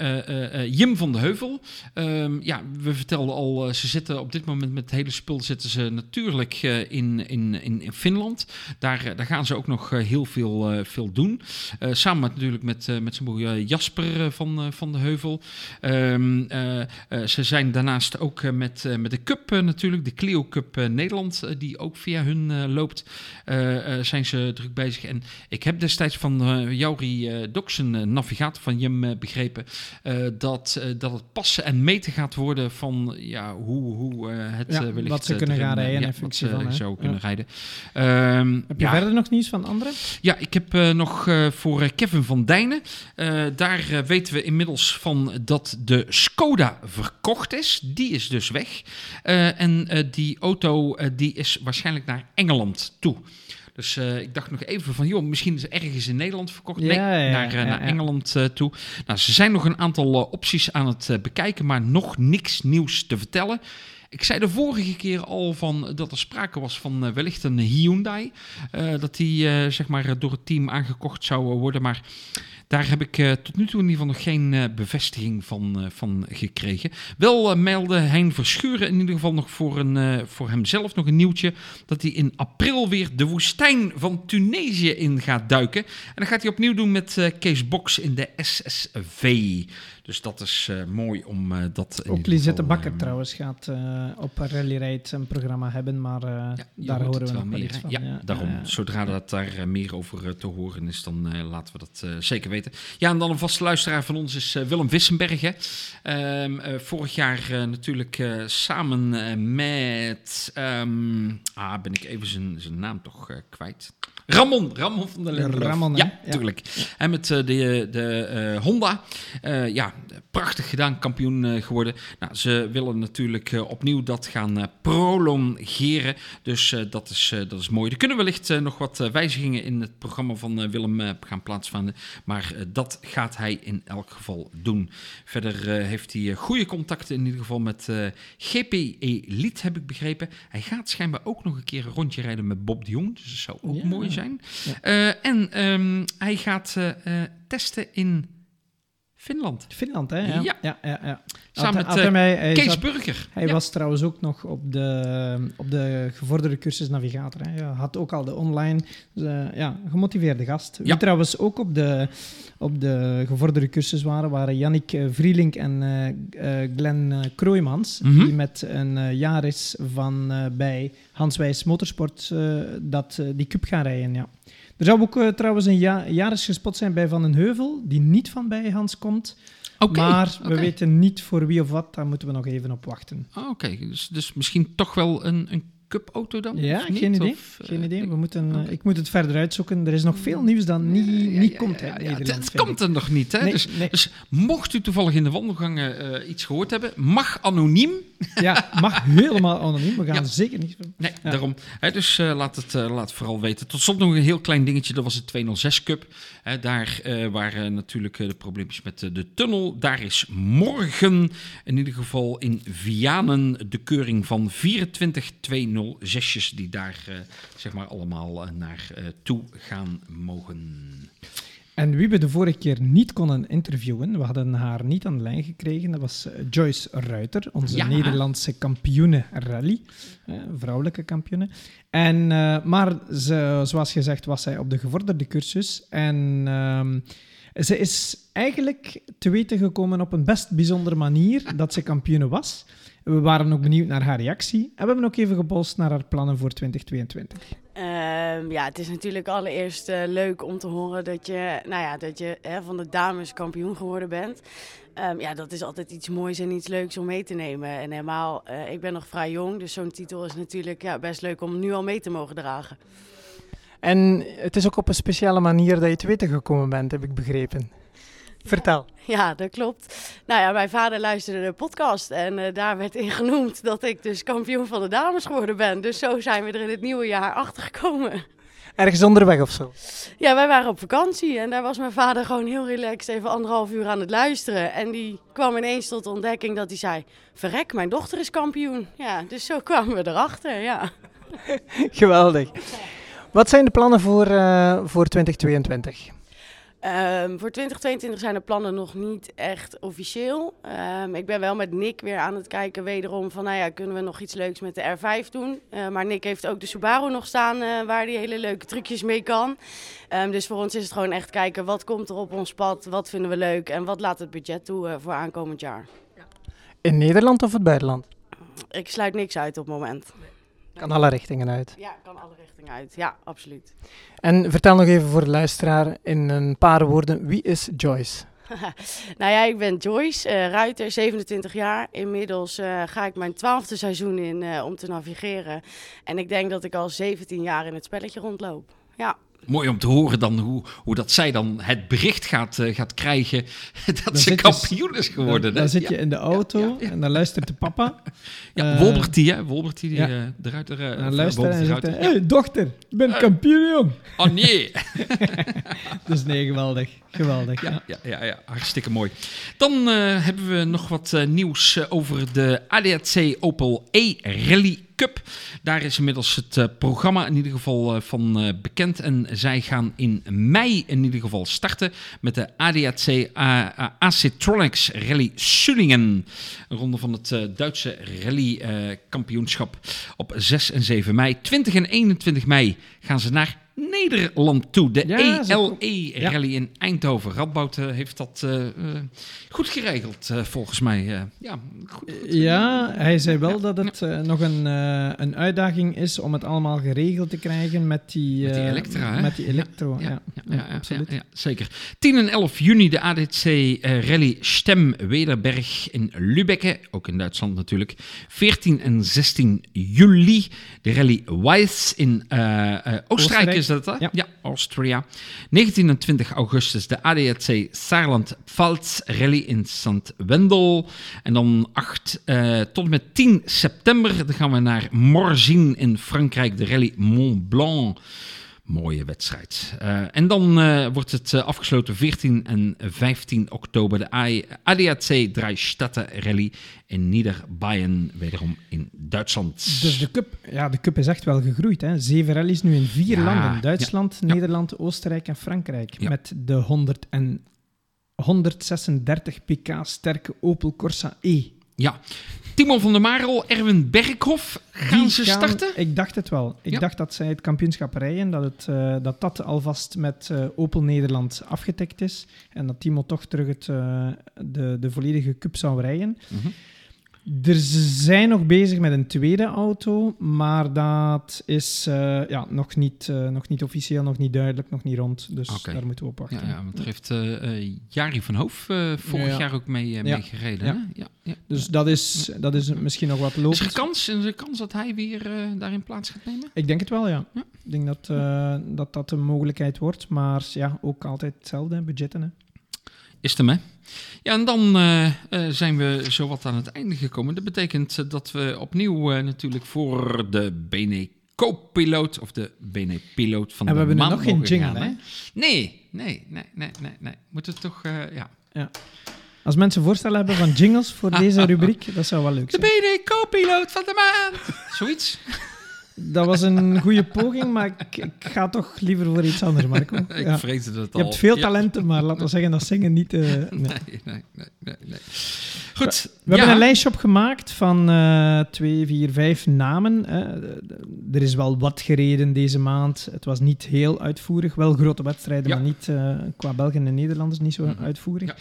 Jim van de Heuvel. Ehm, ja, we vertelden al, ze zitten op dit moment met het hele spul zitten ze natuurlijk uh, in, in, in, in, Finland. Daar, daar gaan ze ook nog uh, heel veel, uh, veel doen. samen natuurlijk met, met zijn broer Jasper van, van de Heuvel. Um, ze zijn daarnaast ook met, met de Cup natuurlijk, de Clio Cup Nederland, die ook via hun loopt, zijn ze druk bezig. En ik heb destijds van Jauri Doksen, navigator van Jim, begrepen dat, dat het passen en meten gaat worden van ja, hoe, hoe het ja, wellicht wat ze kunnen gaan rijden en ze van, zo kunnen rijden. Um, heb je verder nog nieuws van anderen? Ja, ik heb nog voor Kevin van Dijnen. daar weten we inmiddels van dat de Skoda verkocht is. Die is dus weg. en die auto die is waarschijnlijk naar Engeland toe. Dus uh, ik dacht nog even van, joh, misschien is ergens in Nederland verkocht. Nee, ja, naar, ja, naar Engeland uh, toe. Nou, ze zijn nog een aantal opties aan het bekijken, maar nog niks nieuws te vertellen. Ik zei de vorige keer al van dat er sprake was van wellicht een Hyundai. dat die zeg maar door het team aangekocht zou worden, maar... Daar heb ik uh, tot nu toe in ieder geval nog geen uh, bevestiging van, uh, van gekregen. Wel meldde Hein Verschuren in ieder geval nog voor, een, voor hemzelf nog een nieuwtje. Dat hij in april weer de woestijn van Tunesië in gaat duiken. En dat gaat hij opnieuw doen met Kees Box in de SSV. Dus dat is mooi om dat... Ook Lisette Bakker trouwens gaat op Rally Ride een programma hebben. Maar ja, daar horen we nog meer, iets van. Ja, ja daarom. Zodra dat daar meer over te horen is, dan laten we dat zeker weten. Ja, en dan een vaste luisteraar van ons is uh, Willem Wissenberg. Hè. Um, uh, vorig jaar uh, natuurlijk samen met... Um, ah, ben ik even zijn, zijn naam toch kwijt. Ramon, Ramon van der Linden. Ramon, ja, natuurlijk. Ja. En met de, de Honda. ja, prachtig gedaan, kampioen geworden. Nou, ze willen natuurlijk opnieuw dat gaan prolongeren. Dus dat, is, dat is mooi. Er kunnen wellicht nog wat wijzigingen in het programma van Willem gaan plaatsvinden. Maar dat gaat hij in elk geval doen. Verder heeft hij goede contacten in ieder geval met GP Elite, heb ik begrepen. Hij gaat schijnbaar ook nog een keer een rondje rijden met Bob de Jong. Dus dat zou ook ja. mooi zijn. Ja. en um, hij gaat testen in Finland. Finland, hè? Ja. Ja. ja, ja, ja. Samen Had- met, had eh, hij mij- hij Kees zat- Burger. Hij Ja. was trouwens ook nog op de, op de gevorderde cursus navigator. Hè. Ja, had ook al de online, dus, eh, ja, gemotiveerde gast. Wie trouwens ook op de, op de gevorderde cursus waren, waren Yannick eh, Vrielink en eh, Glenn Mhm. die met een jaar is van bij Hans Wijs Motorsport dat, die cup gaan rijden. Ja. Er zou ook eh, trouwens een ja, jaar eens gespot zijn bij Van den Heuvel, die niet van bij Hans komt. Maar we weten niet voor wie of wat, daar moeten we nog even op wachten. Ah, Oké, dus, dus misschien toch wel een, een cupauto dan? Ja, niet? geen idee. Of, eh, Geen idee. We moeten, eh, ik moet het verder uitzoeken. Er is nog veel nieuws dat niet, Ja, niet ja, komt uit Nederland. Het komt er nog niet, hè? Nee, dus, nee. dus mocht u toevallig in de wandelgangen eh, iets gehoord hebben, mag anoniem. Ja, mag helemaal anoniem. We gaan zeker niet... Nee, daarom. Hè, dus eh, laat, het, eh, laat vooral weten. Tot slot nog een heel klein dingetje. Dat was de 206 Cup. Hè, daar eh, waren natuurlijk eh, de probleempjes met eh, de tunnel. Daar is morgen in ieder geval in Vianen de keuring van 24 206'jes die daar eh, zeg maar allemaal eh, naar eh, toe gaan mogen. En wie we de vorige keer niet konden interviewen, we hadden haar niet aan de lijn gekregen, dat was Joyce Ruiter, onze Ja. Nederlandse kampioene rally, vrouwelijke kampioene. En, maar ze, zoals gezegd was zij op de gevorderde cursus en ehm, ze is eigenlijk te weten gekomen op een best bijzondere manier dat ze kampioene was. We waren ook benieuwd naar haar reactie en we hebben ook even gepolst naar haar plannen voor 2022. Ehm, ja, het is natuurlijk allereerst eh, leuk om te horen dat je, nou ja, dat je hè, van de dames kampioen geworden bent. Ehm, ja, dat is altijd iets moois en iets leuks om mee te nemen. En helemaal, eh, ik ben nog vrij jong, dus zo'n titel is natuurlijk ja, best leuk om nu al mee te mogen dragen. En het is ook op een speciale manier dat je te weten gekomen bent, heb ik begrepen. Vertel. Ja, dat klopt. Nou ja, mijn vader luisterde de podcast en eh, daar werd in genoemd dat ik dus kampioen van de dames geworden ben. Dus zo zijn we er in het nieuwe jaar achter gekomen. Ergens onderweg of zo. Ja, wij waren op vakantie en daar was mijn vader gewoon heel relaxed even anderhalf uur aan het luisteren. En die kwam ineens tot de ontdekking dat hij zei, verrek, mijn dochter is kampioen. Ja, dus zo kwamen we erachter, ja. Geweldig. Wat zijn de plannen voor, eh, voor 2022? Ehm, voor 2022 zijn de plannen nog niet echt officieel. Ehm, ik ben wel met Nick weer aan het kijken wederom van, nou ja, kunnen we nog iets leuks met de R5 doen? Eh, maar Nick heeft ook de Subaru nog staan eh, waar hij hele leuke trucjes mee kan. Ehm, dus voor ons is het gewoon echt kijken, wat komt er op ons pad? Wat vinden we leuk? En wat laat het budget toe eh, voor aankomend jaar? In Nederland of het buitenland? Ik sluit niks uit op het moment. Kan alle richtingen uit. Ja, kan alle richtingen uit. Ja, absoluut. En vertel nog even voor de luisteraar in een paar woorden, wie is Joyce? nou ja, ik ben Joyce eh, Ruiter, 27 jaar. Inmiddels eh, ga ik mijn twaalfde seizoen in eh, om te navigeren. En ik denk dat ik al 17 jaar in het spelletje rondloop. Ja, Mooi om te horen dan hoe, hoe dat zij dan het bericht gaat, eh, gaat krijgen dat Dan ze je- kampioen is geworden. Dan, zit je in de auto ja, ja. en dan luistert de papa. Ja, Eh, Wolbertie, hè? Wolbertie, die En of, dan eh, luistert en zegt hey, dochter, je bent kampioen, jong. Oh nee! Dus nee, geweldig. Geweldig. Ja, ja, ja, ja, hartstikke mooi. Dan eh, hebben we nog wat eh, nieuws eh, over de ADAC Opel E-Rally Cup. Daar is inmiddels het programma in ieder geval van bekend. En zij gaan in mei in ieder geval starten met de ADAC A- AC-Tronics Rally Sulingen. Een ronde van het Duitse rally kampioenschap op 6 en 7 mei. 20 en 21 mei gaan ze naar Nederland toe. De Ja, ze- ELE Rally in Eindhoven. Radboud eh, heeft dat eh, eh, goed geregeld, volgens mij. ja, goed, goed. Ja, hij zei wel dat het nog een, een uitdaging is om het allemaal geregeld te krijgen met die, Met die Electra, hè? Met die Elektro, ja. Ja, ja, ja, ja, absoluut. zeker. 10 en 11 juni de ADC eh, Rally Stem Wederberg in Lübeck, ook in Duitsland natuurlijk. 14 en 16 juli de Rally Weiss in Oostenrijk, Oostenrijk. Is dat, hè? Ja. ja, Austria. 19 en 20 augustus de ADAC Saarland-Pfalz Rally in St. Wendel. En dan 8 eh, tot en met 10 september dan gaan we naar Morzine in Frankrijk, de Rally Mont Blanc. Mooie wedstrijd. Eh, en dan eh, wordt het eh, afgesloten 14 en 15 oktober de ADAC Dreistatten Rally in Niederbayern, wederom in Duitsland. Dus de cup, ja, de cup is echt wel gegroeid. Hè. Zeven rallies nu in vier Ja, landen. Duitsland, ja. Nederland, Oostenrijk en Frankrijk. Met de 100 en 136 pk sterke Opel Corsa E. Ja. Timo van der Marel, Erwin Berghoff, gaan Die ze gaan- starten? Ik dacht het wel. Ik Ja. dacht dat zij het kampioenschap rijden, dat, het, eh, dat dat alvast met eh, Opel Nederland afgetikt is. En dat Timo toch terug het, eh, de, de volledige cup zou rijden. Mhm. Er zijn nog bezig met een tweede auto, maar dat is eh, ja, nog, niet, eh, nog niet officieel, nog niet duidelijk, nog niet rond. Dus daar moeten we op wachten. Ja, ja, want er heeft eh, Jari van Hoof vorig Ja. jaar ook mee, Ja. mee gereden. Ja. Hè? Ja, ja. Dus dat is, dat is misschien nog wat Is lopend. er kans, is er een kans dat hij weer daarin plaats gaat nemen? Ik denk het wel, ja. Ik denk dat, dat dat een mogelijkheid wordt. Maar ja, ook altijd hetzelfde, budgetten. Hè. Is het hem, hè? Ja, en dan eh, eh, zijn we zowat aan het einde gekomen. Dat betekent eh, dat we opnieuw natuurlijk voor de BNE Co-piloot, of de BNE piloot van En we de hebben maand nog geen jingle, hè? Nee, nee, nee, nee, nee, nee. Moeten we toch, eh, ja. Als mensen voorstellen hebben van jingles voor deze rubriek, dat zou wel leuk De zijn. BNE Co-piloot van de maand! Zoiets? Dat was een goede poging, maar ik, ik ga toch liever voor iets anders, Marco. Ik Ja. vreesde het Je al. hebt veel Ja. talenten, maar laten we zeggen dat zingen niet... eh, nee. Nee, nee, nee. Goed. We hebben ja. een lijstje opgemaakt van eh twee, vier, vijf namen. Er is wel wat gereden deze maand. Het was niet heel uitvoerig. Wel grote wedstrijden, maar niet eh, qua Belgen en Nederlanders niet zo Mhm. uitvoerig.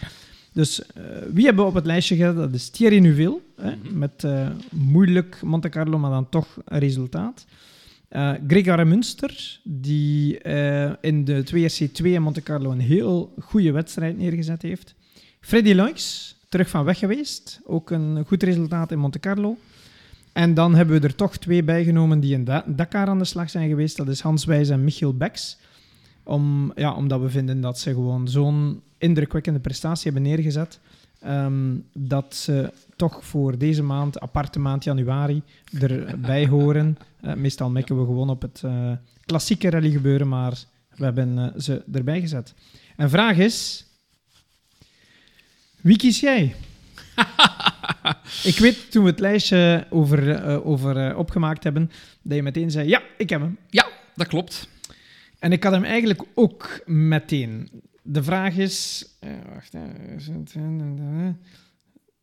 Dus eh, wie hebben we op het lijstje gezet? Dat is Thierry Neuville. Hè, Mhm. Met eh, moeilijk Monte Carlo, maar dan toch een resultaat. Eh Gregor Münster, die in de 2RC2 in Monte Carlo een heel goede wedstrijd neergezet heeft. Freddy Loix, terug van weg geweest. Ook een goed resultaat in Monte Carlo. En dan hebben we er toch twee bijgenomen die in Da- Dakar aan de slag zijn geweest. Dat is Hans Wijs en Michiel Beks. Om, ja, omdat we vinden dat ze gewoon zo'n indrukwekkende prestatie hebben neergezet. ehm, dat ze toch voor deze maand, aparte maand januari, erbij horen. Eh, meestal mikken we gewoon op het eh, klassieke rally gebeuren, maar we hebben eh, ze erbij gezet. En vraag is, wie kies jij? ik weet toen we het lijstje over, over opgemaakt hebben, dat je meteen zei, ja, ik heb hem. Ja, dat klopt. En ik had hem eigenlijk ook meteen. De vraag is... eh, wacht,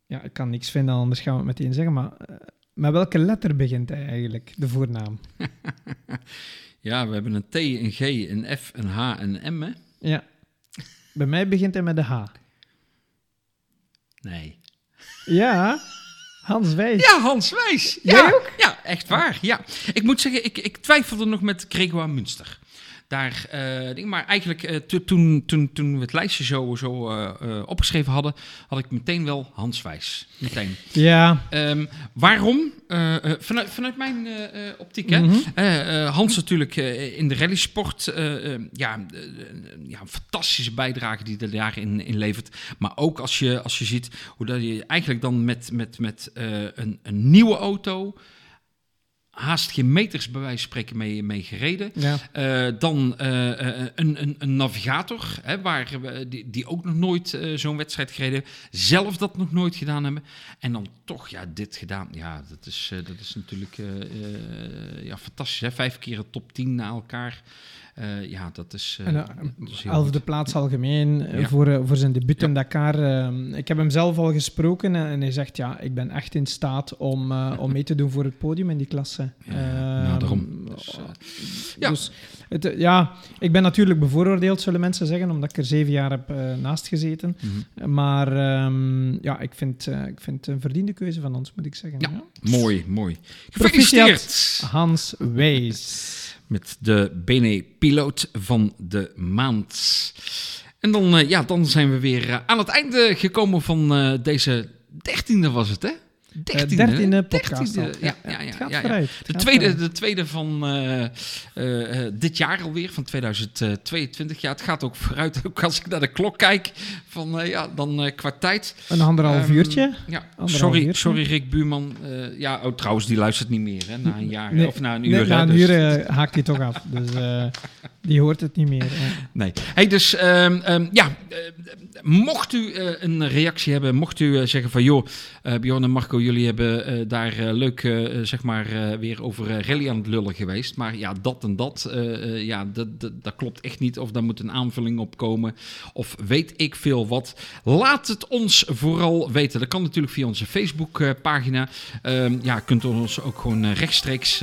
ja, ik kan niks vinden, anders gaan we het meteen zeggen. Maar eh, met welke letter begint hij eigenlijk, de voornaam? Ja, we hebben een T, een G, een F, een H en een M, hè? Ja. Bij mij begint hij met de H. Nee. Ja, Hans Wijs. Ja, Hans Wijs. Jij Ja, ook? ja, echt waar. Ja. Ik moet zeggen, ik, ik twijfelde nog met Gregor Münster. Daar, eh, ding, maar eigenlijk to- toen, toen, toen we het lijstje zo, zo eh, opgeschreven hadden, had ik meteen wel Hans Wijs. Meteen. Ja. Ehm, waarom? Vanuit, vanuit mijn optiek, hè? Mhm. Hans natuurlijk in de rallysport, ja, ja, een fantastische bijdrage die hij daarin in levert. Maar ook als je, als je ziet hoe dat je eigenlijk dan met, met, met een, een nieuwe auto haast geen meters bij wijze van spreken mee, mee gereden. ja. Eh, dan eh, eh, een, een, een navigator, hè, waar, we- die, die ook nog nooit zo'n wedstrijd gereden. Zelf dat nog nooit gedaan hebben. En dan toch ja, dit gedaan. Ja, dat is, dat is natuurlijk ja, fantastisch. Hè? Vijf keer top 10 na elkaar. Eh, ja, dat is, eh, En, eh, heel Elfde plaats algemeen eh, Ja. voor, eh, voor zijn debuut Ja. in Dakar. Eh, ik heb hem zelf al gesproken en, en hij zegt, ja, ik ben echt in staat om, eh, om mee te doen voor het podium in die klasse. Ja, nou, Ehm, daarom. Dus, eh, ja. Dus het, eh, ja, ik ben natuurlijk bevooroordeeld, zullen mensen zeggen, omdat ik er zeven jaar heb eh, naast gezeten. mhm. Maar ehm, ja, ik vind, eh, ik vind het een verdiende keuze van ons, moet ik zeggen. Ja. Mooi, mooi. Proficiat. Gefeliciteerd Hans Wijs. Met de BNE Piloot van de maand. En dan, eh, ja, dan zijn we weer eh, aan het einde gekomen van eh, deze dertiende was het, hè? Dertiende, hè? dertiende podcast Dertiende. Ja, ja, ja, ja, De tweede, de tweede van eh, eh, eh, dit jaar alweer, van 2022. Ja, het gaat ook vooruit, ook als ik naar de klok kijk, van eh, ja, dan eh, qua tijd. Een anderhalf Ehm, uurtje. Ja, Anderhalf sorry, uurtje. sorry Rick Buurman. Eh, ja, oh, trouwens, die luistert niet meer hè, na een jaar Nee, of na een Nee, uur. na hè, een dus- uur eh, haakt hij toch af. Dus, eh, Die hoort het niet meer. Nee. Hey, dus ehm, ehm, ja, eh, mocht u eh, een reactie hebben, mocht u eh, zeggen van joh, Bjorn en Marco, jullie hebben daar leuk zeg maar weer over rally aan het lullen geweest, maar ja, dat en dat, ja, dat, dat, klopt echt niet, of daar moet een aanvulling op komen, of weet ik veel wat. Laat het ons vooral weten. Dat kan natuurlijk via onze Facebookpagina. Ehm ja, kunt u ons ook gewoon rechtstreeks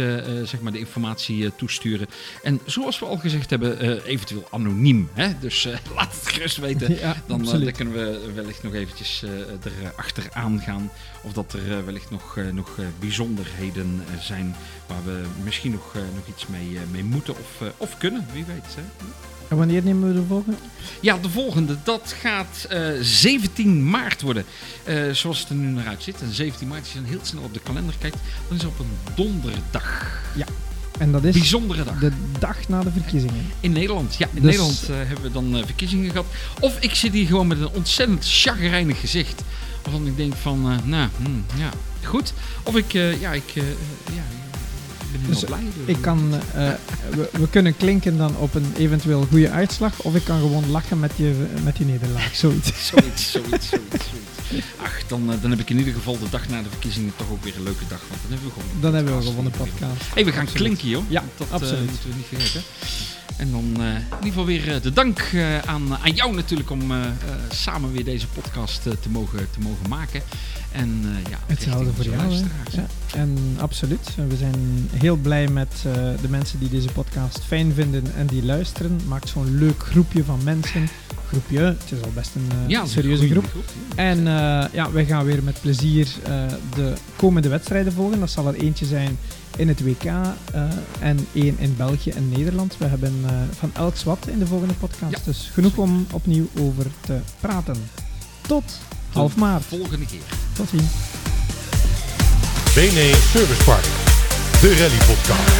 zeg maar de informatie toesturen. En zoals we al gezegd hebben, eh, eventueel anoniem. Hè? Dus eh, laat het gerust weten. Ja, Dan, eh, dan kunnen we wellicht nog eventjes erachteraan gaan. Of dat er wellicht nog, nog bijzonderheden zijn waar we misschien nog, nog iets mee, mee moeten of, of kunnen. Wie weet. Hè? En wanneer nemen we de volgende? Ja, de volgende. Dat gaat eh, 17 maart worden. Zoals het er nu naar uitziet. En 17 maart, als je dan heel snel op de kalender kijkt, dan is het op een donderdag. En dat is Bijzondere dag. de dag na de verkiezingen. In Nederland, ja. In Dus- Nederland eh, hebben we dan eh, verkiezingen gehad. Of ik zit hier gewoon met een ontzettend chagrijnig gezicht. Waarvan ik denk van, eh, nou, hmm, ja, goed. Of ik, ja, ik, ja, ik ben Dus blij. Dus, Ik kan, we, we kunnen klinken dan op een eventueel goede uitslag, of ik kan gewoon lachen met je, met je nederlaag. Zoiets. Zoiets, zoiets, zoiets, zoiets. Ach, dan, eh, dan heb ik in ieder geval de dag na de verkiezingen toch ook weer een leuke dag. Want dan hebben we gewoon een Dan hebben we podcast. gewoon een podcast. Hey, we gaan Absoluut. klinken, joh. Ja, dat eh, absoluut. moeten we niet vergeten. En dan eh, in ieder geval weer eh, de dank eh, aan, aan jou natuurlijk om samen weer deze podcast te, mogen, te mogen maken. En ja, Hetzelfde voor jou. Ja, en absoluut. We zijn heel blij met de mensen die deze podcast fijn vinden en die luisteren. Maakt zo'n leuk groepje van mensen. Groepje, het is al best een Ja, serieuze groep. En eh, ja, wij gaan weer met plezier eh, de komende wedstrijden volgen. Dat zal er eentje zijn in het WK eh, en één in België en Nederland. We hebben eh, van elk wat in de volgende podcast. Ja. Dus genoeg om opnieuw over te praten. Tot half maart. Volgende keer. Tot ziens. BNE Service Park, de rally podcast.